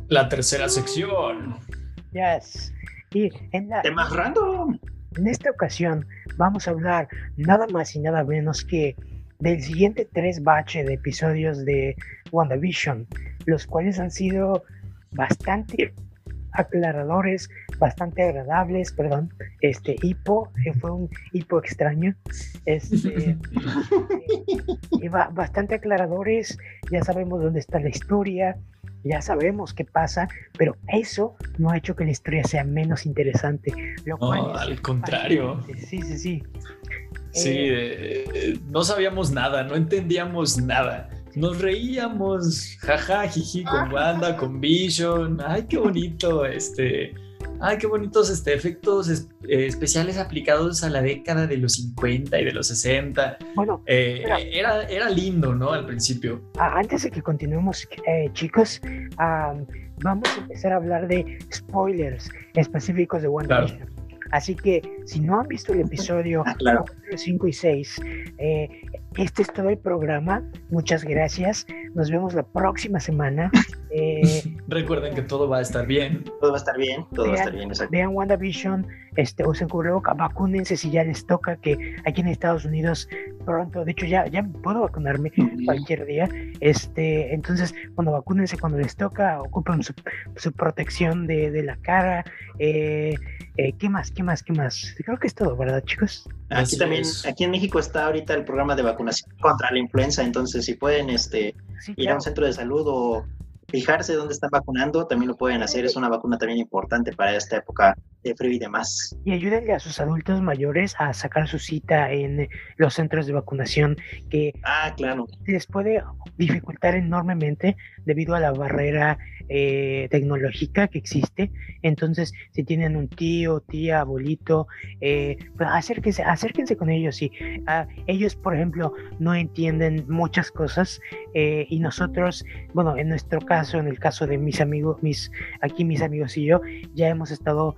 La tercera sección. Yes. Y en la. Temas random. En esta ocasión vamos a hablar nada más y nada menos que del siguiente tres baches de episodios de WandaVision, los cuales han sido bastante aclaradores, bastante agradables, perdón, este hipo, fue un hipo extraño, este, <laughs> eh, bastante aclaradores, ya sabemos dónde está la historia, ya sabemos qué pasa, pero eso no ha hecho que la historia sea menos interesante. Lo no, al contrario. Sí, sí, sí. Sí, eh, no sabíamos nada, no entendíamos nada nos reíamos, jaja, jiji, con <laughs> Wanda, con Vision, ay, qué bonito, este, ay, qué bonitos este, efectos eh, especiales aplicados a la década de los 50 y de los 60. Bueno, eh, era, era lindo, ¿no? Al principio. Antes de que continuemos, eh, chicos, vamos a empezar a hablar de spoilers específicos de Wanda. Así que si no han visto el episodio 5 ah, y 6, eh, este es todo el programa. Muchas gracias. Nos vemos la próxima semana. <laughs> Eh, Recuerden que todo va a estar bien. Todo va a estar bien, todo va a estar bien, exacto. Vean WandaVision, este, usen cubrebocas, vacúnense si ya les toca, que aquí en Estados Unidos pronto, de hecho ya, ya puedo vacunarme cualquier día. Este, entonces, cuando vacúnense cuando les toca, ocupen su, su protección de, de, la cara. Eh, eh, ¿Qué más? ¿Qué más? ¿Qué más? Creo que es todo, ¿verdad, chicos? Aquí también, aquí en México está ahorita el programa de vacunación contra la influenza, entonces si pueden este, ir a un centro de salud o fijarse dónde están vacunando, también lo pueden hacer. Es una vacuna también importante para esta época de frío y demás. Y ayúdenle a sus adultos mayores a sacar su cita en los centros de vacunación, que ah, claro. les puede dificultar enormemente debido a la barrera eh, tecnológica que existe. Entonces, si tienen un tío, tía, abuelito, eh, pues acérquense, acérquense con ellos. Y ah, ellos, por ejemplo, no entienden muchas cosas eh, y nosotros, bueno, en nuestro caso, en el caso de mis amigos, mis aquí mis amigos y yo, ya hemos estado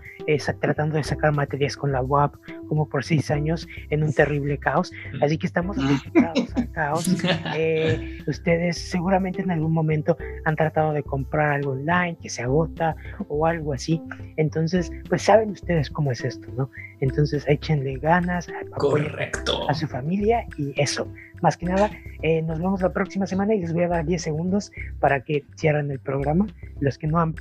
tratando de sacar materias con la UAP como por seis años en un terrible caos. Mm. Así que estamos acostumbrados al caos. <laughs> ustedes seguramente en algún momento han tratado de comprar algo online que se agota o algo así. Entonces, pues saben ustedes cómo es esto, ¿no? Entonces, échenle ganas, Correcto. a su familia y eso. Más que nada, eh, nos vemos la próxima semana y les voy a dar 10 segundos para que cierren el programa. Los que no han...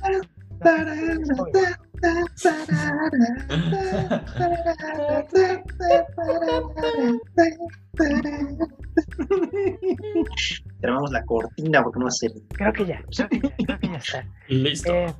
<laughs> Grabamos la cortina porque no va a ser. Creo que ya, creo que ya, está. Listo. Eh,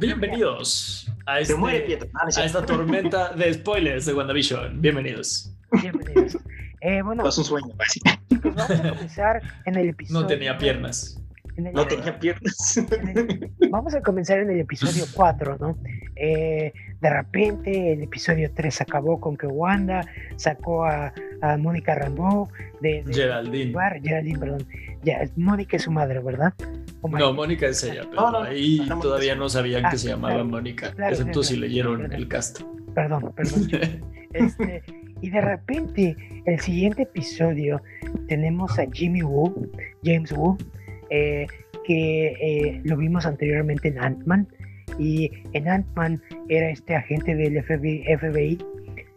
Bienvenidos a, este, a esta tormenta <laughs> de spoilers de WandaVision. Bienvenidos. Bienvenidos. Eh, bueno, es un sueño, básicamente. vamos a comenzar en el episodio. No tenía piernas no tenía piernas. <laughs> vamos a comenzar en el episodio <laughs> 4, ¿no? Eh, de repente el episodio 3 acabó con que Wanda sacó a, a Mónica Rambeau de, Geraldine. Geraldine, perdón. Ya, Mónica es su madre, ¿verdad? no, Mónica es ella, pero ahí todavía no sabían que ah, se llamaba Mónica, excepto si leyeron el cast. Perdón, perdón. <laughs> este, y de repente, el siguiente episodio, tenemos a Jimmy Woo, James Woo, eh, que eh, lo vimos anteriormente en Ant-Man. Y en Ant-Man era este agente del FBI,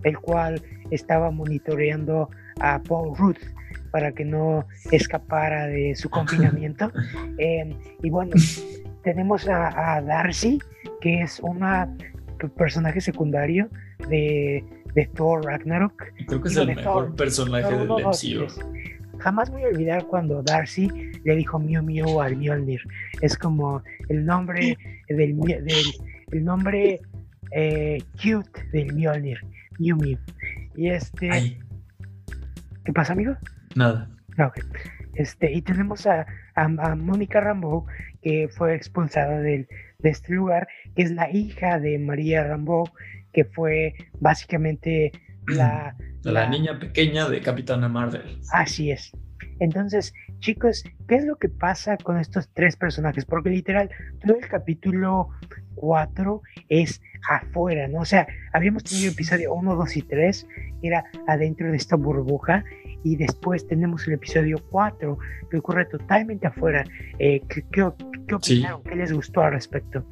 el cual estaba monitoreando a Paul Ruth para que no escapara de su <laughs> confinamiento. Em, y bueno, tenemos a, Darcy, que es un personaje secundario de, Thor Ragnarok. Creo que es el mejor personaje del MCU. Jamás voy a olvidar cuando Darcy le dijo Mew Mew al Mjolnir. Es como el nombre del, el nombre eh, cute del Mjolnir, Mew Mew. Y este. ¿Qué pasa, amigo? Nada. Ah, este, y tenemos a, a, Mónica Rambeau, que fue expulsada de este lugar, que es la hija de María Rambeau, que fue básicamente <clears throat> la, la, niña pequeña de Capitana Marvel. Así es. Entonces, chicos, ¿qué es lo que pasa con estos tres personajes? Porque literal, todo el capítulo 4 es afuera, ¿no? O sea, habíamos tenido <sniffs> episodio 1, 2 y 3, era adentro de esta burbuja, y después tenemos el episodio 4, que ocurre totalmente afuera. Eh, ¿qué, qué, opinaron? ¿Qué les gustó al respecto?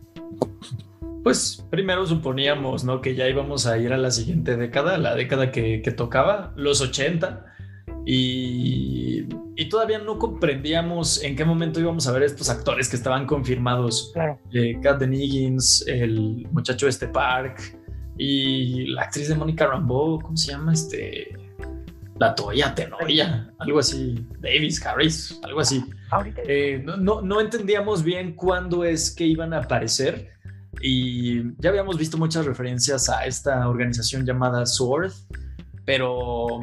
Pues primero suponíamos, ¿no? Que ya íbamos a ir a la siguiente década, la década que, tocaba, los 80, y, todavía no comprendíamos en qué momento íbamos a ver estos actores que estaban confirmados. Claro. Eh, Higgins, el muchacho este Park, y la actriz de Mónica Rambeau, ¿cómo se llama? Este... La Toya Tenoria, algo así, Davis, Harris, algo así. Eh, no, no entendíamos bien cuándo es que iban a aparecer y ya habíamos visto muchas referencias a esta organización llamada SWORD, pero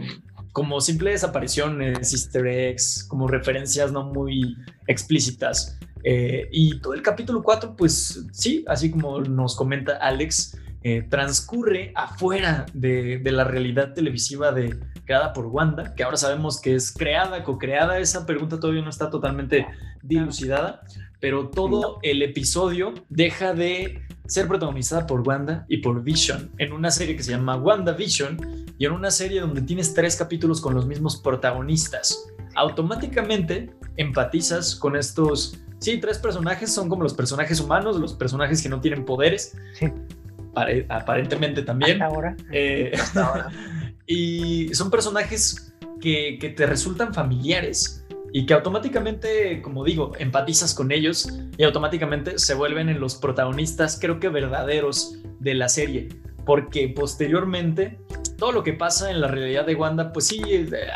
como simples apariciones, easter eggs, como referencias no muy explícitas. Eh, y todo el capítulo 4, pues sí, así como nos comenta Alex, eh, transcurre afuera de, la realidad televisiva creada por Wanda, que ahora sabemos que es creada, co-creada. Esa pregunta todavía no está totalmente dilucidada, pero todo el episodio deja de ser protagonizada por Wanda y por Vision en una serie que se llama WandaVision y en una serie donde tienes tres capítulos con los mismos protagonistas. Automáticamente empatizas con estos, sí, tres personajes, son como los personajes humanos, los personajes que no tienen poderes. Sí. aparentemente también. Hasta ahora. Eh, <laughs> y son personajes que, que te resultan familiares y que automáticamente, como digo, empatizas con ellos y automáticamente se vuelven en los protagonistas, creo que verdaderos de la serie, porque posteriormente todo lo que pasa en la realidad de Wanda, pues sí,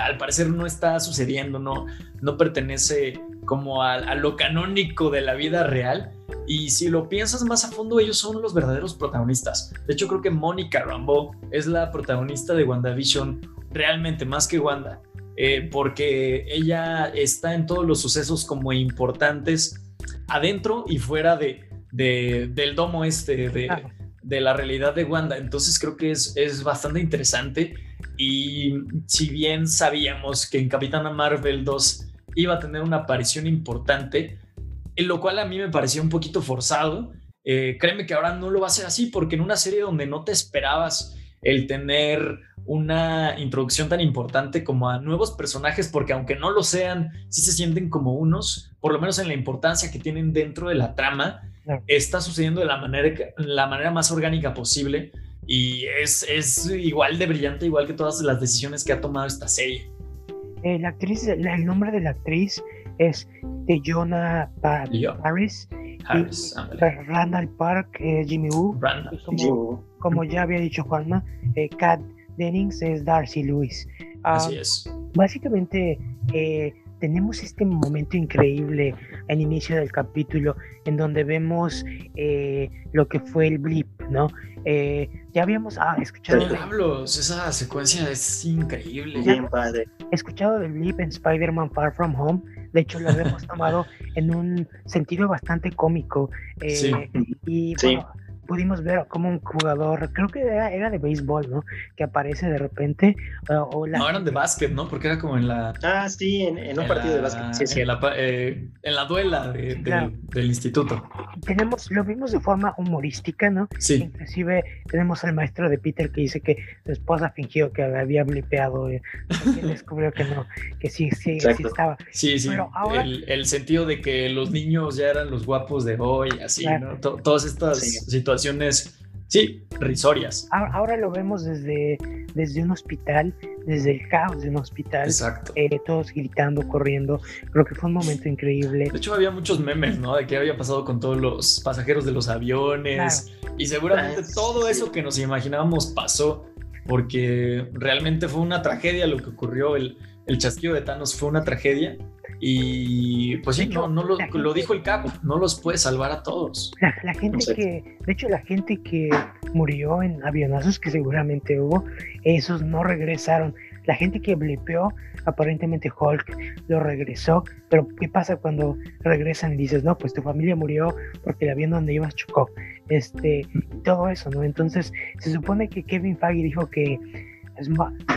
al parecer no está sucediendo, no, no pertenece como a, a, lo canónico de la vida real. Y si lo piensas más a fondo, ellos son los verdaderos protagonistas. De hecho, creo que Mónica Rambeau es la protagonista de WandaVision realmente más que Wanda. Eh, porque ella está en todos los sucesos como importantes adentro y fuera de, del domo este, de, la realidad de Wanda. Entonces creo que es, es bastante interesante y si bien sabíamos que en Capitana Marvel 2 iba a tener una aparición importante, en lo cual a mí me pareció un poquito forzado, eh, créeme que ahora no lo va a ser así porque en una serie donde no te esperabas el tener una introducción tan importante como a nuevos personajes, porque aunque no lo sean, sí se sienten como unos, por lo menos en la importancia que tienen dentro de la trama, está sucediendo de la manera, la manera más orgánica posible y es, es, igual de brillante, igual que todas las decisiones que ha tomado esta serie. Eh, la actriz, el nombre de la actriz es de Jonah Harris. Harris Randall Park, eh, Jimmy Woo. Como, como, ya había dicho Juanma, eh, Kat Dennings es Darcy Lewis. Así ah, es. Básicamente eh, tenemos este momento increíble al inicio del capítulo en donde vemos eh, lo que fue el blip, ¿no? Eh, ya habíamos ah, escuchado... Diablos, esa secuencia es increíble. Bien padre. He escuchado del blip en Spider-Man Far From Home. De hecho, lo hemos <laughs> tomado en un sentido bastante cómico. sí. Y bueno, pudimos ver como un jugador, creo que era, de béisbol, ¿no? Que aparece de repente. o No, eran de básquet, ¿no? Porque era como en la. Ah, sí, en, un partido de básquet. Sí, sí. En, la, eh, en la duela del instituto. Tenemos, lo vimos de forma humorística, ¿no? Sí. Inclusive tenemos al maestro de Peter que dice que su esposa fingió que había blipeado, eh, y <laughs> descubrió que no, que sí, sí, sí estaba. Sí, sí. el, el, sentido de que los niños ya eran los guapos de hoy, así, ¿no? todas estas situaciones sí, risorias. Ahora, lo vemos desde, desde un hospital, desde el caos de un hospital. Exacto. Eh, todos gritando, corriendo. Creo que fue un momento increíble. De hecho, había muchos memes, ¿no? De qué había pasado con todos los pasajeros de los aviones. Y seguramente todo eso que nos imaginábamos pasó, porque realmente fue una tragedia lo que ocurrió. El, el chasquido de Thanos fue una tragedia y pues sí, no, no lo, dijo el capo, no los puede salvar a todos. La, gente que, de hecho, la gente que murió en avionazos que seguramente hubo, esos no regresaron. La gente que blepeó, aparentemente Hulk lo regresó, pero ¿qué pasa cuando regresan y dices, no, pues tu familia murió porque el avión donde ibas chocó? Este, todo eso, ¿no? Entonces, se supone que Kevin Feige dijo que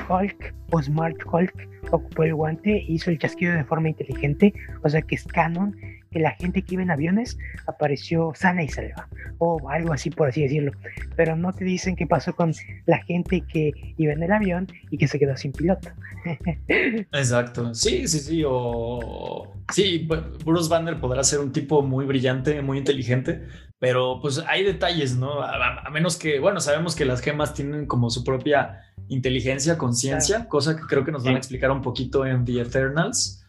Hulk o Smart Hulk ocupó el guante hizo el chasquido de forma inteligente, o sea que es canon que la gente que iba en aviones apareció sana y salva, o algo así por así decirlo, pero no te dicen qué pasó con la gente que iba en el avión y que se quedó sin piloto. <laughs> Exacto, sí, sí, sí, o sí, Bruce Banner podrá ser un tipo muy brillante, muy inteligente, pero pues hay detalles, ¿no? A, menos que, bueno, sabemos que las gemas tienen como su propia inteligencia, conciencia, cosa que creo que nos van a explicar un poquito en The Eternals.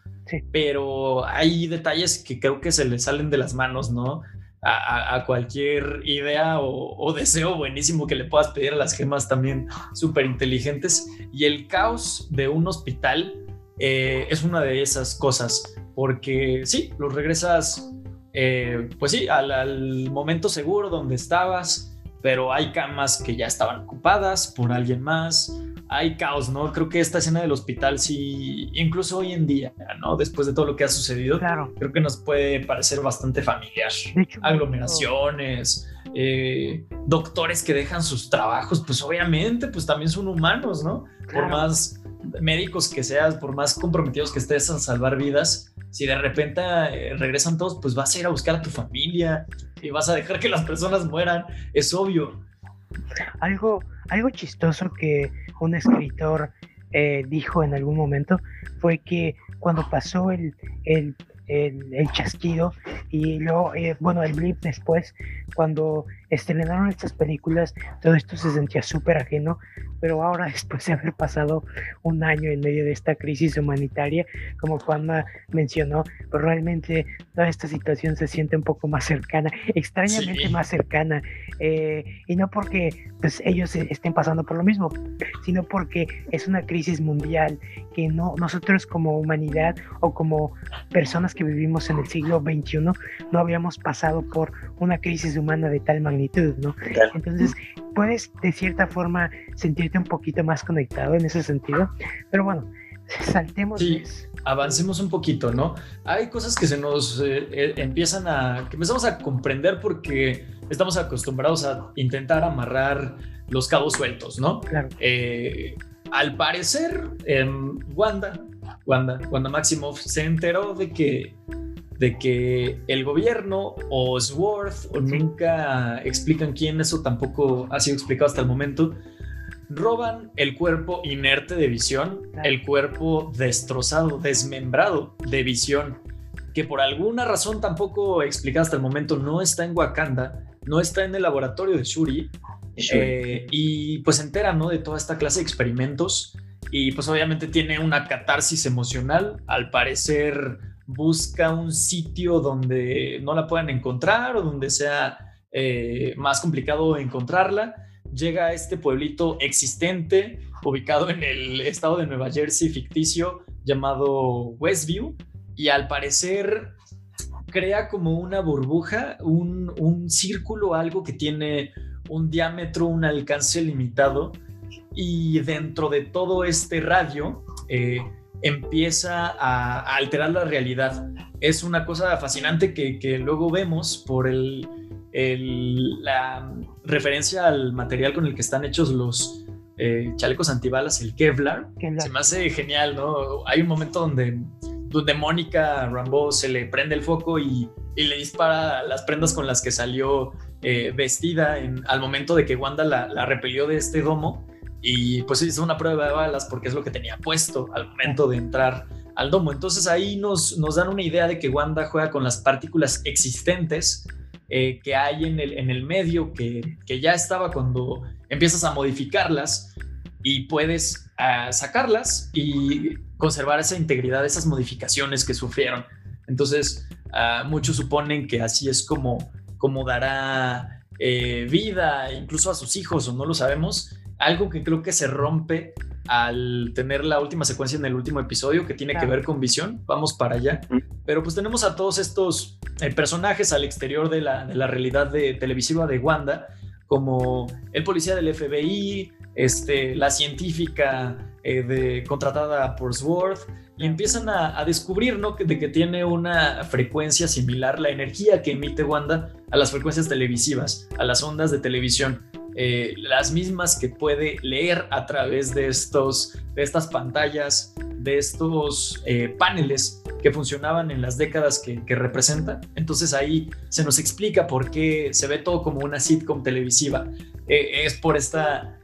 Pero hay detalles que creo que se le salen de las manos, ¿no? A, cualquier idea o, deseo buenísimo que le puedas pedir a las gemas también súper inteligentes. Y el caos de un hospital eh, es una de esas cosas, porque sí, los regresas, eh, pues sí, al, al momento seguro donde estabas, pero hay camas que ya estaban ocupadas por alguien más hay caos, ¿no? Creo que esta escena del hospital sí, incluso hoy en día, ¿no? Después de todo lo que ha sucedido, claro. creo que nos puede parecer bastante familiar. Aglomeraciones, eh, doctores que dejan sus trabajos, pues obviamente, pues también son humanos, ¿no? Por más médicos que seas, por más comprometidos que estés a salvar vidas, si de repente eh, regresan todos, pues vas a ir a buscar a tu familia y vas a dejar que las personas mueran, es obvio. Algo, algo chistoso que un escritor eh, dijo en algún momento fue que cuando pasó el, el, el, chasquido y luego, eh, bueno, el blip después, cuando estrenaron estas películas, todo esto se sentía súper ajeno, pero ahora <laughs> después de haber pasado un año en medio de esta crisis humanitaria, como Juanma mencionó, pues realmente toda esta situación se siente un poco más cercana, extrañamente más cercana, eh, y no porque pues, ellos estén pasando por lo mismo, sino porque es una crisis mundial que no nosotros como humanidad o como personas que vivimos en el siglo XXI no habíamos pasado por una crisis humana de tal magnitud, ¿no? Entonces, puedes de cierta forma sentirte un poquito más conectado en ese sentido, pero bueno, saltemos. Sí, avancemos un poquito, ¿no? Hay cosas que se nos eh, eh, empiezan a, que empezamos a comprender porque estamos acostumbrados a intentar amarrar los cabos sueltos, ¿no? Claro. Eh, al parecer, Wanda, Wanda, Wanda Maximoff se enteró de que de que el gobierno o Sworth, o nunca explican quién, eso tampoco ha sido explicado hasta el momento, roban el cuerpo inerte de visión, el cuerpo destrozado, desmembrado de visión, que por alguna razón tampoco explicada hasta el momento no está en Wakanda, no está en el laboratorio de Shuri, eh, y pues se entera ¿no? de toda esta clase de experimentos y pues obviamente tiene una catarsis emocional, al parecer busca un sitio donde no la puedan encontrar o donde sea eh, más complicado encontrarla. Llega a este pueblito existente, ubicado en el estado de Nueva Jersey ficticio llamado Westview, y al parecer crea como una burbuja, un, un círculo, algo que tiene un diámetro, un alcance limitado, y dentro de todo este radio, eh, empieza a, alterar la realidad. Es una cosa fascinante que, luego vemos por el, la referencia al material con el que están hechos los eh, chalecos antibalas, el Kevlar. Se me hace genial, ¿no? Hay un momento donde, donde Mónica Rambo se le prende el foco y, le dispara las prendas con las que salió eh, vestida al momento de que Wanda la, la repelió de este domo y pues hizo una prueba de balas porque es lo que tenía puesto al momento de entrar al domo. Entonces ahí nos, nos dan una idea de que Wanda juega con las partículas existentes eh, que hay en el, en el medio, que, que, ya estaba cuando empiezas a modificarlas y puedes ah, sacarlas y conservar esa integridad, esas modificaciones que sufrieron. Entonces uh, muchos suponen que así es como, como dará eh, vida incluso a sus hijos o no lo sabemos algo que creo que se rompe al tener la última secuencia en el último episodio que tiene que ver con visión. Vamos para allá. Pero pues tenemos a todos estos eh, personajes al exterior de la, de la realidad de, televisiva de Wanda, como el policía del FBI, este, la científica eh, de, contratada por Sworth, y empiezan a, descubrir ¿no? que, de que tiene una frecuencia similar, la energía que emite Wanda, a las frecuencias televisivas, a las ondas de televisión. Eh, las mismas que puede leer a través de, estos, de estas pantallas, de estos eh, paneles que funcionaban en las décadas que, que representa. Entonces ahí se nos explica por qué se ve todo como una sitcom televisiva. Eh, es por esta,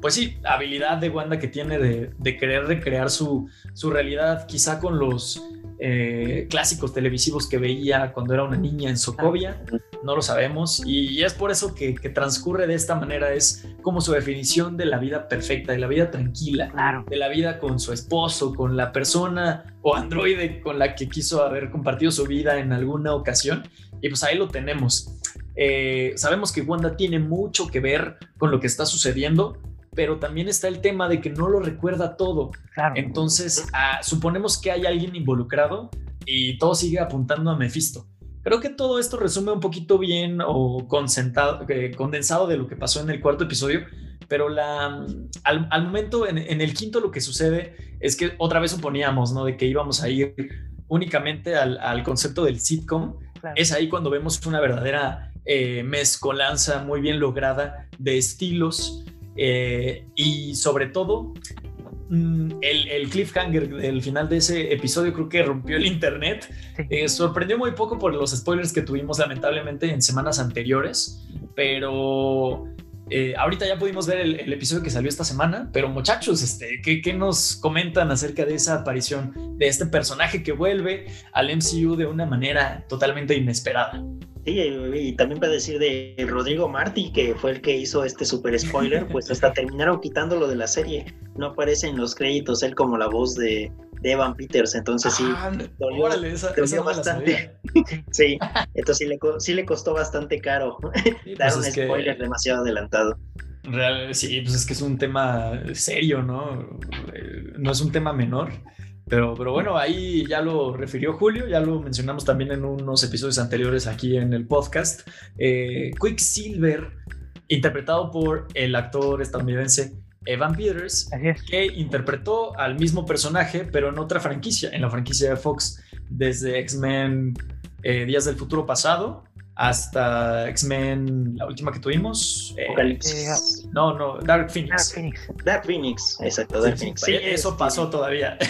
pues sí, habilidad de Wanda que tiene de, de querer recrear su, su realidad quizá con los eh, clásicos televisivos que veía cuando era una niña en Sokovia, no lo sabemos, y es por eso que, transcurre de esta manera, es como su definición de la vida perfecta, de la vida tranquila, de la vida con su esposo, con la persona o androide con la que quiso haber compartido su vida en alguna ocasión, y pues ahí lo tenemos. Eh, sabemos que Wanda tiene mucho que ver con lo que está sucediendo, pero también está el tema de que no lo recuerda todo. Entonces, ah, suponemos que hay alguien involucrado y todo sigue apuntando a Mephisto. Creo que todo esto resume un poquito bien o eh, condensado de lo que pasó en el cuarto episodio, pero la, al, momento, en, el quinto, lo que sucede es que otra vez suponíamos, ¿no? De que íbamos a ir únicamente al, concepto del sitcom. Es ahí cuando vemos una verdadera eh, mezcolanza muy bien lograda de estilos, eh, y sobre todo, mm, el, cliffhanger del final de ese episodio creo que rompió el internet. Eh, sorprendió muy poco por los spoilers que tuvimos lamentablemente en semanas anteriores, pero eh, ahorita ya pudimos ver el, episodio que salió esta semana, pero muchachos, este, ¿qué, ¿qué, nos comentan acerca de esa aparición de este personaje que vuelve al MCU de una manera totalmente inesperada? Sí, y también para decir de Rodrigo Martí, que fue el que hizo este super spoiler, pues hasta <laughs> terminaron quitándolo de la serie. No aparece en los créditos él como la voz de, Evan Peters, entonces sí, ah, dolió, bastante. <laughs> sí, entonces sí le, sí le costó bastante caro <laughs> dar pues un spoiler demasiado adelantado. Real, sí, pues es que es un tema serio, ¿no? Eh, no es un tema menor. Pero, pero bueno, ahí ya lo refirió Julio, ya lo mencionamos también en unos episodios anteriores aquí en el podcast. Eh, Quicksilver, interpretado por el actor estadounidense Evan Peters, que interpretó al mismo personaje, pero en otra franquicia, en la franquicia de Fox, desde X-Men eh, Días del Futuro Pasado hasta X-Men, la última que tuvimos. Eh, Apocalipsis. no, no, Dark Phoenix. Dark Phoenix, Dark Phoenix exacto, Dark Phoenix. Sí, eso pasó todavía. <laughs>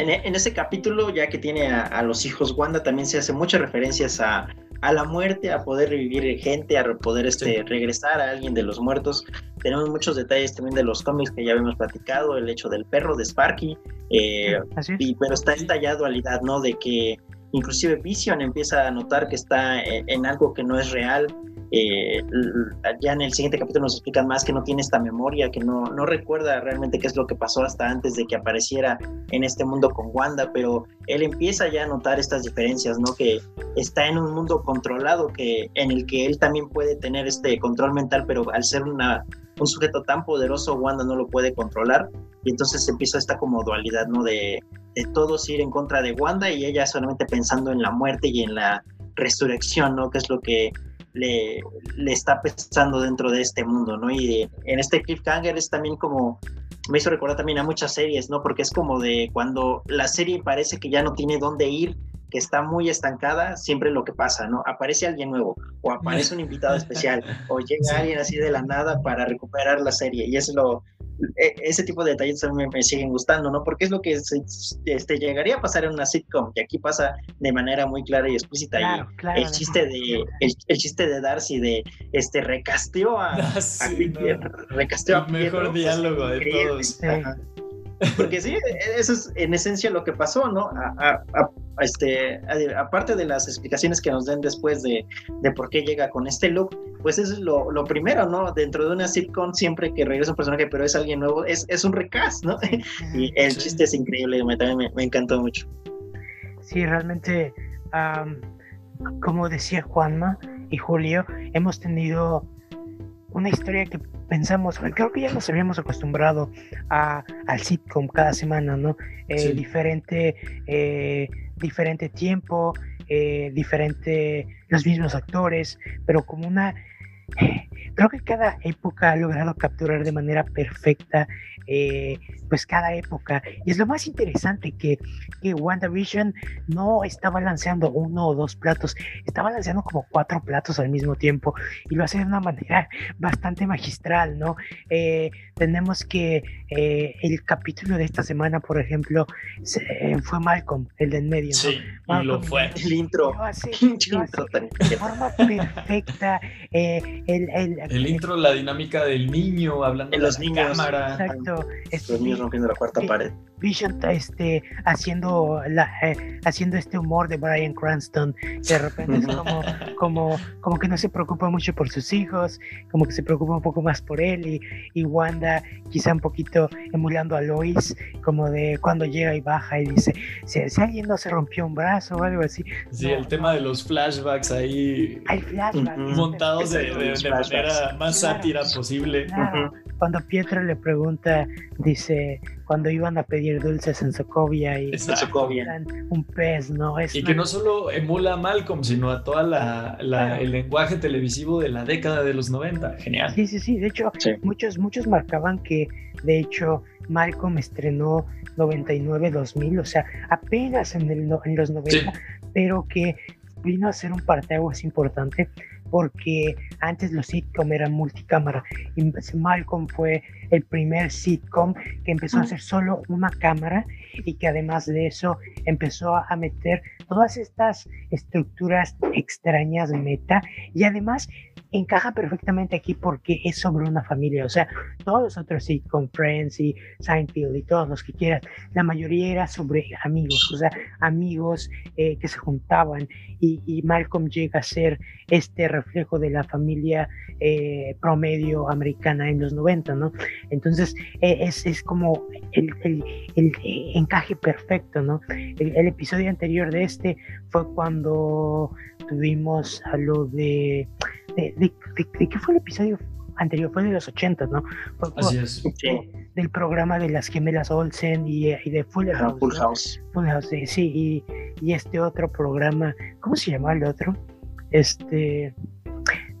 En, ese capítulo, ya que tiene a, los hijos Wanda, también se hace muchas referencias a, a la muerte, a poder revivir gente, a poder este, regresar a alguien de los muertos. Tenemos muchos detalles también de los cómics que ya habíamos platicado, el hecho del perro de Sparky, eh, y, pero está esta ya dualidad, ¿no? De que inclusive Vision empieza a notar que está en, algo que no es real. Eh, ya en el siguiente capítulo nos explican más que no tiene esta memoria, que no, no recuerda realmente qué es lo que pasó hasta antes de que apareciera en este mundo con Wanda, pero él empieza ya a notar estas diferencias, ¿no? Que está en un mundo controlado, que, en el que él también puede tener este control mental, pero al ser una, un sujeto tan poderoso, Wanda no lo puede controlar, y entonces empieza esta como dualidad, ¿no? De, todos ir en contra de Wanda y ella solamente pensando en la muerte y en la resurrección, ¿no? Que es lo que le, le está pensando dentro de este mundo, ¿no? Y en este cliffhanger es también como, me hizo recordar también a muchas series, ¿no? Porque es como de cuando la serie parece que ya no tiene dónde ir, que está muy estancada, siempre lo que pasa, ¿no? Aparece alguien nuevo, o aparece un invitado especial, o llega alguien así de la nada para recuperar la serie, y es lo, e, ese tipo de detalles también me, siguen gustando, ¿no? Porque es lo que este, llegaría a pasar en una sitcom, que aquí pasa de manera muy clara y explícita. y el chiste de el, chiste de Darcy de este recasteó a, <laughs> ah, recasteó el mejor diálogo de todos. Porque sí, eso es en esencia lo que pasó, ¿no? A, este, aparte de las explicaciones que nos den después de, de, por qué llega con este look, pues eso es lo, lo, primero, ¿no? Dentro de una sitcom, siempre que regresa un personaje, pero es alguien nuevo, es, es un recast, ¿no? <laughs> y el chiste es increíble, me, también me, encantó mucho. Sí, realmente, como decía Juanma y Julio, hemos tenido una historia que pensamos, creo que ya nos habíamos acostumbrado a, al sitcom cada semana, ¿no? Eh, diferente, eh, diferente tiempo, eh, diferente, los mismos actores, pero como una creo que cada época ha logrado capturar de manera perfecta eh, pues cada época. Y es lo más interesante que, que WandaVision no estaba lanzando uno o dos platos estaba lanzando como cuatro platos al mismo tiempo y lo hace de una manera bastante magistral no eh, tenemos que eh, el capítulo de esta semana por ejemplo fue Malcolm el del medio sí, lo fue. El intro, <laughs> de forma <laughs> perfecta el, el, <laughs> intro, la dinámica del niño hablando de los niños. Cámara. Exacto. los niños rompiendo la cuarta pared. Vision este, haciendo, la, eh, haciendo este humor de Brian Cranston. De repente es como, <laughs> como, como que no se preocupa mucho por sus hijos, como que se preocupa un poco más por él. Y, y Wanda, quizá un poquito emulando a Lois, como de cuando llega y baja y dice: Si, alguien no se rompió un brazo o algo así. Sí, el tema de los flashbacks ahí. Hay flashbacks. Montados de, de, manera más sátira posible. Cuando Pietro le pregunta, dice, cuando iban a pedir dulces en Sokovia y un pez, ¿no? Es y que no solo emula a Malcolm, sino a toda la, el lenguaje televisivo de la década de los 90. Genial. Sí, sí, sí. De hecho, muchos, muchos marcaban que, de hecho, Malcolm estrenó 99-2000, o sea, apenas en, el, en los 90, pero que vino a ser un parteaguas importante porque antes los sitcom eran multicámara y Malcolm fue el primer sitcom que empezó a hacer solo una cámara y que además de eso empezó a meter todas estas estructuras extrañas meta y además encaja perfectamente aquí porque es sobre una familia. O sea, todos los otros sitcom, Friends y Seinfeld y todos los que quieras, la mayoría era sobre amigos, o sea, amigos eh, que se juntaban y, Malcolm llega a ser este reflejo de la familia eh, promedio americana en los 90, ¿no? Entonces eh, es, es, como el, el, encaje perfecto, ¿no? El, episodio anterior de este fue cuando tuvimos a lo de, de, qué fue el episodio anterior, fue de los 80, ¿no? Así es. Del programa de las gemelas Olsen y, de Full House. Full House. Full House, sí, y, este otro programa, ¿cómo se llama el otro? Este,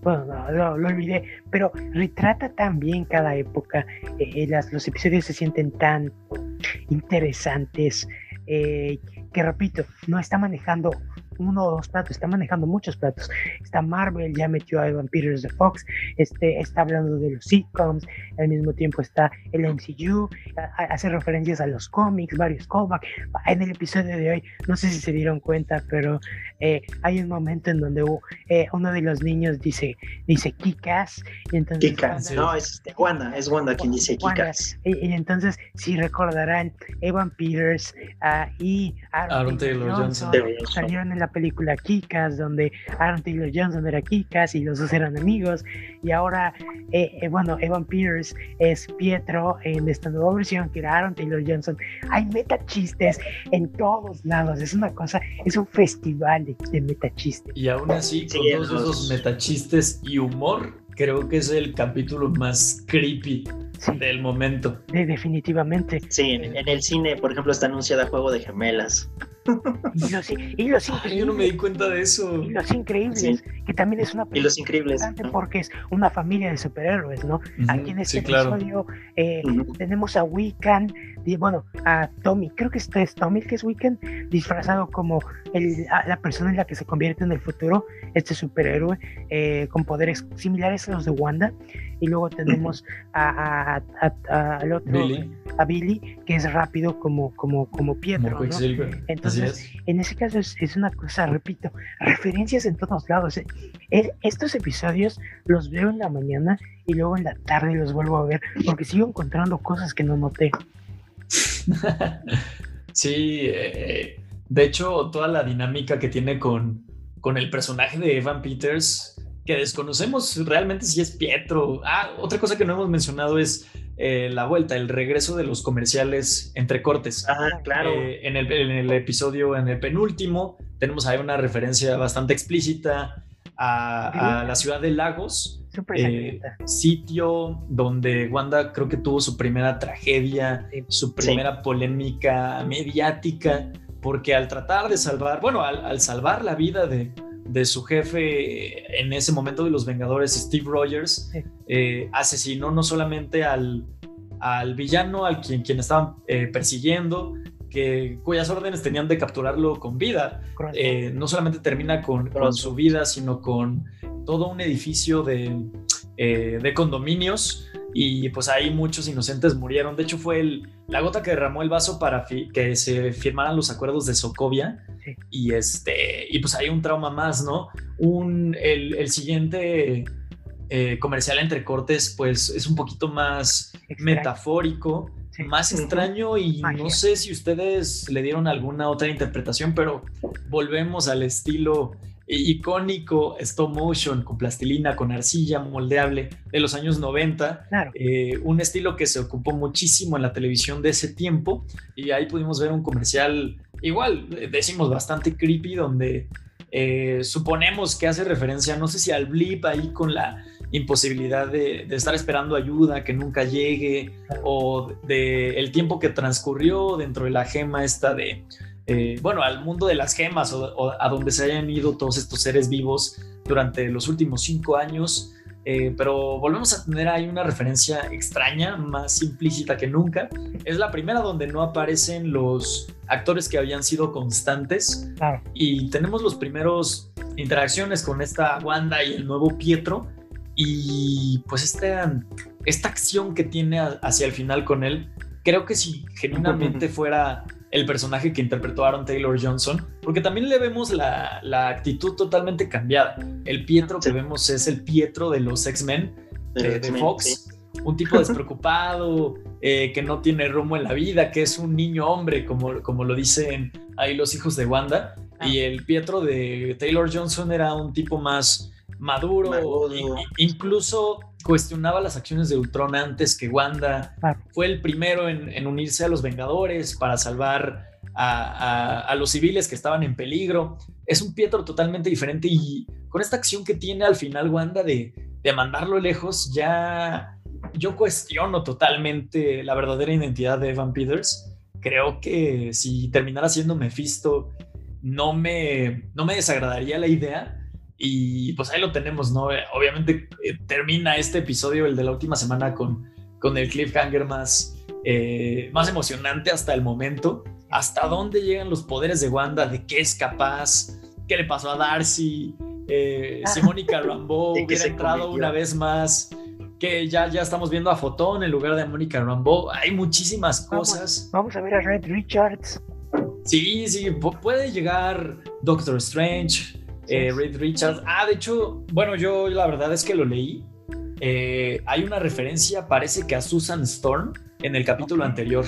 bueno, lo, olvidé, pero retrata tan bien cada época, eh, las, los episodios se sienten tan interesantes, eh, que repito, no está manejando uno o dos platos, está manejando muchos platos. Está Marvel, ya metió a Evan Peters de Fox, este, está hablando de los sitcoms, al mismo tiempo está el MCU, hace referencias a los cómics, varios callbacks. En el episodio de hoy, no sé si se dieron cuenta, pero eh, hay un momento en donde eh, uno de los niños dice, dice Kikas, y entonces... Kikas, no, es este, Wanda, es Wanda quien dice Kikas. Y, entonces, si recordarán, Evan Peters uh, y Aaron, Taylor, Johnson, salieron en la película Kikas, donde Aaron Taylor Johnson era Kikas y los dos eran amigos, y ahora, eh, eh, bueno, Evan Peters es Pietro en esta nueva versión, que era Aaron Taylor Johnson. Hay metachistes en todos lados, es una cosa, es un festival de, metachistes. Y aún así, con todos esos metachistes y humor, creo que es el capítulo más creepy del momento. definitivamente. Sí, en, el cine, por ejemplo, está anunciada Juego de Gemelas. Y los, y los yo no me di cuenta de eso. Y los increíbles, que también es una Y los increíbles. Porque es una familia de superhéroes, ¿no? Aquí en este episodio eh, tenemos a Wiccan, bueno, a Tommy, creo que este es Tommy que es Wiccan, disfrazado como el, la persona en la que se convierte en el futuro, este superhéroe, eh, con poderes similares los de Wanda. Y luego tenemos a, al otro, Billy. a Billy, que es rápido como, como, como Pietro. ¿no? Entonces, en ese caso es, es, una cosa, repito, referencias en todos lados. Eh, estos episodios los veo en la mañana y luego en la tarde los vuelvo a ver porque sigo encontrando cosas que no noté. <laughs> sí, eh, de hecho, toda la dinámica que tiene con, con el personaje de Evan Peters, que desconocemos realmente si es Pietro. Ah, otra cosa que no hemos mencionado es eh, la vuelta, el regreso de los comerciales entre cortes. Ah, claro. Eh, en, el, episodio, en el penúltimo, tenemos ahí una referencia bastante explícita a, la ciudad de Lagos, eh, sitio donde Wanda creo que tuvo su primera tragedia, su primera polémica mediática, porque al tratar de salvar, bueno, al, salvar la vida de, su jefe en ese momento de los Vengadores, Steve Rogers, eh, asesinó no solamente al, al villano, al quien, quien estaban eh, persiguiendo, que, cuyas órdenes tenían de capturarlo con vida. Eh, no solamente termina con, su vida, sino con todo un edificio de, de, condominios y pues ahí muchos inocentes murieron. De hecho fue el, la gota que derramó el vaso para que se firmaran los acuerdos de Sokovia. Y, este, y pues hay un trauma más, ¿no? Un, el, el siguiente... Eh, comercial entre cortes, pues es un poquito más metafórico más extraño y no sé si ustedes le dieron alguna otra interpretación, pero volvemos al estilo icónico stop motion con plastilina, con arcilla moldeable de los años 90, eh, un estilo que se ocupó muchísimo en la televisión de ese tiempo y ahí pudimos ver un comercial igual, decimos bastante creepy, donde eh, suponemos que hace referencia, no sé si al blip ahí con la imposibilidad de, estar esperando ayuda que nunca llegue o de el tiempo que transcurrió dentro de la gema esta de, eh, bueno, al mundo de las gemas o, a donde se hayan ido todos estos seres vivos durante los últimos cinco años. Eh, pero volvemos a tener ahí una referencia extraña, más implícita que nunca. Es la primera donde no aparecen los actores que habían sido constantes y tenemos los primeros interacciones con esta Wanda y el nuevo Pietro y pues esta, esta acción que tiene hacia el final con él, creo que si genuinamente <laughs> fuera el personaje que interpretó Aaron Taylor Johnson, porque también le vemos la, actitud totalmente cambiada. El Pietro que vemos es el Pietro de los X-Men de, Fox, un tipo <laughs> despreocupado, eh, que no tiene rumbo en la vida, que es un niño hombre, como, como lo dicen ahí los hijos de Wanda. Ah. Y el Pietro de Taylor Johnson era un tipo más maduro, incluso cuestionaba las acciones de Ultron antes que Wanda. Fue el primero en, unirse a los Vengadores para salvar a, los civiles que estaban en peligro. Es un Pietro totalmente diferente y con esta acción que tiene al final Wanda de, de mandarlo lejos, ya yo cuestiono totalmente la verdadera identidad de Evan Peters. Creo que si terminara siendo Mephisto, no me, no me desagradaría la idea y pues ahí lo tenemos, ¿no? Obviamente eh, termina este episodio, el de la última semana, con, con el cliffhanger más, eh, más emocionante hasta el momento. ¿Hasta dónde llegan los poderes de Wanda? ¿De qué es capaz? ¿Qué le pasó a Darcy? Eh, si Mónica <laughs> Rambeau hubiera entrado una vez más, que ya, ya estamos viendo a Fotón en lugar de Mónica Rambeau. Hay muchísimas cosas. Vamos, a ver a Red Richards. Sí, sí, puede llegar Doctor Strange, eh, Reed Richards. Ah, de hecho, bueno, yo la verdad es que lo leí. Eh, hay una referencia, parece que a Susan Storm en el capítulo anterior,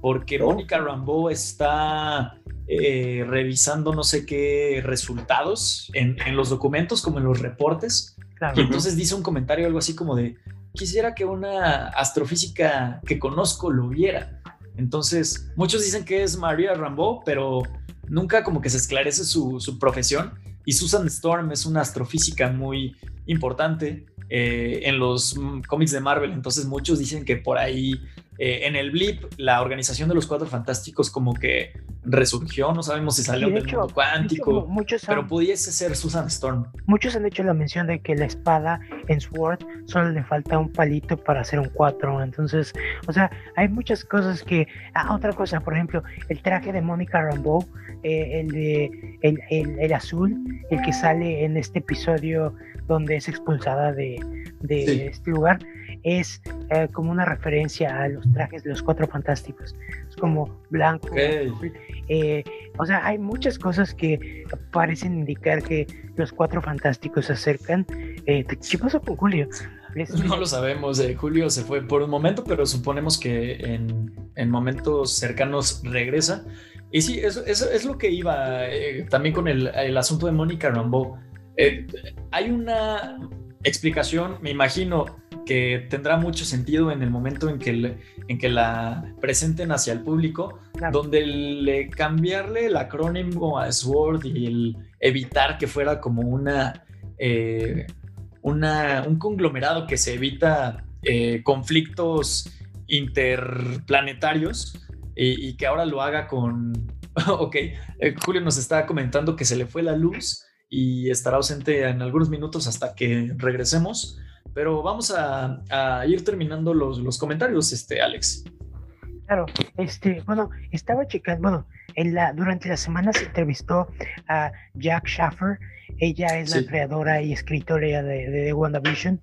porque oh. Mónica Rambeau está eh, revisando no sé qué resultados en, los documentos, como en los reportes. Y entonces dice un comentario algo así como de, quisiera que una astrofísica que conozco lo viera. Entonces, muchos dicen que es María Rambeau, pero nunca como que se esclarece su, su profesión. Y Susan Storm es una astrofísica muy importante eh, en los mm, cómics de Marvel, entonces muchos dicen que por ahí eh, en el blip la organización de los Cuatro Fantásticos como que resurgió, no sabemos si salió del mundo cuántico, pero pudiese ser Susan Storm. Muchos han hecho la mención de que la espada en Sword solo le falta un palito para hacer un 4, entonces, o sea, hay muchas cosas que... Ah, otra cosa, por ejemplo, el traje de Mónica Rambeau, eh, el de el, el, azul, el que sale en este episodio donde es expulsada de, de este lugar, es eh, como una referencia a los trajes de los cuatro fantásticos. Es como blanco. Eh, o sea, hay muchas cosas que parecen indicar que los cuatro fantásticos se acercan. Eh, ¿Qué pasó con Julio? No lo sabemos. Julio se fue por un momento, pero suponemos que en, en momentos cercanos regresa. Y sí, eso, eso es lo que iba también con el, el, asunto de Mónica Rambeau. hay una explicación, me imagino, que tendrá mucho sentido en el momento en que, en que la presenten hacia el público, donde le, cambiarle el acrónimo a SWORD y el evitar que fuera como una, eh, una un conglomerado que se evita eh, conflictos interplanetarios y, que ahora lo haga con... <laughs> ok, eh, Julio nos está comentando que se le fue la luz y estará ausente en algunos minutos hasta que regresemos. Pero vamos a, ir terminando los, los, comentarios, este, Alex. Claro, este, bueno, estaba checando, bueno, en la, durante la semana se entrevistó a Jack Schaffer, ella es la creadora y escritora de, de, WandaVision,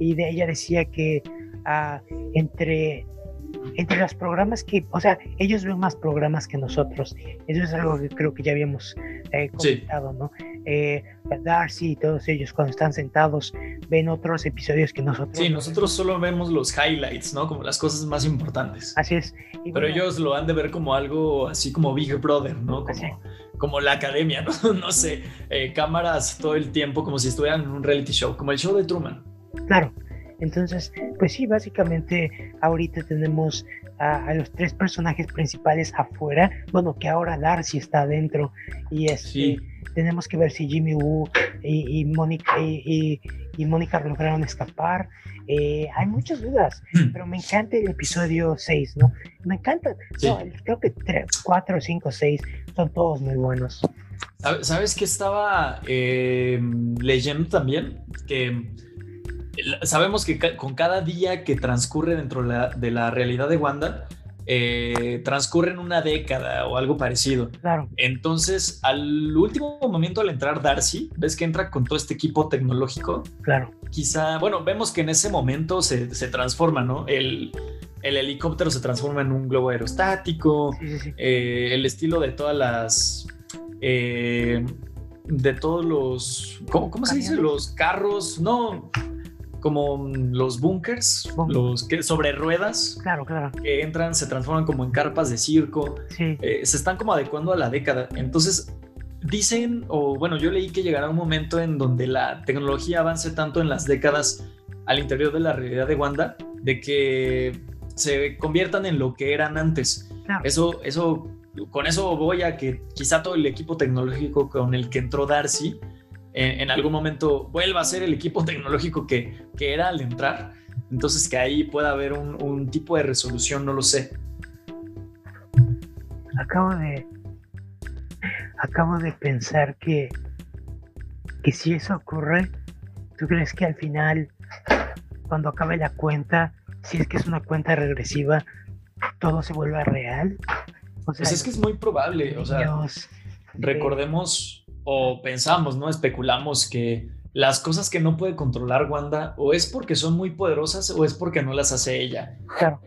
y de ella decía que uh, entre entre los programas que, o sea, ellos ven más programas que nosotros. Eso es algo que creo que ya habíamos eh, comentado, ¿no? Eh, Darcy y todos ellos cuando están sentados ven otros episodios que nosotros. Sí, nosotros solo vemos los highlights, ¿no? Como las cosas más importantes. Así es. Pero ellos lo han de ver como algo así como Big Brother, ¿no? Como, como la academia, <laughs> ¿no? no sé, eh, cámaras todo el tiempo como si estuvieran en un reality show, como el show de Truman. Claro, entonces, pues sí, básicamente ahorita tenemos a, los tres personajes principales afuera, bueno, que ahora Darcy está adentro y este, tenemos que ver si Jimmy Woo y, Mónica y, Mónica lograron escapar. Eh, hay muchas dudas, hmm. pero me encanta el episodio 6, ¿no? Me encanta, creo que 4, 5, 6 son todos muy buenos. ¿Sabes qué estaba eh, leyendo también? Que sabemos que con cada día que transcurre dentro de la realidad de Wanda, eh, transcurren una década o algo parecido. Claro. Entonces, al último momento, al entrar Darcy, ves que entra con todo este equipo tecnológico. Claro. Quizá, bueno, vemos que en ese momento se, transforma, ¿no? El, helicóptero se transforma en un globo aerostático. Eh, el estilo de todas las. Eh, de todos los. ¿Cómo, cómo se dice? Los carros. No como los bunkers, los que sobre ruedas. Claro, claro. Que entran, se transforman como en carpas de circo. Sí. Eh, se están como adecuando a la década. Entonces, dicen, o bueno, yo leí que llegará un momento en donde la tecnología avance tanto en las décadas al interior de la realidad de Wanda, de que se conviertan en lo que eran antes. Eso, eso, con eso voy a que quizá todo el equipo tecnológico con el que entró Darcy en, algún momento vuelva a ser el equipo tecnológico que, que, era al entrar. Entonces que ahí pueda haber un, un tipo de resolución, no lo sé. Acabo de, acabo de pensar que, que si eso ocurre, ¿tú crees que al final, cuando acabe la cuenta, si es que es una cuenta regresiva, todo se vuelva real? O sea, pues es que es muy probable, o sea, recordemos o pensamos, ¿no? Especulamos que las cosas que no puede controlar Wanda o es porque son muy poderosas o es porque no las hace ella.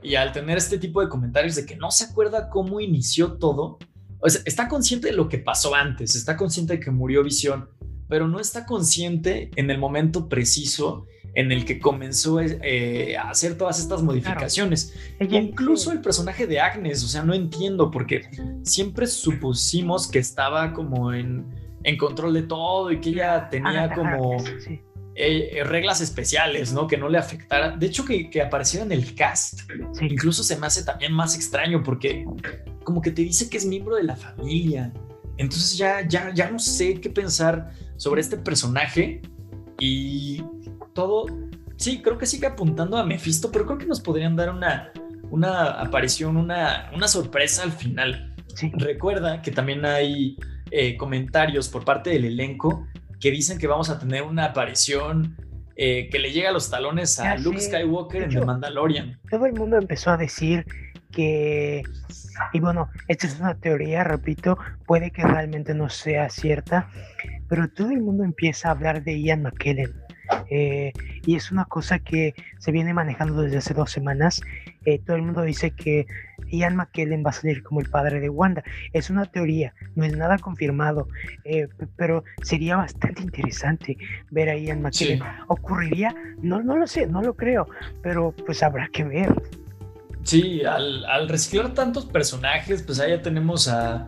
Y al tener este tipo de comentarios de que no se acuerda cómo inició todo, o sea, está consciente de lo que pasó antes, está consciente de que murió Visión, pero no está consciente en el momento preciso en el que comenzó eh, a hacer todas estas modificaciones. Incluso el personaje de Agnes, o sea, no entiendo porque siempre supusimos que estaba como en en control de todo y que ella tenía como eh, eh, reglas especiales, ¿no? Que no le afectara. De hecho, que, que apareciera en el cast, incluso se me hace también más extraño porque como que te dice que es miembro de la familia. Entonces ya, ya, ya no sé qué pensar sobre este personaje y todo. Sí, creo que sigue apuntando a Mephisto, pero creo que nos podrían dar una, una aparición, una, una sorpresa al final. Recuerda que también hay eh, comentarios por parte del elenco que dicen que vamos a tener una aparición eh, que le llega a los talones a Luke Skywalker en The Mandalorian. Todo el mundo empezó a decir que, y bueno, esta es una teoría, repito, puede que realmente no sea cierta, pero todo el mundo empieza a hablar de Ian McKellen. Eh, y es una cosa que se viene manejando desde hace dos semanas. todo el mundo dice que Ian McKellen va a salir como el padre de Wanda. Es una teoría, no es nada confirmado, eh, pero sería bastante interesante ver a Ian McKellen. ¿Ocurriría? No, no lo sé, no lo creo, pero pues habrá que ver. Sí, al, reciclar tantos personajes, pues ahí ya tenemos a,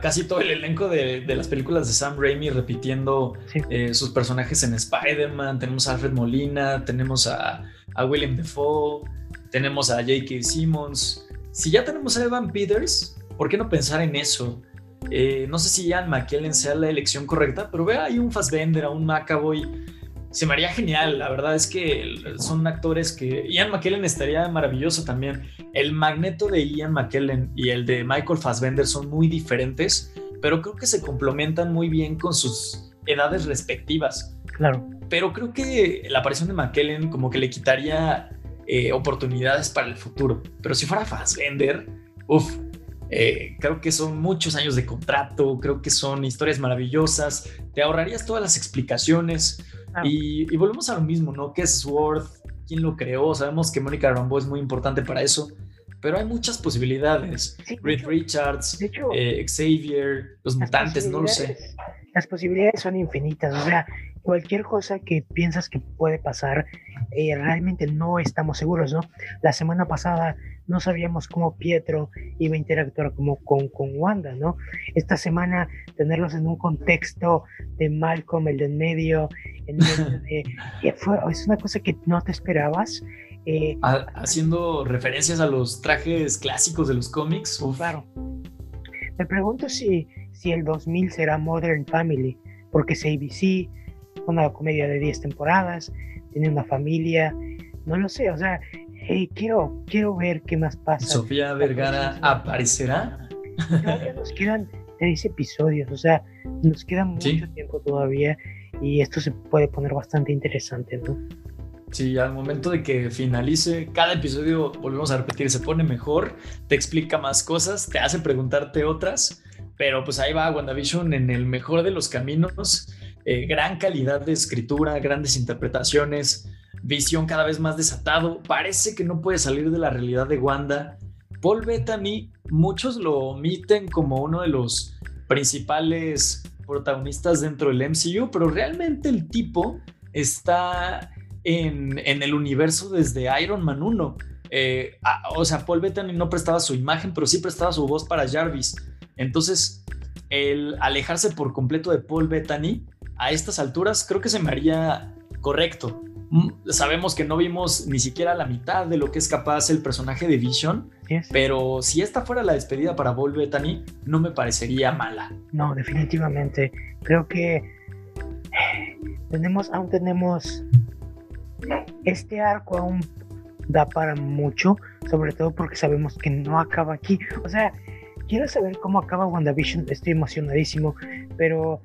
casi todo el elenco de, las películas de Sam Raimi repitiendo eh, sus personajes en Spider-Man. Tenemos a Alfred Molina, tenemos a, a William Defoe, tenemos a J.K. Simmons si ya tenemos a Evan Peters, ¿por qué no pensar en eso? Eh, no sé si Ian McKellen sea la elección correcta, pero ve ahí un Fassbender, a un McAvoy. Se me haría genial, la verdad es que son actores que... Ian McKellen estaría maravilloso también. El magneto de Ian McKellen y el de Michael Fassbender son muy diferentes, pero creo que se complementan muy bien con sus edades respectivas. Claro. Pero creo que la aparición de McKellen como que le quitaría eh, oportunidades para el futuro. Pero si fuera Fassbender, uff, eh, creo que son muchos años de contrato, creo que son historias maravillosas, te ahorrarías todas las explicaciones y, volvemos a lo mismo, ¿no? ¿Qué es Sword? ¿Quién lo creó? Sabemos que Mónica Rambeau es muy importante para eso, pero hay muchas posibilidades. Reed Richards, eh, Xavier, los mutantes, no lo sé. Las posibilidades son infinitas, o sea, cualquier cosa que piensas que puede pasar, eh, realmente no estamos seguros, ¿no? La semana pasada no sabíamos cómo Pietro iba a interactuar como con, con Wanda, ¿no? Esta semana tenerlos en un contexto de Malcolm, el de en medio, de, es una cosa que no te esperabas. Eh, haciendo referencias a los trajes clásicos de los cómics. Claro. Me pregunto si, si el 2000 será Modern Family, porque es ABC, una comedia de 10 temporadas, tiene una familia, no lo sé, o sea, quiero, quiero ver qué más pasa. ¿Sofía Vergara aparecerá? Todavía nos quedan tres episodios, o sea, nos queda mucho tiempo todavía y esto se puede poner bastante interesante, ¿no? Sí, al momento de que finalice, cada episodio, volvemos a repetir, se pone mejor, te explica más cosas, te hace preguntarte otras, pero pues ahí va WandaVision en el mejor de los caminos, eh, gran calidad de escritura, grandes interpretaciones, visión cada vez más desatado, parece que no puede salir de la realidad de Wanda. Paul Bettany, muchos lo omiten como uno de los principales protagonistas dentro del MCU, pero realmente el tipo está en, el universo desde Iron Man 1. Eh, o sea, Paul Bettany no prestaba su imagen, pero sí prestaba su voz para Jarvis. Entonces, el alejarse por completo de Paul Bettany a estas alturas creo que se me haría correcto. Mm, sabemos que no vimos ni siquiera la mitad de lo que es capaz el personaje de Vision, pero si esta fuera la despedida para Paul Bettany, no me parecería mala. No, definitivamente. Creo que tenemos, aún tenemos este arco aún da para mucho, sobre todo porque sabemos que no acaba aquí. O sea, quiero saber cómo acaba WandaVision, estoy emocionadísimo, pero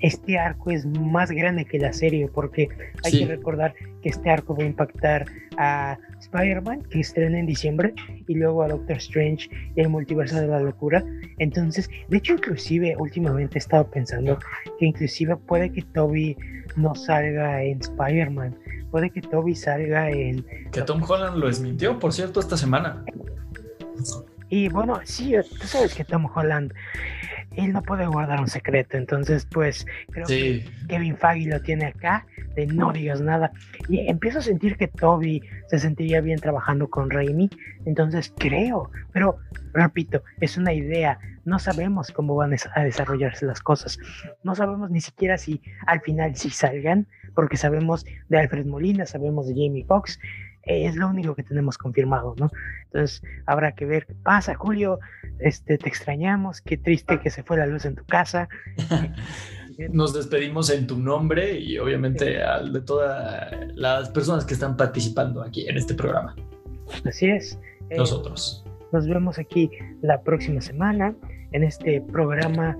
este arco es más grande que la serie porque hay que recordar que este arco va a impactar a Spider-Man que estrena en diciembre y luego a Doctor Strange y el multiverso de la locura. Entonces, de hecho inclusive últimamente he estado pensando que inclusive puede que Toby no salga en Spider-Man puede que Toby salga en... Que Tom Holland lo desmintió, por cierto, esta semana. Y bueno, sí, tú sabes que Tom Holland, él no puede guardar un secreto, entonces pues creo que Kevin Feige lo tiene acá, de no digas nada. Y empiezo a sentir que Toby se sentiría bien trabajando con Raimi, entonces creo, pero repito, es una idea, no sabemos cómo van a desarrollarse las cosas, no sabemos ni siquiera si al final si salgan, porque sabemos de Alfred Molina, sabemos de Jamie Foxx, es lo único que tenemos confirmado, ¿no? Entonces habrá que ver qué pasa, Julio, este, te extrañamos, qué triste que se fue la luz en tu casa. <laughs> Nos despedimos en tu nombre y obviamente al de todas las personas que están participando aquí en este programa. Así es. Eh, Nosotros. Nos vemos aquí la próxima semana en este programa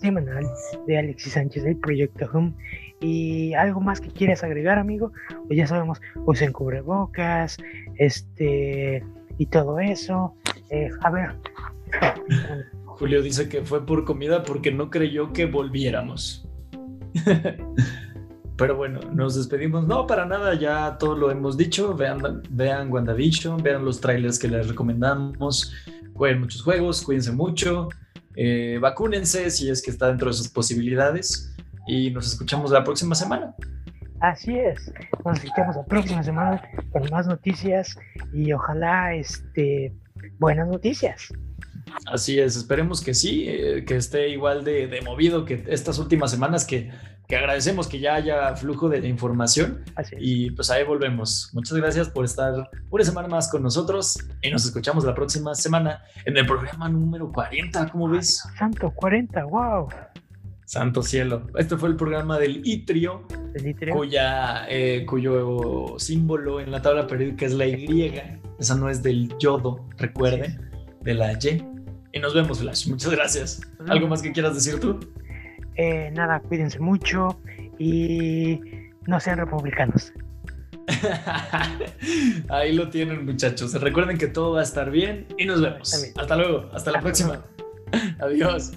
semanal de Alexis Sánchez del Proyecto Home. ¿Y algo más que quieres agregar, amigo? Pues ya sabemos, usen cubrebocas, este, y todo eso. Eh, a ver. <laughs> Julio dice que fue por comida porque no creyó que volviéramos. <laughs> Pero bueno, nos despedimos. No, para nada, ya todo lo hemos dicho. Vean, vean WandaVision, vean los trailers que les recomendamos. Jueguen muchos juegos, cuídense mucho. Eh, vacúnense si es que está dentro de sus posibilidades y nos escuchamos la próxima semana. Así es, nos escuchamos la próxima semana con más noticias y ojalá este, buenas noticias. Así es, esperemos que sí, eh, que esté igual de, movido que estas últimas semanas, que, que, agradecemos que ya haya flujo de información. Y pues ahí volvemos. Muchas gracias por estar una semana más con nosotros y nos escuchamos la próxima semana en el programa número 40, ¿cómo ves? Santo, 40, wow. Santo cielo. Este fue el programa del Itrio, Cuya, eh, cuyo símbolo en la tabla periódica es la Y. Esa no es del yodo, recuerde, de la Y. Y nos vemos, Flash. Muchas gracias. ¿Algo más que quieras decir tú? Eh, nada, cuídense mucho y no sean republicanos. <laughs> Ahí lo tienen, muchachos. Recuerden que todo va a estar bien y nos vemos. Hasta luego. Hasta la próxima. <laughs> Adiós.